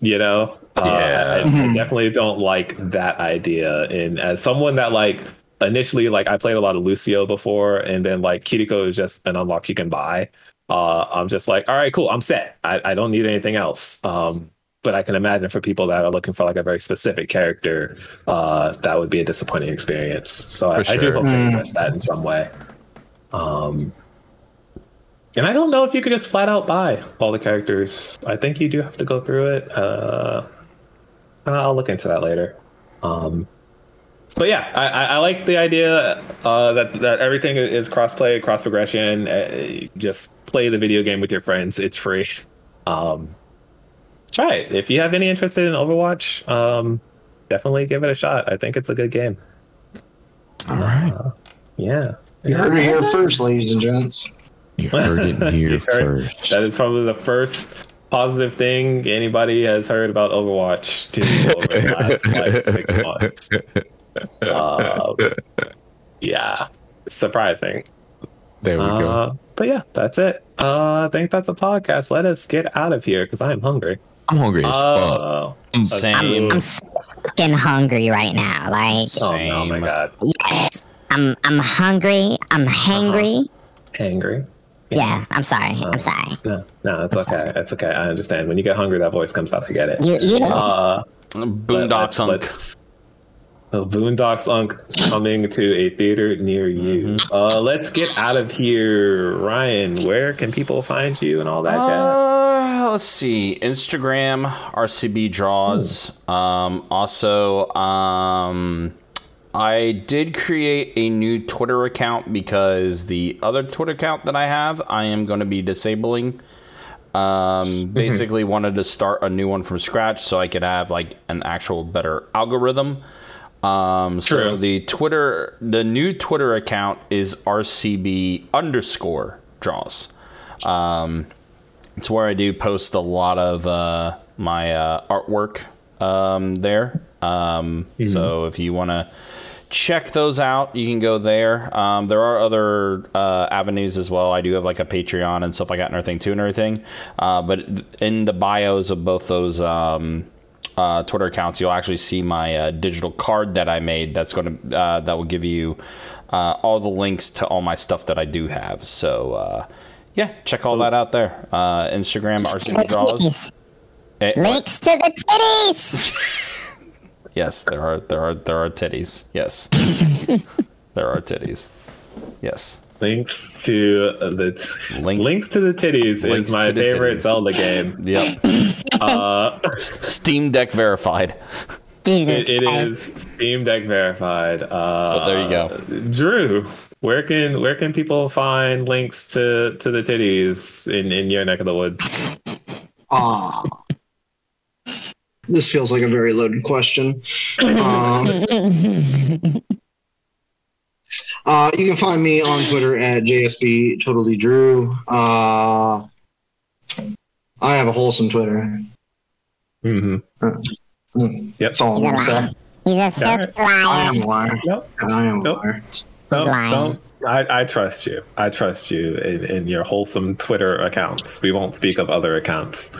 You know, Uh, I, I definitely don't like that idea. And as someone that like initially like I played a lot of Lucio before, and then like Kiriko is just an unlock you can buy. Uh, I'm just like, all right, cool, I'm set. I, I don't need anything else. Um, but I can imagine for people that are looking for like a very specific character, uh, that would be a disappointing experience. So I, For I do sure. hope they address that in some way. Um, and I don't know if you could just flat out buy all the characters. I think you do have to go through it. Uh, I'll look into that later. Um, but yeah, I, I, I like the idea uh, that that everything is crossplay, cross progression. Uh, just play the video game with your friends. It's free. Um, try it if you have any interest in Overwatch. Um, definitely give it a shot. I think it's a good game. All right. Yeah. You heard it here first, ladies and gents. You heard it here heard- first. That is probably the first positive thing anybody has heard about Overwatch 2 over the last like six months. Uh, yeah, surprising. There we go. Uh, but yeah, that's it. Uh, I think that's a podcast. Let us get out of here because I am hungry. I'm hungry as fuck. Uh, Same. I'm so fucking hungry right now. Like, oh no, my god, yes, I'm I'm hungry. I'm hangry. angry. Yeah, I'm sorry. Uh, I'm sorry. No, no, it's okay. It's okay. I understand. When you get hungry, that voice comes out. I get it. You you know, Uh, Boondocks on. Let's, the Boondocks Unk coming to a theater near you. Mm-hmm. Uh, let's get out of here, Ryan. Where can people find you and all that jazz? Uh, let's see. Instagram, RCB draws. Um, also, um, I did create a new Twitter account because the other Twitter account that I have, I am going to be disabling. Um, basically, wanted to start a new one from scratch so I could have like an actual better algorithm. Um, so True. the Twitter, the new Twitter account is RCB underscore draws. Um, it's where I do post a lot of uh, my uh, artwork um, there. Um, So if you want to check those out, you can go there. Um, there are other uh, avenues as well. I do have like a Patreon and stuff like that and everything too and everything. Uh, but in the bios of both those um, uh, Twitter accounts, you'll actually see my uh, digital card that I made. That's going to uh, that will give you uh, all the links to all my stuff that I do have. So uh, yeah, check all that out there. Uh, Instagram RCB draws. Eh, links to the titties. Yes, there are there are there are titties. Yes, there are titties. Yes. Links to the t- Links- links, to the titties links is my favorite titties. Zelda game. Yep. Uh, Steam Deck verified. Jesus it, it Christ. is Steam Deck verified. Uh, But there you go. Drew. Where can where can people find links to to the titties in in your neck of the woods? Ah. This feels like a very loaded question. Um, uh, you can find me on Twitter at JSB Totally Drew. Uh, I have a wholesome Twitter. Mm-hmm. Mm, Yep. That's all I'm He's a gonna liar. say. He's a All filthy I am liar. a liar. Nope. I am a Nope. liar. Don't, Lying. don't. I, I trust you. I trust you in, in your wholesome Twitter accounts. We won't speak of other accounts.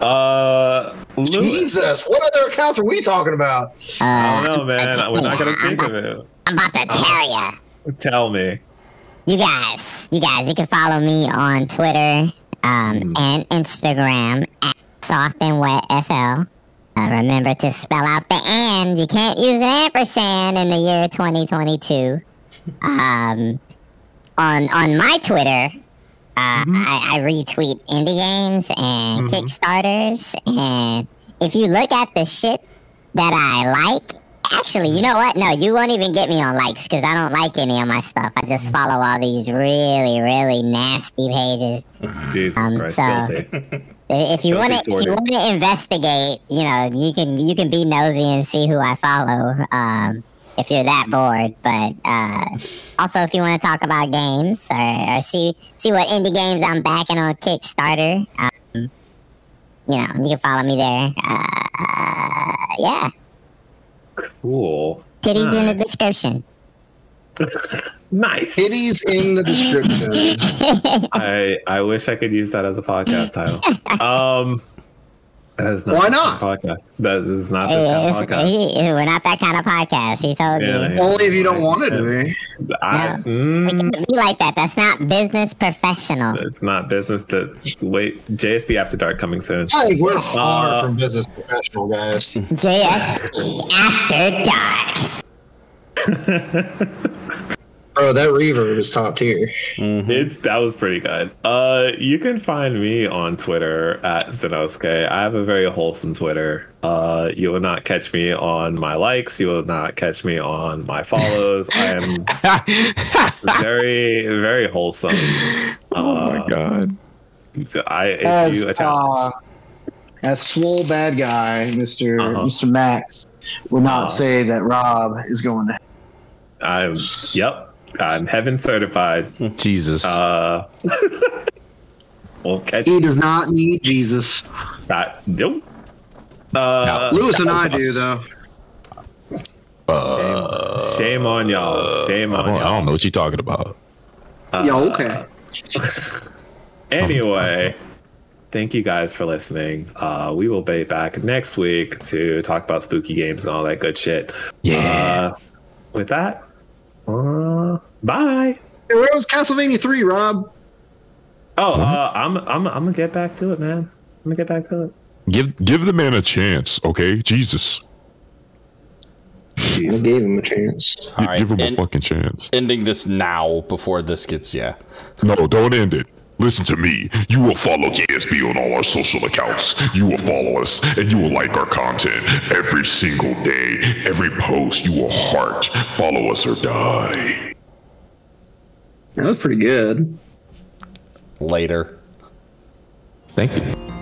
Uh, Lewis. Jesus, what other accounts are we talking about? I Uh, don't know, man. We're not gonna speak of it. I'm about to tell ya. Tell me. You guys, you guys, you can follow me on Twitter um, and Instagram at Soft and Wet FL. Uh, remember to spell out the and. You can't use an ampersand in the year 2022. Um, on on my Twitter, uh, I, I retweet indie games and Kickstarters, and if you look at the shit that I like, actually, you know what? No, you won't even get me on likes because I don't like any of my stuff. I just follow all these really, really nasty pages. Jesus Um, Christ, so-. If you want to, if you want to investigate, you know, you can you can be nosy and see who I follow. Um, if you're that bored, but uh, also if you want to talk about games or, or see see what indie games I'm backing on Kickstarter, um, you know, you can follow me there. Uh, yeah, Cool. titties in the description. Nice. Titties in the description. I I wish I could use that as a podcast title. Um, That is not Why not? podcast. That is not this kind of It's- podcast. he- we're not that kind of podcast. He told Yeah, you. yeah. Only if you don't want it to be. I, We mm, can't be like that. That's not business professional. it's not business. That's wait. JSB After Dark coming soon. I think we're far Uh, from business professional guys. JSB After Dark. Bro, that reverb is top tier. It's that was pretty good. Uh, you can find me on Twitter at Zenosuke. I have a very wholesome Twitter. Uh, you will not catch me on my likes. You will not catch me on my follows. I am very, very wholesome. oh my Uh, god. I if As, you uh, as swole bad guy, Mister Uh-huh. Mister Max would not Uh-huh. say that Rob is going to. I'm yep. I'm heaven certified. Jesus. Uh, we'll catch He does not need Jesus. that. Nope. Uh, Lewis and I do though. shame on y'all. Shame on don't, I y'all. don't know what you're talking about. yeah, okay. Anyway, thank you guys for listening. Uh, we will be back next week to talk about spooky games and all that good shit. Yeah. Uh, with that, uh, bye. Hey, where was Castlevania three, Rob? Oh, uh, I'm I'm I'm gonna get back to it, man. I'm gonna get back to it. Give give the man a chance, okay? Jesus. I gave him a chance. Gi- All right, give him and- a fucking chance. Ending this now before this gets yeah. No, don't end it. Listen to me. You will follow JSB on all our social accounts. You will follow us and you will like our content every single day. Every post you will heart. Follow us or die. That was pretty good. Later. Thank you.